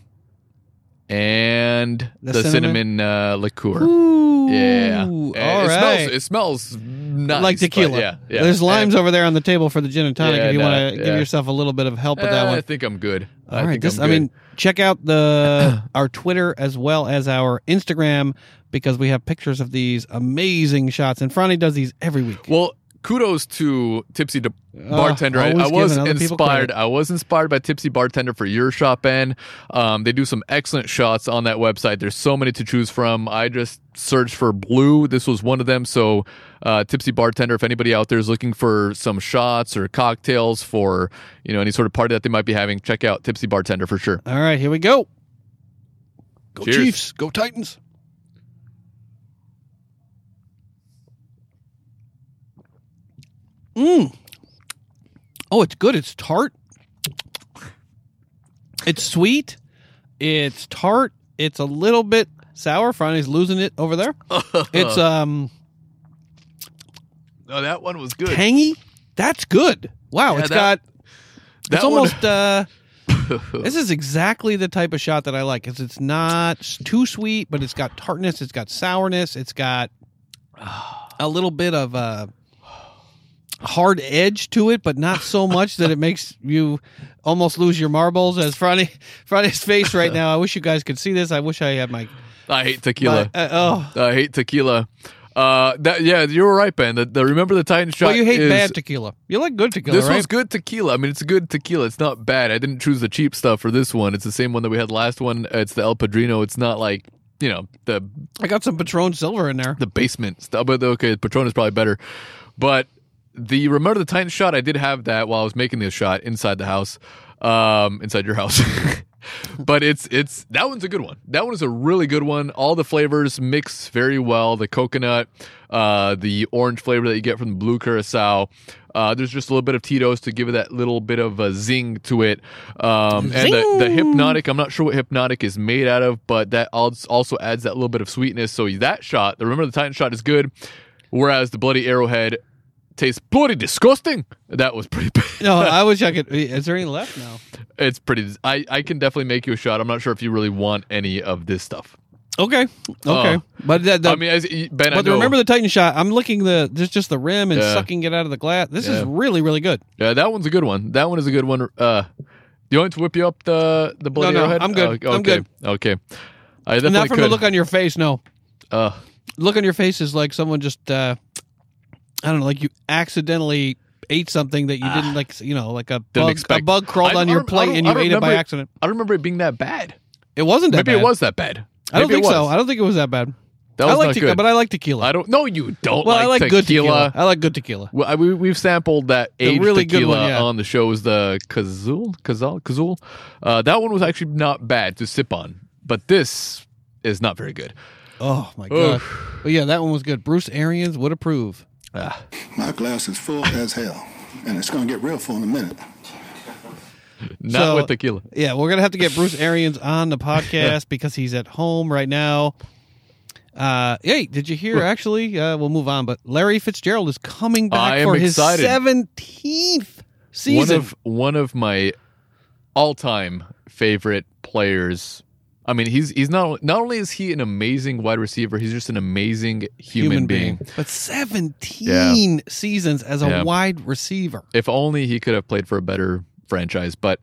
and The the, cinnamon? cinnamon, uh, liqueur. Ooh, Yeah, all it right. Smells, it smells nice, like tequila. Yeah, yeah. There's limes And, over there on the table for the gin and tonic Yeah, if you no, want to give yourself a little bit of help with eh, that one. I think I'm good. All I right, think this I mean, check out the our Twitter as well as our Instagram because we have pictures of these amazing shots. And Franny does these every week. Well, kudos to Tipsy De- Bartender. I, I was giving other people inspired. I was inspired by Tipsy Bartender for your shop, Ben. Um, they do some excellent shots on that website. There's so many to choose from. I just searched for blue. This was one of them. So, uh, Tipsy Bartender. If anybody out there is looking for some shots or cocktails for you know any sort of party that they might be having, check out Tipsy Bartender for sure. All right, here we go. Go Cheers. Chiefs. Go Titans. Mmm. Oh, it's good. It's tart. It's sweet. It's tart. It's a little bit sour. Franny's losing it over there. It's um Oh, that one was good. tangy. That's good. Wow, Yeah, it's that- got that it's one- almost uh this is exactly the type of shot that I like. Cuz it's not too sweet, but it's got tartness, it's got sourness, it's got a little bit of uh hard edge to it, but not so much that it makes you almost lose your marbles as Friday Friday's face right now. I wish you guys could see this. I wish I had my, I hate tequila. my- uh, oh. I hate tequila. Uh, that yeah, you were right, Ben. The, the remember the Titan shot. Well, you hate is- bad tequila. You like good tequila, right? This right? was good tequila. I mean, it's good tequila. It's not bad. I didn't choose the cheap stuff for this one. It's the same one that we had last one. It's the El Padrino. It's not like you know the I got some Patron Silver in there. the basement stuff. But okay, Patron is probably better. But the remember the Titan shot. I did have that while I was making this shot inside the house, um, inside your house. but it's it's that one's a good one. That one is a really good one. All the flavors mix very well. The coconut, uh, the orange flavor that you get from the blue curacao. Uh, there's just a little bit of Tito's to give it that little bit of a zing to it. Um, and the, the Hpnotiq, I'm not sure what Hpnotiq is made out of, but that also adds that little bit of sweetness. So that shot, the remember the Titan shot is good, whereas the bloody arrowhead tastes bloody disgusting. That was pretty bad. No, I wish I could. Is there any left now? It's pretty. I, I can definitely make you a shot. I'm not sure if you really want any of this stuff. Okay, okay, Oh. but I mean, as, Ben, but remember the Titan shot. I'm looking the just just the rim and Yeah. sucking it out of the glass. This is really really good. yeah, that one's a good one. That one is a good one. Uh, do you want to whip you up the the bloody no, arrowhead? I'm good. Oh, I'm good. Okay. I definitely Not from could. the look on your face. No, uh, look on your face is like someone just uh I don't know, like you accidentally ate something that you didn't like. You know, like a bug. A bug crawled I- on your don't- I plate don't- and I you don't ate it by remember accident. I don't remember it being that bad. It wasn't that bad. Maybe bad. it was that bad. I don't Maybe it think so. was. I don't think it was that bad. That I like not tequila, good. but I like tequila. I don't. No, you don't. well, like I like tequila. good tequila. I like good tequila. Well, I, we, we've sampled that aged really good tequila one, yeah. on the shows, the Kazul, Kazal, Kazul. Uh, that one was actually not bad to sip on, but this is not very good. Oh my god! But yeah, that one was good. Bruce Arians would approve. My glass is full as hell, and it's going to get real full in a minute. Not So- with tequila. Yeah, we're gonna have to get Bruce Arians on the podcast because he's at home right now. Uh, hey, did you hear? Actually, uh, we'll move on. But Larry Fitzgerald is coming back I am for his excited. seventeenth season. One of one of my all-time favorite players. I mean, he's he's not not only is he an amazing wide receiver, he's just an amazing human, being. But 17 seasons as a Yeah. wide receiver. If only he could have played for a better franchise, but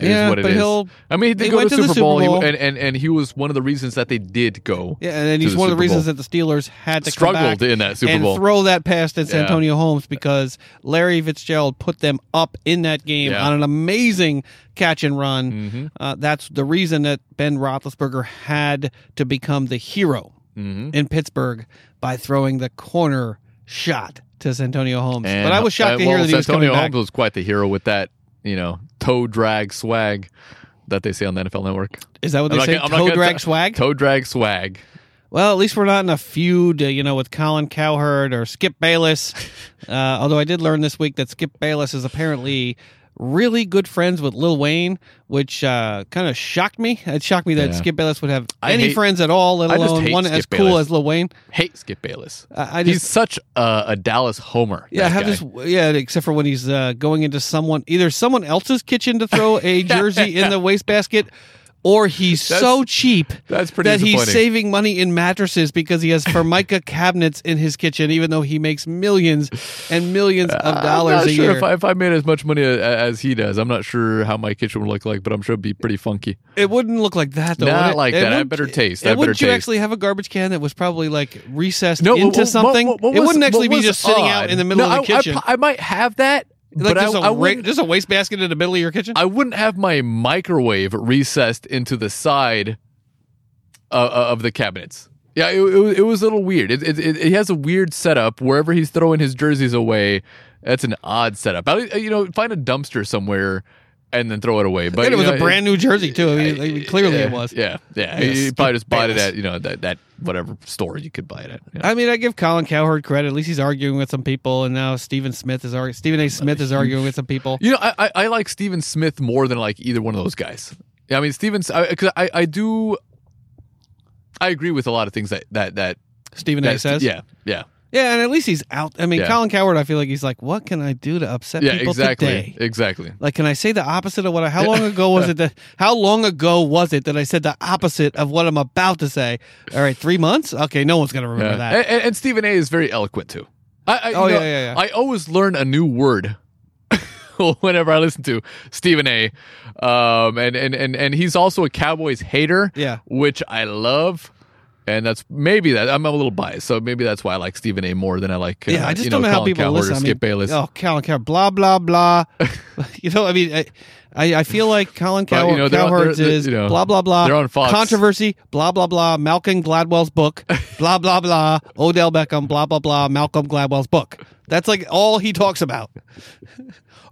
Yeah, what it but is. he'll- I mean, he did he go went to the the Super Bowl, Super he- and, and and he was one of the reasons that they did go. Yeah, and he's the one of the reasons Bowl. that the Steelers had to Struggled in that Super and Bowl. throw that past at Yeah. Santonio Holmes because Larry Fitzgerald put them up in that game Yeah. Mm-hmm. on an amazing catch and run. Uh, that's the reason that Ben Roethlisberger had to become the hero Mm-hmm. in Pittsburgh by throwing the corner shot to Santonio Holmes. And, but I was shocked uh, to hear well, that he was coming Santonio back. Holmes was quite the hero with that, you know, toe drag swag that they say on the NFL Network. Is that what I'm they say? gonna- Toe drag t- swag? Toe drag swag. Well, at least we're not in a feud, uh, you know, with Colin Cowherd or Skip Bayless. Uh, although I did learn this week that Skip Bayless is apparently really good friends with Lil Wayne, which uh, kind of shocked me. It shocked me that Yeah. Skip Bayless would have I any hate- friends at all, let alone one Skip as cool Bayless. as Lil Wayne. Hate Skip Bayless. I- I he's such a, a Dallas homer. Yeah, have guy. this. Yeah, except for when he's uh, going into someone, either someone else's kitchen to throw a jersey in the wastebasket, or he's That's- so cheap that he's saving money in mattresses because he has Formica cabinets in his kitchen, even though he makes millions and millions of dollars I'm not a sure year. if I, if I made as much money as he does. I'm not sure how my kitchen would look like, but I'm sure it'd be pretty funky. it wouldn't look like that though. Not it? like It that. I have better taste. And wouldn't you taste. actually have a garbage can that was probably like recessed No, into what- something? what- what it wouldn't actually be just sitting out in the middle No, of the I- I kitchen. pro- I, might have that, like but just, I, a I just a wastebasket in the middle of your kitchen. I wouldn't have my microwave recessed into the side uh, of the cabinets. Yeah, it, it, was- it was a little weird. It, it, it, he has a weird setup wherever he's throwing his jerseys away. That's an odd setup. I, you know, find a dumpster somewhere and then throw it away. But and it was you a know, brand new jersey too. I mean, like, clearly yeah, it was. Yeah, yeah. You probably just bought it at you know that that whatever store you could buy it at. you know. I mean, I give Colin Cowherd credit. At least he's arguing with some people, and now Stephen Smith is arguing. Stephen A. Smith is arguing with some people. You know, I, I, I like Stephen Smith more than like either one of those guys. Yeah, I mean, Steven, I, 'cause I, I do, I agree with a lot of things that that that Stephen A. says, Yeah, yeah, yeah, and at least he's out. I mean, Yeah. Colin Cowherd, I feel like he's like, what can I do to upset yeah. people Exactly, today? exactly. Like, can I say the opposite of what I? How long ago was it that? How long ago was it that I said the opposite of what I'm about to say? All right, three months. Okay, no one's gonna remember Yeah. that. And, and, Stephen A. is very eloquent too. I, I, you Oh, know, yeah, yeah, yeah. I always learn a new word whenever I listen to Stephen A. Um, and, and, and, and he's also a Cowboys hater. Yeah. Which I love. And that's maybe that I'm a little biased, so maybe that's why I like Stephen A. more than I like. Uh, yeah, I just you don't know how Colin people Cowherd listen. Or I Skip mean, Bayless. Oh, Colin Cowherd, blah blah blah. you know, I mean, I, I, I feel like Colin But, you Cowherd, know, they're they're- is you know, blah blah blah. they're on Fox. Controversy, blah blah blah. Malcolm Gladwell's book, blah blah blah. Odell Beckham, blah blah blah. Malcolm Gladwell's book. That's like all he talks about.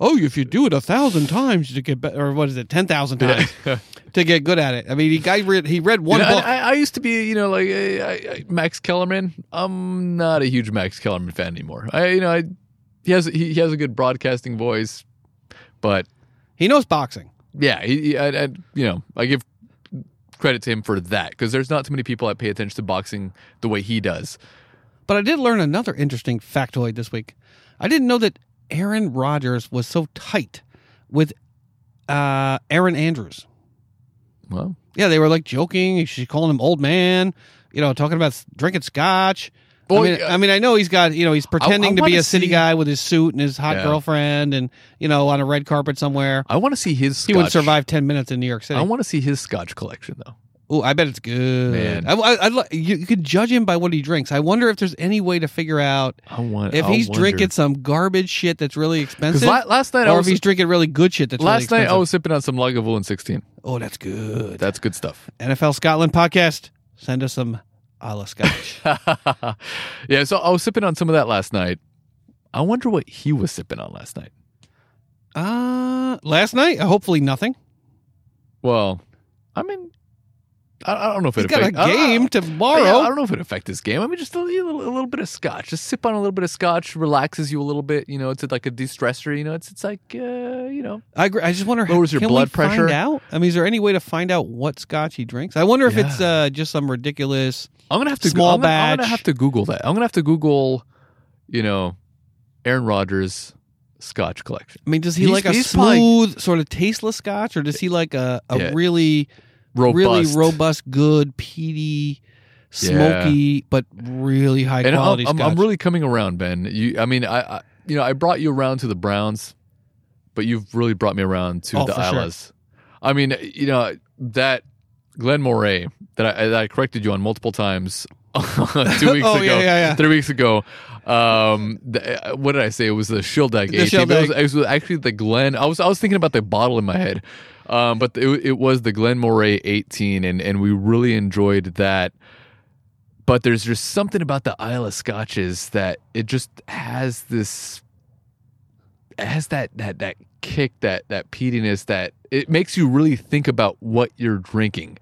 Oh, if you do it a thousand times to get better, or what is it, ten thousand times to get good at it? I mean, he guy read he read one You know, book. I, I used to be, you know, like I, I, Max Kellerman. I'm not a huge Max Kellerman fan anymore. I, you know, I, he has he, he has a good broadcasting voice, but he knows boxing. yeah, he, he- I, you know, I give credit to him for that because there's not too many people that pay attention to boxing the way he does. But I did learn another interesting factoid this week. I didn't know that Aaron Rodgers was so tight with uh, Erin Andrews. Well, Yeah, they were like joking. She's calling him old man. You know, talking about drinking scotch. I Boy, mean, uh, I mean, I know he's got you know he's pretending to be a city see- guy with his suit and his hot Yeah. girlfriend, and you know on a red carpet somewhere. I want to see his. He would survive ten minutes in New York City. I want to see his Scotch collection though. Oh, I bet it's good. Man. I, I, I'd you, you could judge him by what he drinks. I wonder if there's any way to figure out I want if I he's wonder. drinking some garbage shit that's really expensive, la- last night I or was- if he's drinking really good shit that's really Last night. I was sipping on some Lagavulin 16. oh, that's good. That's good stuff. NFL Scotland podcast. Send us some a la Scotch. yeah, so I was sipping on some of that last night. I wonder what he was sipping on last night. uh, last night, hopefully nothing. Well, I mean, I, I don't know if it He's got a affect- I game I tomorrow. Yeah, I don't know if it affect this game. I mean, just a little, a little bit of scotch. Just sip on a little bit of scotch, relaxes you a little bit. You know, it's like a de-stressor. You know, it's it's like uh, you know, I agree. I just wonder how Lowers your blood pressure. out? I mean, is there any way to find out what scotch he drinks? I wonder if it's uh, just some ridiculous. I'm gonna have to Small I'm gonna, I'm gonna have to Google that. I'm gonna have to Google, you know, Aaron Rodgers Scotch collection. I mean, does he He's- like a probably- smooth, sort of tasteless scotch, or does he like a, a Yeah. really, Robust. really robust, good, peaty, smoky, but really high and quality I'm, I'm, really coming around, Ben. You, I mean, I, I, you know, I brought you around to the Browns, but you've really brought me around to Oh, the for sure. Islays. I mean, you know that Glen Moray that I, that I corrected you on multiple times two weeks Oh, ago, yeah, yeah, yeah. three weeks ago. Um, the, what did I say? It was the Shieldaig. The 18, but It, was, it was actually the Glen. I was I was thinking about the bottle in my head, um, but it, it was the Glen Moray 18, and and we really enjoyed that. But there's just something about the Isle of Scotches that it just has this, it has that that that kick, that that peatiness, that it makes you really think about what you're drinking.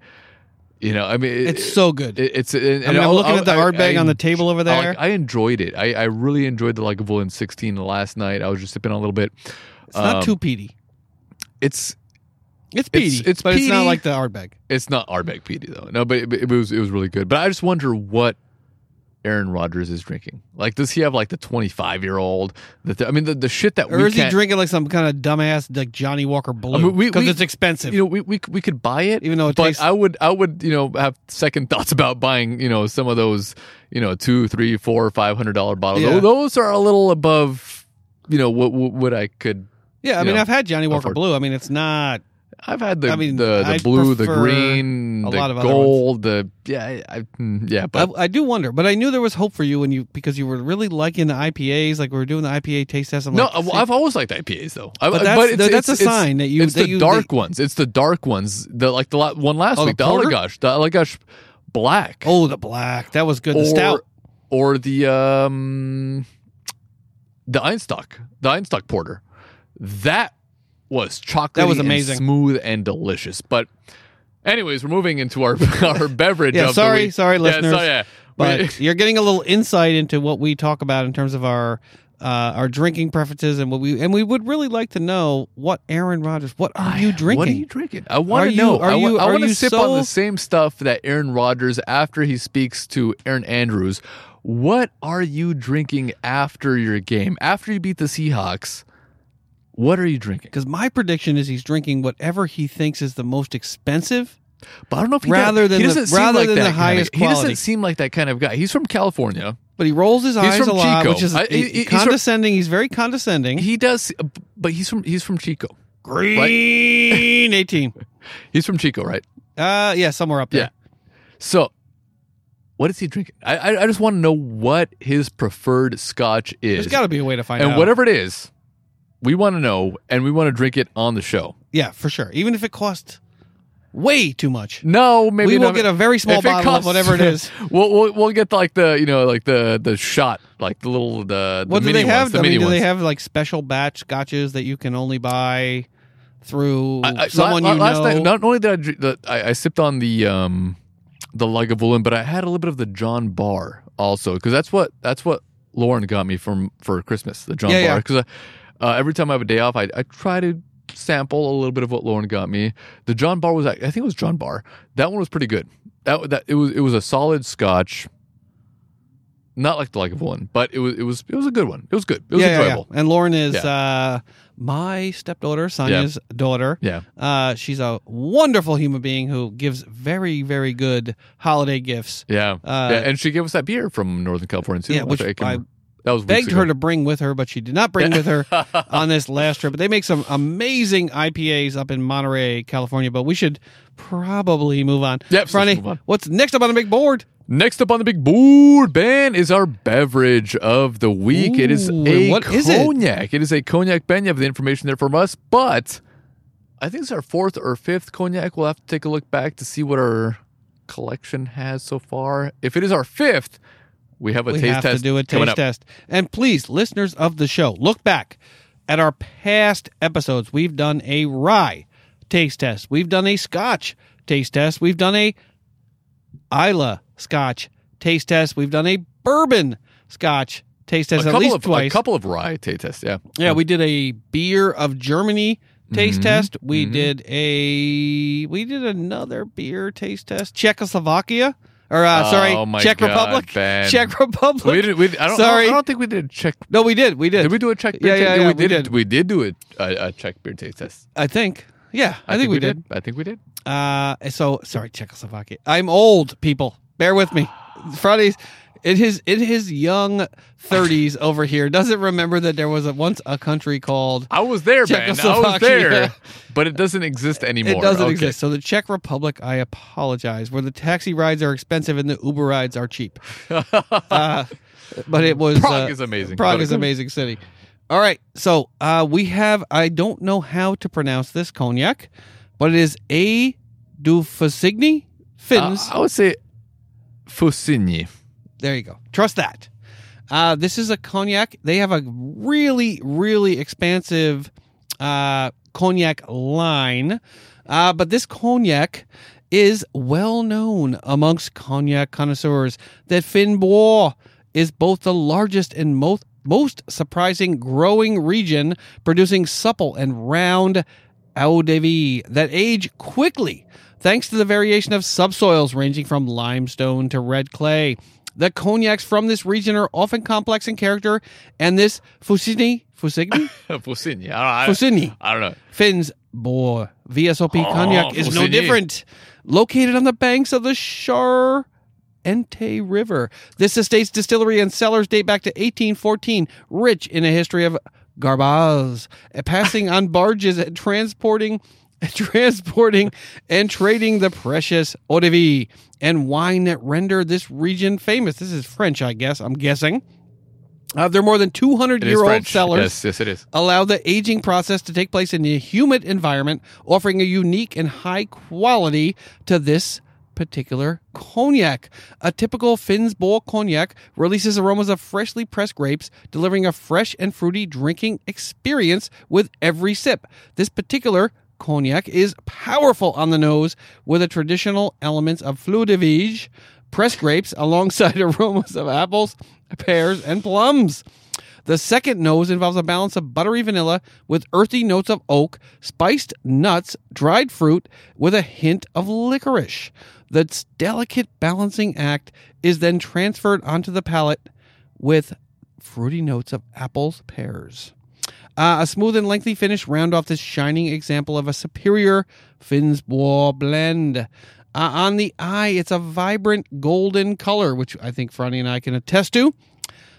You know, I mean, it- it's so good. it, it's. And, I mean, I'm looking at the Ardbeg on the table over I, there. I enjoyed it. I, I really enjoyed the Lagavulin 16 last night. I was just sipping on a little bit. it's not um, too peaty. It's It's peaty, it's but it's not like the Ardbeg. it's not Ardbeg peaty though. No, but it, it was it was really good. But I just wonder what Aaron Rodgers is drinking. Like, does he have like the 25 year old? That I mean, the, the shit that Or we is he drinking like some kind of dumbass like Johnnie Walker Blue? I mean, Because it's expensive. You know, we, we we could buy it, Even though it but tastes- I would I would you know have second thoughts about buying you know some of those you know two three four five hundred dollar bottles. Yeah. Those are a little above you know what what, what I could. yeah, I mean, know, I've had Johnnie Walker afford- Blue. I mean, it's not. I've had the I mean, the, the blue, the green, a the gold, the yeah, I, mm, yeah, but I, I do wonder, but I knew there was hope for you when you because you were really liking the IPAs. Like we were doing the IPA taste test. I'm no, like, I've always liked IPAs though. I, But that's- it's, that's a it's- it's- sign that you- It's that the you- dark that- ones. It's the dark ones. The like the one last Oh, the week, the the Allagash Black. oh, the black that was good. The or, stout. or the um the Einstök, the Einstök porter. That was chocolate. That was amazing. smooth and delicious. But anyways, we're moving into our our beverage. Yeah, of sorry, the week. sorry, Yeah, listeners. so, yeah. But you're getting a little insight into what we talk about in terms of our uh, our drinking preferences and what we and we would really like to know what Aaron Rodgers. What are you drinking? What are you drinking? I want to you- know. are I, you- are want to sip so- on the same stuff that Aaron Rodgers after he speaks to Erin Andrews. What are you drinking after your game? After you beat the Seahawks, what are you drinking? Because my prediction is he's drinking whatever he thinks is the most expensive. But I don't know if he Rather does, than he doesn't seem rather like than that the kind of- highest He quality. doesn't seem like that kind of guy. He's from California. But he rolls his eyes from a lot, Chico. which is I- he- he's from- condescending. he's very condescending. He does, but he's from he's from Chico. Green eighteen. He's from Chico, right? Uh, yeah, somewhere up there. Yeah. So, what is he drinking? I we want to know, and we want to drink it on the show. Yeah, for sure. Even if it costs way too much. No, maybe We will not. get a very small If bottle of whatever it is. we'll, we'll we'll get like the you know like the the shot like the little the, the What do they have? ones, the I mean, do they have like special batch scotches that you can only buy through I- I- someone la- you last know? night, not only did I, the, I I sipped on the um the Lagavulin, but I had a little bit of the John Barr also because that's what that's what Lauren got me from for Christmas the John Yeah, yeah. Bar because uh, every time I have a day off I I try to sample a little bit of what Lauren got me. The John Barr was I think it was John Barr. That one was pretty good. That that it was it was a solid Scotch. Not like the Lagavulin, but it was it was it was a good one. It was good. It was yeah, yeah, enjoyable. yeah. And Lauren is Yeah. uh, my stepdaughter, Sonia's daughter. Yeah. Uh, she's a wonderful human being who gives very, very good holiday gifts. Yeah. Uh, yeah, and she gave us that beer from Northern California too. Yeah, which I can- I that was Begged ago. her to bring with her, but she did not bring with her on this last trip. But they make some amazing IPAs up in Monterey, California. But we should probably move on. Yep, let's move on. what's next up on the big board? Next up on the big board, Ben, is our beverage of the week. it is Ooh, a what is it? cognac. it is a cognac, Ben. You have the information there from us, but I think it's our fourth or fifth cognac. We'll have to take a look back to see what our collection has so far. If it is our fifth, we have a we taste have test to do a taste test. And please, listeners of the show, look back at our past episodes. We've done a rye taste test. We've done a Scotch taste test. We've done a Islay Scotch taste test. We've done a bourbon Scotch taste test a at couple least of twice. a couple of rye taste tests. Yeah, Yeah, we did a beer of Germany taste Mhm. test. We Mhm. did a we did another beer taste test. Czechoslovakia or uh, Oh, sorry, Czech God, Republic. Ben. Czech Republic. We did. We, I don't. Sorry. I don't think we did check. no, we did. We did. Did we do a check? Yeah, beer yeah, taste? yeah, we, we did. did. We did do a, a, a check beer taste test. I think. Yeah, I, think, we, did. I think we did. Uh, so sorry, Czechoslovakia. I'm old, people. Bear with me. Fridays, in his in his young 30s over here, doesn't remember that there was a, once a country called. I was there, man. I was there, but it doesn't exist anymore. It doesn't Okay. exist. So the Czech Republic, I apologize, where the taxi rides are expensive and the Uber rides are cheap. uh, but it was Prague uh, is amazing. Prague is amazing city. All right, so uh, we have. I don't know how to pronounce this cognac, but it is A. du Fussigny Finns. Uh, I would say Fussigny. There you go. Trust that. Uh, this is a cognac. They have a really, really expansive uh, cognac line, uh, but this cognac is well known amongst cognac connoisseurs that Fins Bois is both the largest and most most surprising growing region, producing supple and round eau de vie that age quickly thanks to the variation of subsoils ranging from limestone to red clay. The cognacs from this region are often complex in character, and this Fussigny, Fussigny, Fussigny. I don't, Fussigny, I don't know. Fins Bois VSOP Oh, cognac is no different. Located on the banks of the Char Ente River. This estate's distillery and cellars date back to 1814, rich in a history of garbage, passing on barges and transporting transporting and trading the precious eau de vie and wine that render this region famous. This is French, I guess. I'm guessing. Uh, they're more than 200 It is year old cellars Yes, yes, it is. allow the aging process to take place in a humid environment, offering a unique and high quality to this particular cognac. A typical Finsbull cognac releases aromas of freshly pressed grapes, delivering a fresh and fruity drinking experience with every sip. This particular cognac is powerful on the nose with the traditional elements of fleur de vigne, pressed grapes, alongside aromas of apples, pears, and plums. The second nose involves a balance of buttery vanilla with earthy notes of oak, spiced nuts, dried fruit, with a hint of licorice. The delicate balancing act is then transferred onto the palate with fruity notes of apples, pears. Uh, a smooth and lengthy finish round off this shining example of a superior Fins Bois blend. Uh, on the eye, it's a vibrant golden color, which I think Franny and I can attest to.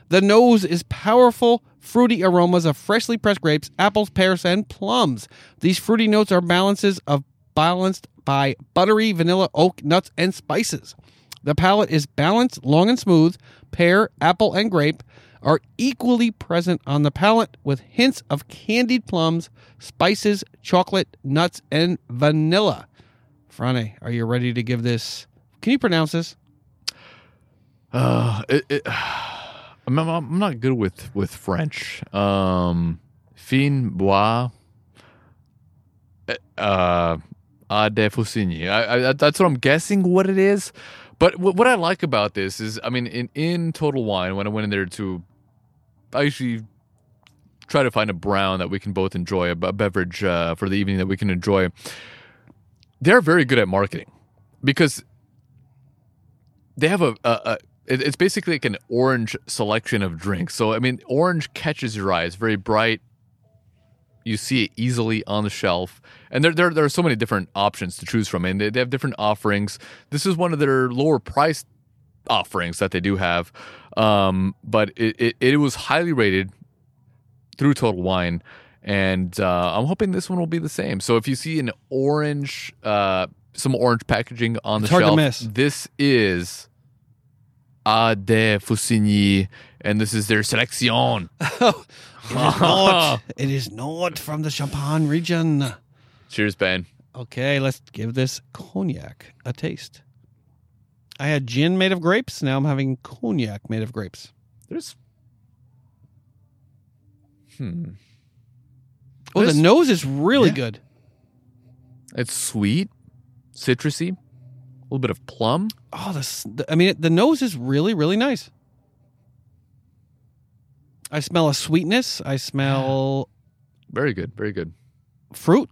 The nose is powerful, fruity aromas of freshly pressed grapes, apples, pears, and plums. These fruity notes are balances of balanced by buttery vanilla, oak, nuts, and spices. The palate is balanced, long and smooth. Pear, apple, and grape are equally present on the palate with hints of candied plums, spices, chocolate, nuts, and vanilla. Frane, are you ready to give this? Can you pronounce this? Uh, it, it, I'm, I'm- not good with with French. Um, fin bois. Uh, a de Fussigny. I, I, that's what I'm guessing what it is. But what, what I like about this is, I mean, in, in Total Wine, when I went in there to, I usually try to find a brown that we can both enjoy, a, beverage uh, for the evening that we can enjoy. They're very good at marketing because they have a, a, a it's basically like an orange selection of drinks. So I mean, orange catches your eye. It's very bright. You see it easily on the shelf, and there there, there are so many different options to choose from, and they, they have different offerings. This is one of their lower priced offerings that they do have, um, but it, it it was highly rated through Total Wine, and uh, I'm hoping this one will be the same. So if you see an orange, uh, some orange packaging on It's the shelf, this is A de Fussigny, and this is their selection. It is not. It is not from the Champagne region. Cheers, Ben. Okay, let's give this cognac a taste. I had gin made of grapes. Now I'm having cognac made of grapes. There's hmm. Oh, the nose is really Yeah. good. It's sweet, citrusy. A little bit of plum. Oh, this. I mean, the nose is really, really nice. I smell a sweetness. I smell Very good. Very good. fruit.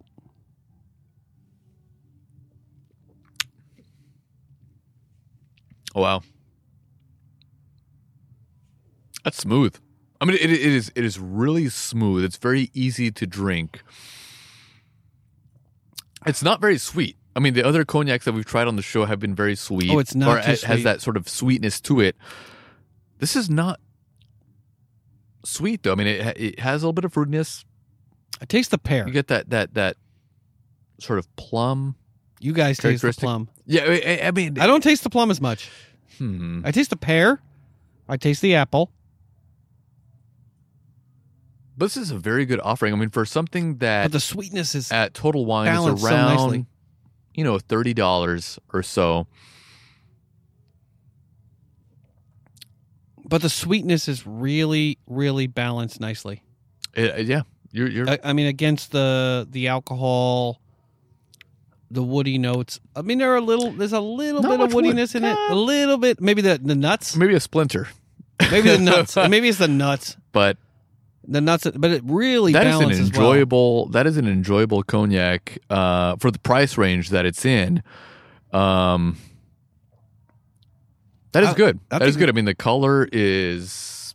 Oh, wow. That's smooth. I mean, it, it is it is really smooth. It's very easy to drink. It's not very sweet. I mean, the other cognacs that we've tried on the show have been very sweet. Oh, it's not or it has that sort of sweetness to it. This is not sweet though. I mean, it it has a little bit of fruitiness. I taste the pear. You get that that that sort of plum. You guys taste the plum. Yeah, I, I mean, I don't taste the plum as much. Hmm. I taste the pear. I taste the apple. This is a very good offering. I mean, for something that But the sweetness is at Total Wine is balanced so around, nicely. you know, thirty dollars or so. but the sweetness is really, really balanced nicely. It- uh, yeah, you're you're I, I mean, against the the alcohol, the woody notes. I mean, there are a little. There's a little Not bit of much wood. woodiness in it. A little bit. Maybe the the nuts. maybe a splinter, Maybe the nuts. maybe it's the nuts. but The nuts. But it really that is an balances well. enjoyable. That is an enjoyable cognac uh, for the price range that it's in. Um, that is I- good. I that is good. I mean, the color is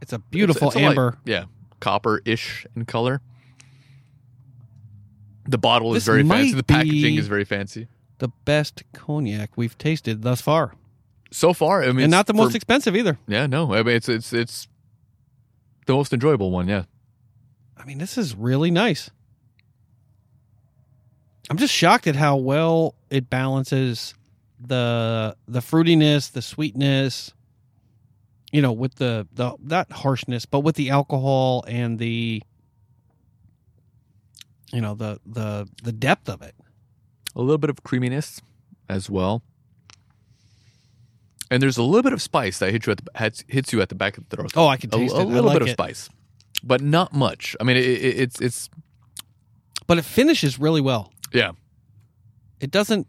It's a beautiful it's- it's a light- amber. yeah, copper-ish in color. The bottle is This very fancy. might The packaging be- is very fancy. The best cognac we've tasted thus far, So far, I mean, and not the for- most expensive either. Yeah, no. I mean, it's it's it's the most enjoyable one. Yeah. I mean, this is really nice. I'm just shocked at how well it balances the the fruitiness, the sweetness, you know, with the the that harshness, but with the alcohol and the you know, the the the depth of it. A little bit of creaminess as well. And there's a little bit of spice that hits you at the, hits, you at the back of the throat. Oh, I can taste a it. I little like bit of it. spice, but not much. I mean, it, it, it's it's But it finishes really well. yeah. It doesn't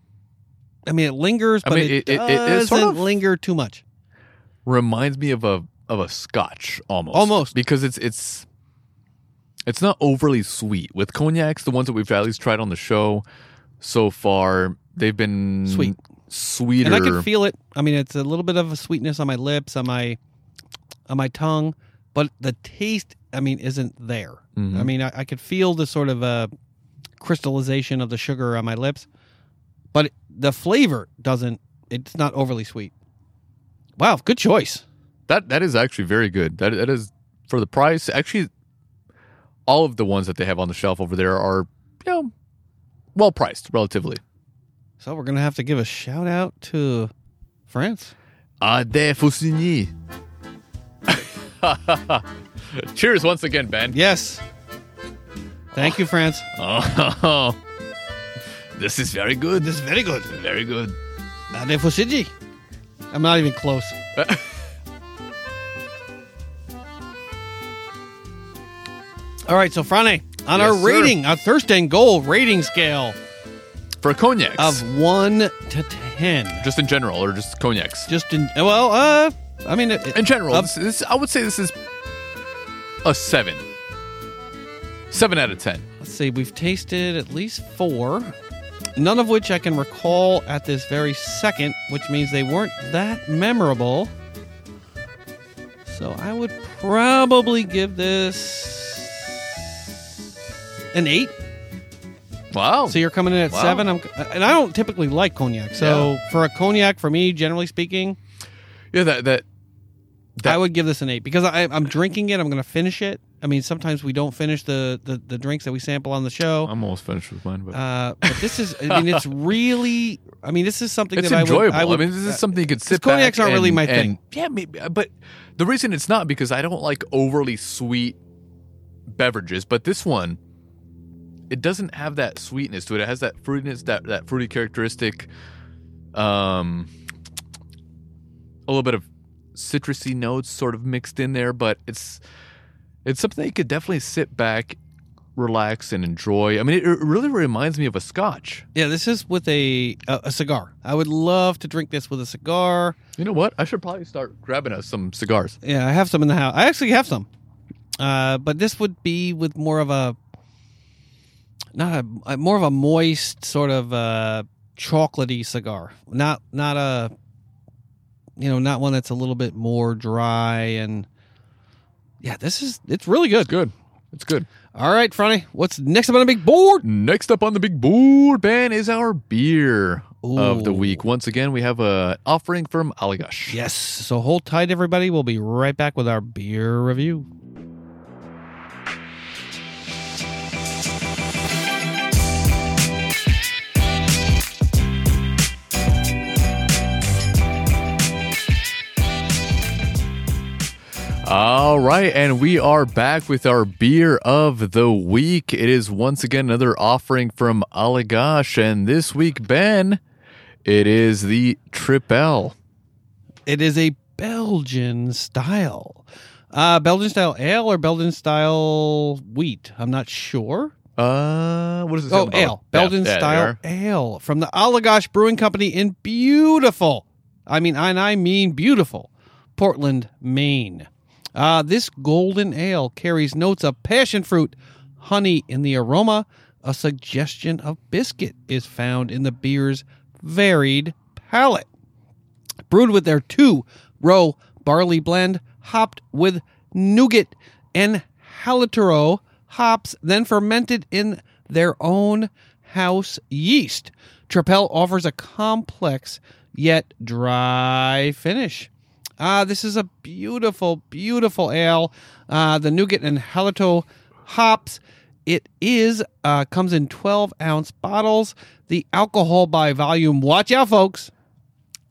I mean, it lingers, I but mean, it, doesn't sort of- linger too much. Reminds me of a of a Scotch almost, Almost. because it's it's it's not overly sweet. With cognacs, the ones that we've at least tried on the show so far, they've been Sweet. sweeter. and I can feel it. I mean, it's a little bit of a sweetness on my lips, on my on my tongue, but the taste, I mean, isn't there. Mhm. I mean, I, I could feel the sort of uh, crystallization of the sugar on my lips, but the flavor doesn't. It's not overly sweet. Wow, good choice. That that is actually very good. That that is for the price. Actually, all of the ones that they have on the shelf over there are you know well priced relatively. So we're gonna have to give a shout out to France. Ah, Ade Faucigny. Cheers once again, Ben. Yes. Thank you, France. Oh, this is very good. This is very good. Very good. Ade Fusiji. I'm not even close. All right, so Frane, on our Yes, sir. rating, our Thirst and Goal rating scale For cognacs, of one to ten, just in general, or just cognacs. just in well, uh, I mean, it, In general, of- this, this, I would say this is a seven. Seven out of ten. let's see, we've tasted at least four, none of which I can recall at this very second, which means they weren't that memorable. So I would probably give this an eight. Wow. So you're coming in at Wow. seven. I'm, and I don't typically like cognac. So for a cognac, for me, generally speaking, yeah, that that That- I would give this an eight because I, I'm drinking it. I'm going to finish it. I mean, sometimes we don't finish the, the, the drinks that we sample on the show. I'm almost finished with mine, but Uh, but this is, I mean, it's really, I mean, this is something it's that enjoyable. I would, I would. mean, this is something you could sit cognacs back aren't really and- my and- thing. Yeah, maybe, but the reason it's not because I don't like overly sweet beverages, but this one, it doesn't have that sweetness to it. It has that fruitiness, that that fruity characteristic, um, a little bit of citrusy notes sort of mixed in there, but it's it's something you could definitely sit back relax and enjoy. I mean, it, it really reminds me of a scotch. Yeah, this is with a, a a cigar. I would love to drink this with a cigar. You know what? I should probably start grabbing us some cigars. Yeah, I have some in the house. I actually have some, uh, but this would be with more of a not a, a more of a moist sort of uh, chocolatey cigar. Not not a you know not one that's a little bit more dry and yeah. This is it's really good. Good. It's good. All right, Franny, what's next up on the big board? Next up on the big board, Ben, is our beer of the week. Once again, we have a offering from Allagash. Yes. So hold tight, everybody. We'll be right back with our beer review. All right, and we are back with our beer of the week. It is once again another offering from Allagash, and this week, Ben, it is the Tripel. It is a Belgian style. Uh, Belgian style ale or Belgian style wheat? I'm not sure. Uh, what does it Oh, ale. Belgian Yeah, style ale from the Allagash Brewing Company in beautiful, I mean, and I mean beautiful, Portland, Maine. Uh, this golden ale carries notes of passion fruit, honey in the aroma. A suggestion of biscuit is found in the beer's varied palate. Brewed with their two row barley blend, hopped with Nugget and Hallertau hops, then fermented in their own house yeast. Tripel offers a complex yet dry finish. Ah, this is a beautiful, beautiful ale. Uh, the Nugget and Hallertau hops. It is uh, comes in 12 ounce bottles. The alcohol by volume. Watch out, folks.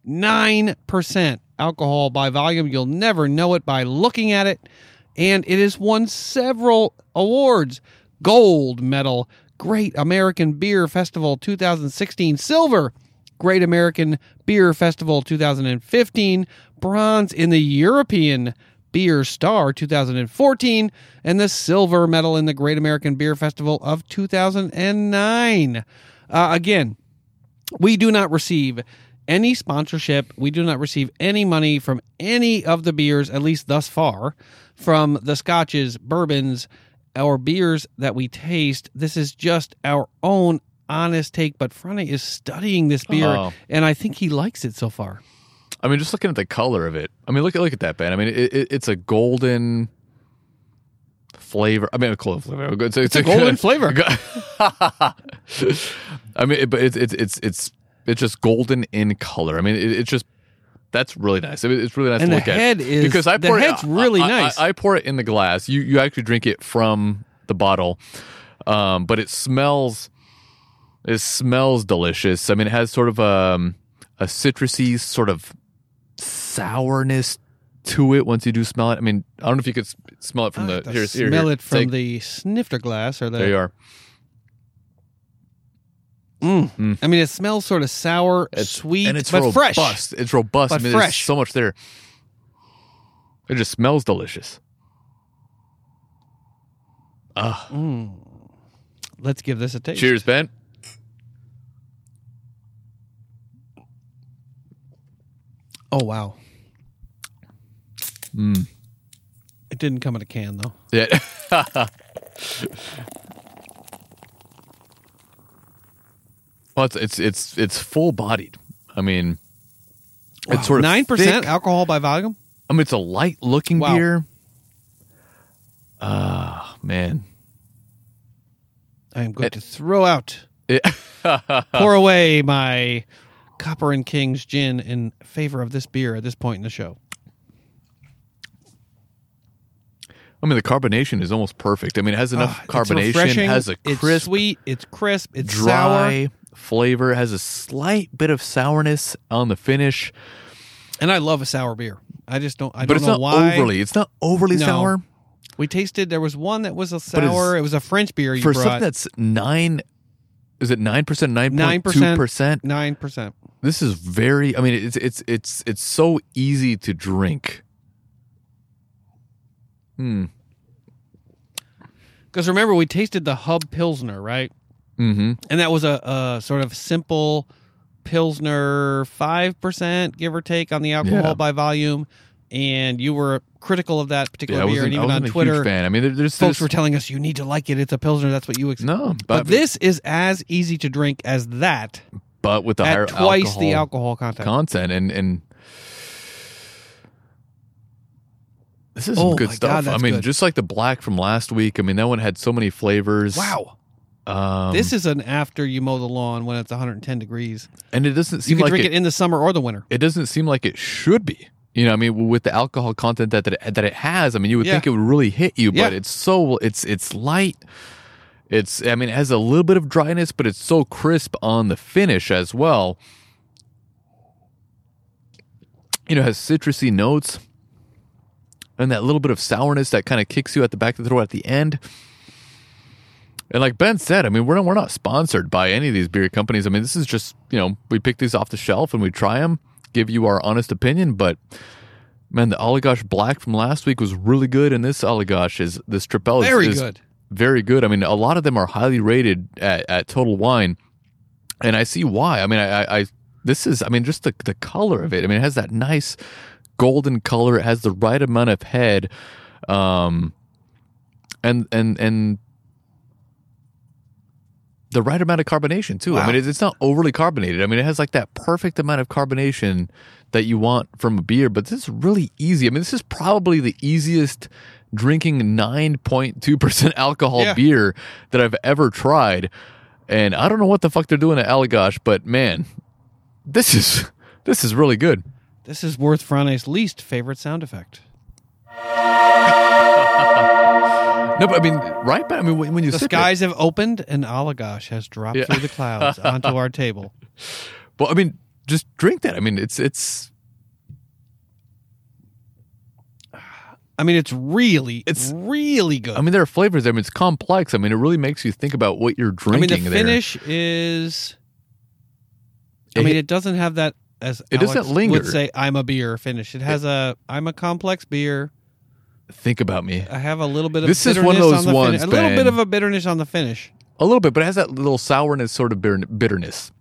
9% alcohol by volume. You'll never know it by looking at it. And it has won several awards Gold Medal, Great American Beer Festival 2016, Silver, Great American Beer Festival 2015, Bronze in the European Beer Star 2014, and the Silver Medal in the Great American Beer Festival of 2009. Uh, again, we do not receive any sponsorship. We do not receive any money from any of the beers, at least thus far, from the scotches, bourbons, or beers that we taste. This is just our own honest take. But Franny is studying this beer, Oh. and I think he likes it so far. I mean, just looking at the color of it. I mean, look at look at that, Ben. I mean, it, it, it's a golden flavor. I mean, a clove flavor. It's, It's a golden flavor. I mean, it- but it's it's it's it's it's just golden in color. I mean, it, it's just that's really nice. I mean, it's really nice And to look at head is- because I the pour head's it, really I- I- nice. I, pour it in the glass. You you actually drink it from the bottle, um, but it smells it smells delicious. I mean, it has sort of a a citrusy sort of sourness to it once you do smell it. I mean, I don't know if you could smell it from I the here, here, smell here. it from Take- the snifter glass or the. there you are. Mm. I mean, it smells sort of sour, It's- sweet, and it's but robust. fresh. It's robust. But I mean, there's fresh. so much there. It just smells delicious. Ah, Let's give this a taste. cheers, Ben. Oh wow. Mm. It didn't come in a can though. Yeah. well, it's it's it's it's full bodied. I mean, it's sort of nine percent alcohol by volume. I mean, it's a light looking Wow. beer. Ah, man. I am going to throw out, It- pour away my Copper and Kings gin in favor of this beer at this point in the show. I mean, the carbonation is almost perfect. I mean, it has enough ah, it's carbonation. It has a it's crisp, sweet, it's crisp, it's dry sour, flavor. It has a slight bit of sourness on the finish, and I love a sour beer. I just don't. I but don't it's know not why. overly. It's not overly No. sour. We tasted. There was one that was a sour. It was a French beer you for brought. something that's nine. Is it nine percent? Nine Nine point two percent. percent. Nine percent. This is very. I mean, it's it's it's it's so easy to drink. Hmm. Because remember, we tasted the Hub Pilsner, right? Mm-hmm. And that was a, a sort of simple Pilsner, 5%, give or take, on the alcohol Yeah. by volume. And you were critical of that particular Yeah, beer. And even on Twitter, fan. I mean, there- there's folks there's- were telling us, you need to like it. It's a Pilsner. That's what you expect. no, But but, this is as easy to drink as that but with the higher twice alcohol the alcohol content. content and and this is Oh good stuff. God, I mean, good. just like the black from last week. I mean, that one had so many flavors. wow. Um, this is an after you mow the lawn when it's 110 degrees. and it doesn't seem You can like drink it, it in the summer or the winter. it doesn't seem like it should be. You know, I mean, with the alcohol content that that it, that it has, I mean, you would Yeah. think it would really hit you, but Yeah. it's so it's it's light. It's I mean, it has a little bit of dryness, but it's so crisp on the finish as well. You know, it has citrusy notes and that little bit of sourness that kind of kicks you at the back of the throat at the end. And like Ben said, I mean, we're not, we're not sponsored by any of these beer companies. I mean, this is just, you know, we pick these off the shelf and we try them, give you our honest opinion. But man, the Allagash Black from last week was really good. And this Allagash is, this Tripel is, Very is good. very good. I mean, a lot of them are highly rated at, at Total Wine. And I see why. I mean, I, I, I this is, I mean, just the, the color of it. I mean, it has that nice golden color. It has the right amount of head. Um, and, and, and, the right amount of carbonation too. I mean, it's, it's not overly carbonated. I mean, it has like that perfect amount of carbonation that you want from a beer. But this is really easy. I mean, this is probably the easiest drinking nine point two percent alcohol Yeah. beer that I've ever tried. And I don't know what the fuck they're doing at Allagash, but man, this is this is really good. This is worth Frane's least favorite sound effect. No, but I mean, right? But I mean, when, you The there- skies have opened and Allagash has dropped Yeah. through the clouds onto our table. well, I mean, just drink that. I mean, it's it's I mean, it's really, It's- really good. I mean, there are flavors. I mean, it's complex. I mean, it really makes you think about what you're drinking. I mean, the there. finish is. I It- mean, it doesn't have that as It doesn't Alex linger. Would say I'm a beer finish. It has a I'm a complex beer. Think about me I have a little bit of This is one of those on ones, finish, a little bit of a bitterness on the finish. a little bit, but it has that little sourness, sort of bitterness.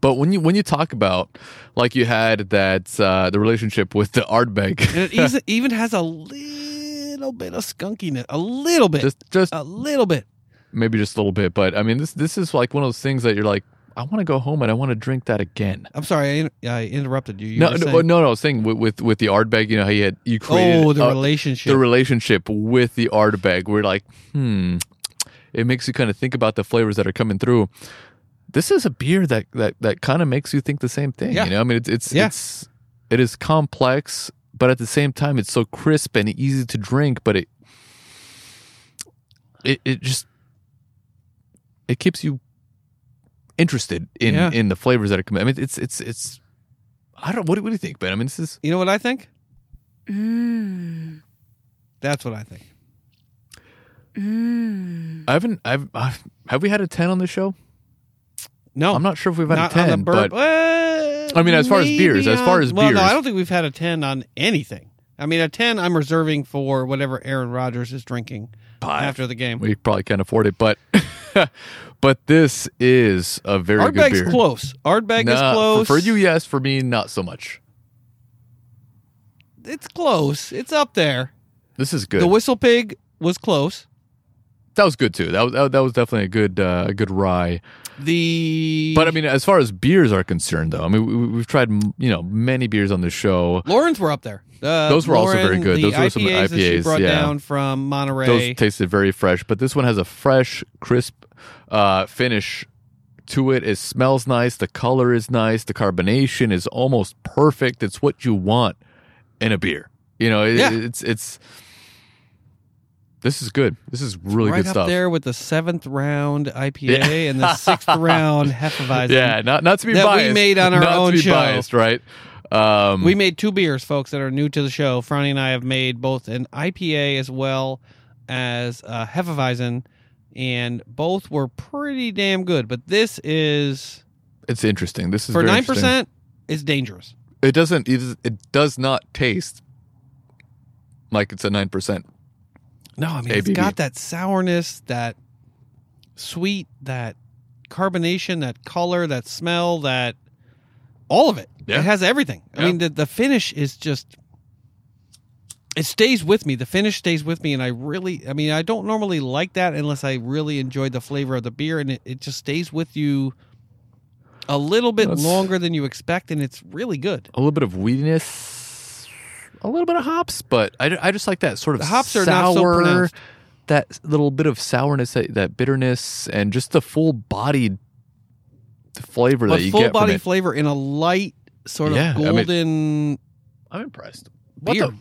But when you when you talk about like you had that uh, the relationship with the Ardbeg, it even- even has a little bit of skunkiness, a little bit, just just a little bit. maybe just a little bit. But I mean, this this is like one of those things that you're like, I want to go home and I want to drink that again. I'm sorry, I, I interrupted you. you no, no, saying- no, no. I was saying with with, with the Ardbeg, you know how you had you created Oh, the uh, relationship. the relationship with the Ardbeg. We're like, hmm, it makes you kind of think about the flavors that are coming through. This is a beer that that that kind of makes you think the same thing. Yeah. You know, I mean, it's it's Yeah. it's it is complex, but at the same time, it's so crisp and easy to drink. But it it it just it keeps you interested in Yeah. in the flavors that are coming. I mean, it's it's it's. I don't. What, do- what do you think, Ben? I mean, this is you know what I think? Mm. That's what I think. Mm. I haven't. I've, I've have we had a ten on the show? No, I'm not sure if we've had not a ten, on the burp. but Uh, I mean, as far as maybe beers, as far as well, no, beers. I don't think we've had a ten on anything. I mean, a ten I'm reserving for whatever Aaron Rodgers is drinking after the game. we probably can't afford it. But but this is a very good Ardbeg's beer. close. Ardbeg is Nah, for- close. For, you, yes. For me, not so much. it's close. It's up there. This is good. The Whistle Pig was close. That was good too. That was that, was definitely a good uh, a good rye. The But I mean, as far as beers are concerned, though, I mean, we, we've tried you know many beers on the show. Lauren's were up there. Uh, Those were also very good. Those were some IPAs that she brought yeah. down from Monterey. Those tasted very fresh, but this one has a fresh, crisp uh, finish to it. It smells nice. The color is nice. The carbonation is almost perfect. It's what you want in a beer. You know, it, Yeah. it's it's. This is good. This is really right good up stuff. there with the seventh round IPA Yeah. and the sixth round Hefeweizen. Yeah, not not to be that we made on our not own to be show. biased, right? Um, We made two beers, folks, that are new to the show. Franny and I have made both an IPA as well as a Hefeweizen, and both were pretty damn good. But this is it's interesting. This is for nine percent. It's dangerous. It doesn't. It, is- it does not taste like it's a nine percent. No, I mean it's got that sourness, that sweet, that carbonation, that color, that smell, that all of it. Yeah. It has everything. I mean the the finish is just it stays with me. The finish stays with me and I really I mean I don't normally like that unless I really enjoyed the flavor of the beer and it, it just stays with you a little bit That's- longer than you expect and it's really good. A little bit of weediness, a little bit of hops, but I, I just like that sort of The hops are sour, not so pronounced. that little bit of sourness, that, that bitterness, and just the full bodied flavor But that you full get from body flavor in a light sort of Yeah, I mean- golden I'm impressed. What beer. the?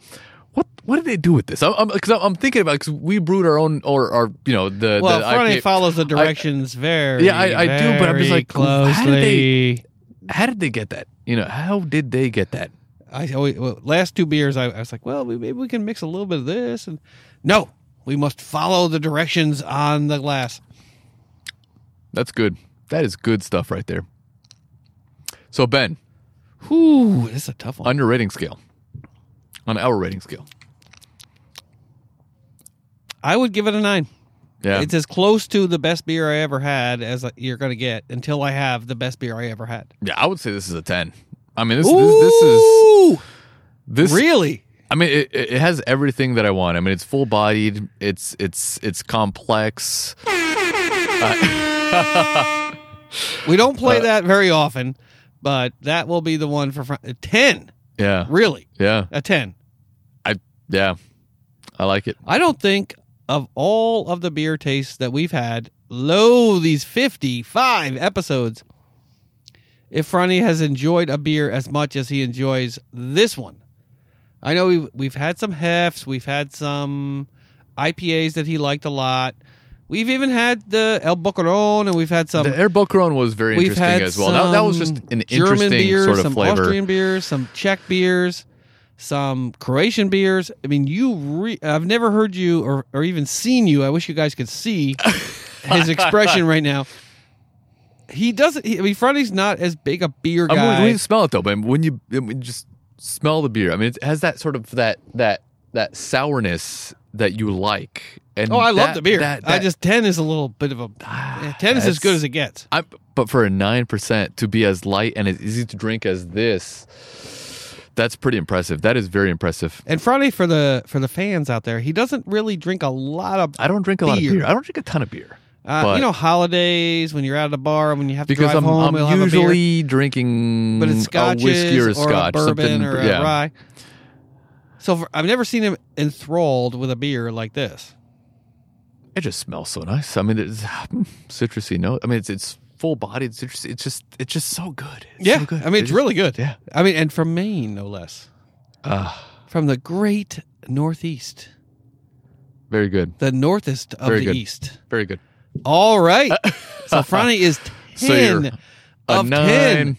What what did they do with this? I'm I'm, cause I'm, I'm thinking about because we brewed our own or our you know the Well, the Friday IPA follows the directions very, Yeah, I- I do, but I'm just very like, how did they- closely. How did they get that? You know, how did they get that? I always, well, last two beers, I, I was like, well, maybe we can mix a little bit of this, and no, we must follow the directions on the glass. That's good. That is good stuff right there. So Ben, Whew, this is a tough one. on your rating scale, on our rating scale, I would give it a nine. yeah, It's as close to the best beer I ever had as you're going to get until I have the best beer I ever had. yeah, I would say this is a ten. I mean, this this, this is this really. I mean, it, it has everything that I want. I mean, it's full bodied. It's it's it's complex. We don't play Uh, that very often, but that will be the one for fr- a ten. Yeah, Really, yeah, a ten. I yeah, I like it. I don't think of all of the beer tastes that we've had, lo these 55 episodes, if Franny has enjoyed a beer as much as he enjoys this one. I know we've, we've had some hefts, we've had some IPAs that he liked a lot. We've even had the El Bocaron, and we've had some. the Air Bocaron was very interesting as well. That, that was just an German interesting beers, sort of some flavor. Austrian beers, some Czech beers, some Croatian beers. I mean, you. Re- I've never heard you or, or even seen you. I wish you guys could see his expression right now. He doesn't. He, I mean, Freddy's not as big a beer guy. I mean, you smell it though, but when you, when just smell the beer, I mean, it has that sort of that that that sourness that you like. And oh, I love the beer. that- I just ten is a little bit of a. Ah, ten is as good as it gets. I, but for a nine percent to be as light and as easy to drink as this, that's pretty impressive. That is very impressive. And Friday for the for the fans out there, he doesn't really drink a lot of. I don't drink a lot of Beer. beer. I don't drink a ton of beer. Uh, but- you know, holidays when you're out at a bar when you have to because drive I'm, home. I'm we'll have a beer. usually drinking but it's a whiskey or a or scotch, a bourbon something. or a yeah. rye. So for, I've never seen him enthralled with a beer like this. It just smells so nice. I mean, it's citrusy note. I mean, it's it's full bodied citrusy. It's just it's just so good. It's yeah, so good. I mean It it's really good. yeah. I mean, and from Maine, no less. Ah, From the great Northeast, very good. the northest of Very the good. East. Very good. All right. so Franny is ten So you're A of nine. ten.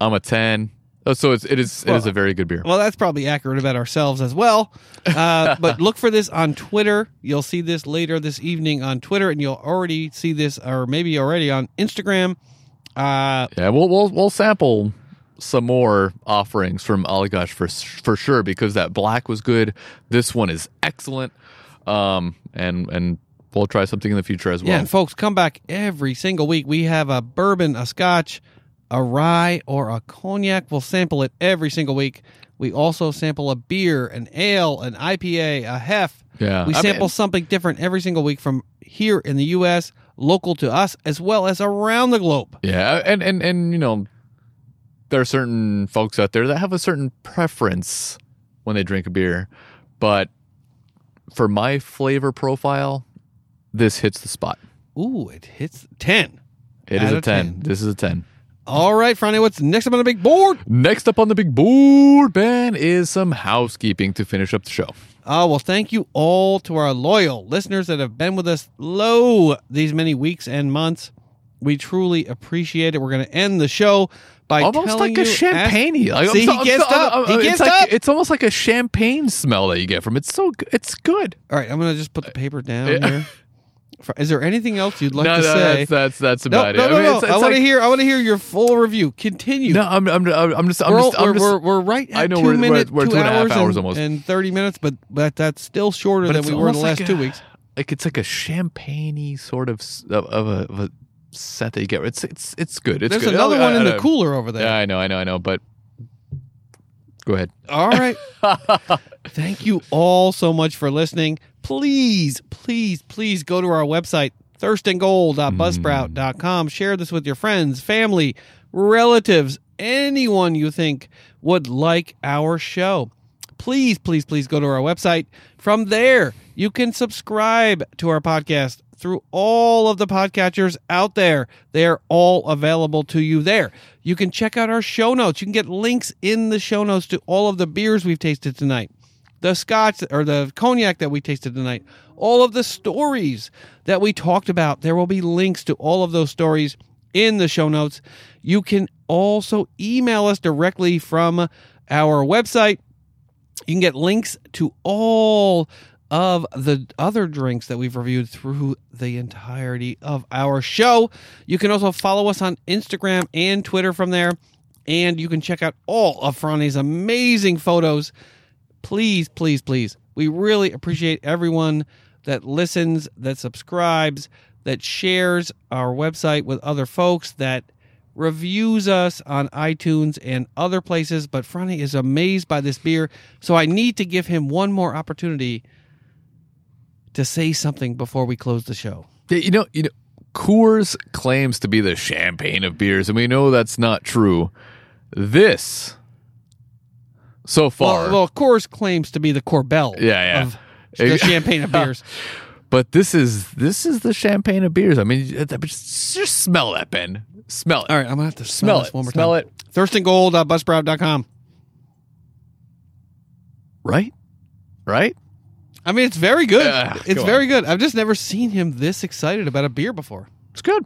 I'm a ten. Oh, so it's it is it is a very good beer. Well, that's probably accurate about ourselves as well. Uh, but look for this on Twitter. You'll see this later this evening on Twitter, and you'll already see this, or maybe already on Instagram. Uh, Yeah, we'll we'll we'll sample some more offerings from Allagash for for sure because that black was good. This one is excellent. Um, and and we'll try something in the future as well. Yeah, and folks, come back every single week. We have a bourbon, a scotch, a rye, or a cognac. We'll sample it every single week. We also sample a beer, an ale, an IPA, a hef. Yeah, We I sample mean- something different every single week from here in the U.S., local to us, as well as around the globe. Yeah, and and and you know, there are certain folks out there that have a certain preference when they drink a beer, but for my flavor profile, this hits the spot. Ooh, it hits 10. It is Out a of 10. 10. This is a 10. All right, Franny, what's next up on the big board? Next up on the big board, Ben, is some housekeeping to finish up the show. Oh, well, thank you all to our loyal listeners that have been with us low these many weeks and months. We truly appreciate it. We're going to end the show by Almost telling like a you champagne. Like, See, I'm he I'm gets so- I'm- up. I'm- He it's gets like- up. It's almost like a champagne smell that you get from it. It's so good. It's good. All right, I'm going to just put the paper down Yeah. here. Is there anything else you'd like no, to no, say? that's that's that's about no, it. no, I mean, no. it's, it's I want to like- hear. I want to hear your full review. Continue. No, I'm I'm I'm just I'm we're, just, I'm we're, just we're, we're right at I know two we're- we're- minutes, we're two, two and a half hours, and, almost. and thirty minutes, but but that's still shorter but than we were in the last like two a- weeks. Like it's like a champagne sort of of, of, a, of a set that you get. It's it's it's good. It's good. There's good. another I- one I- in the cooler over there. Yeah, I know, I know, I know. But go ahead. All right. Thank you all so much for listening. Please, please, please go to our website, thirstandgoal.buzzsprout.com. Mm. Share this with your friends, family, relatives, anyone you think would like our show. Please, please, please go to our website. From there, you can subscribe to our podcast through all of the podcatchers out there. They are all available to you there. You can check out our show notes. You can get links in the show notes to all of the beers we've tasted tonight, the scotch or the cognac that we tasted tonight, all of the stories that we talked about. There will be links to all of those stories in the show notes. You can also email us directly from our website. You can get links to all of the other drinks that we've reviewed through the entirety of our show. You can also follow us on Instagram and Twitter from there. And you can check out all of Franny's amazing photos. Please, please, please. We really appreciate everyone that listens, that subscribes, that shares our website with other folks, that reviews us on iTunes and other places. But Franny is amazed by this beer. So I need to give him one more opportunity to say something before we close the show. You know, you know, Coors claims to be the champagne of beers, and we know that's not true. This, so far, Well, well, Coors claims to be the Corbel Yeah, yeah. of the champagne of beers. but this is this is the champagne of beers. I mean, just, just smell that, Ben. Smell it. All right, I'm gonna have to smell, Smell it. one more Smell time. it. Thirstandgoal.buzzsprout.com. Right, right. I mean, it's very good. Ah, it's come very good. I've just never seen him this excited about a beer before. It's good.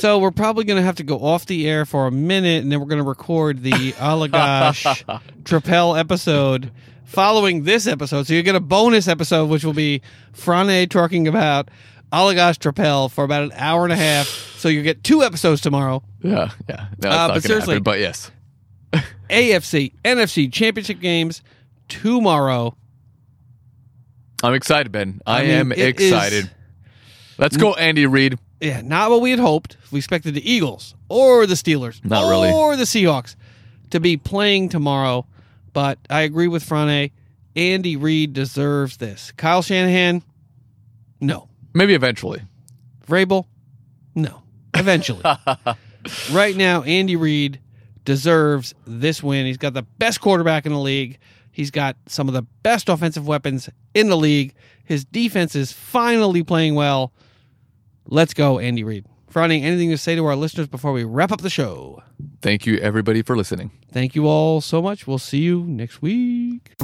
So we're probably going to have to go off the air for a minute, and then we're going to record the Allagash Tripel episode following this episode. So you get a bonus episode, which will be Frane talking about Allagash Tripel for about an hour and a half. So you get two episodes tomorrow. Yeah, yeah. No, Uh, but seriously- happen, but yes. AFC, NFC championship games tomorrow. I'm excited, Ben. I, I mean, am it is- excited. Let's go, Andy Reid. Yeah, not what we had hoped. We expected the Eagles or the Steelers, Not really. or the Seahawks to be playing tomorrow. But I agree with Frane. Andy Reid deserves this. Kyle Shanahan, no. Maybe eventually. Vrabel, no. Eventually. right now, Andy Reid deserves this win. He's got the best quarterback in the league. He's got some of the best offensive weapons in the league. His defense is finally playing well. Let's go, Andy Reid. Friday, anything to say to our listeners before we wrap up the show? Thank you, everybody, for listening. Thank you all so much. We'll see you next week.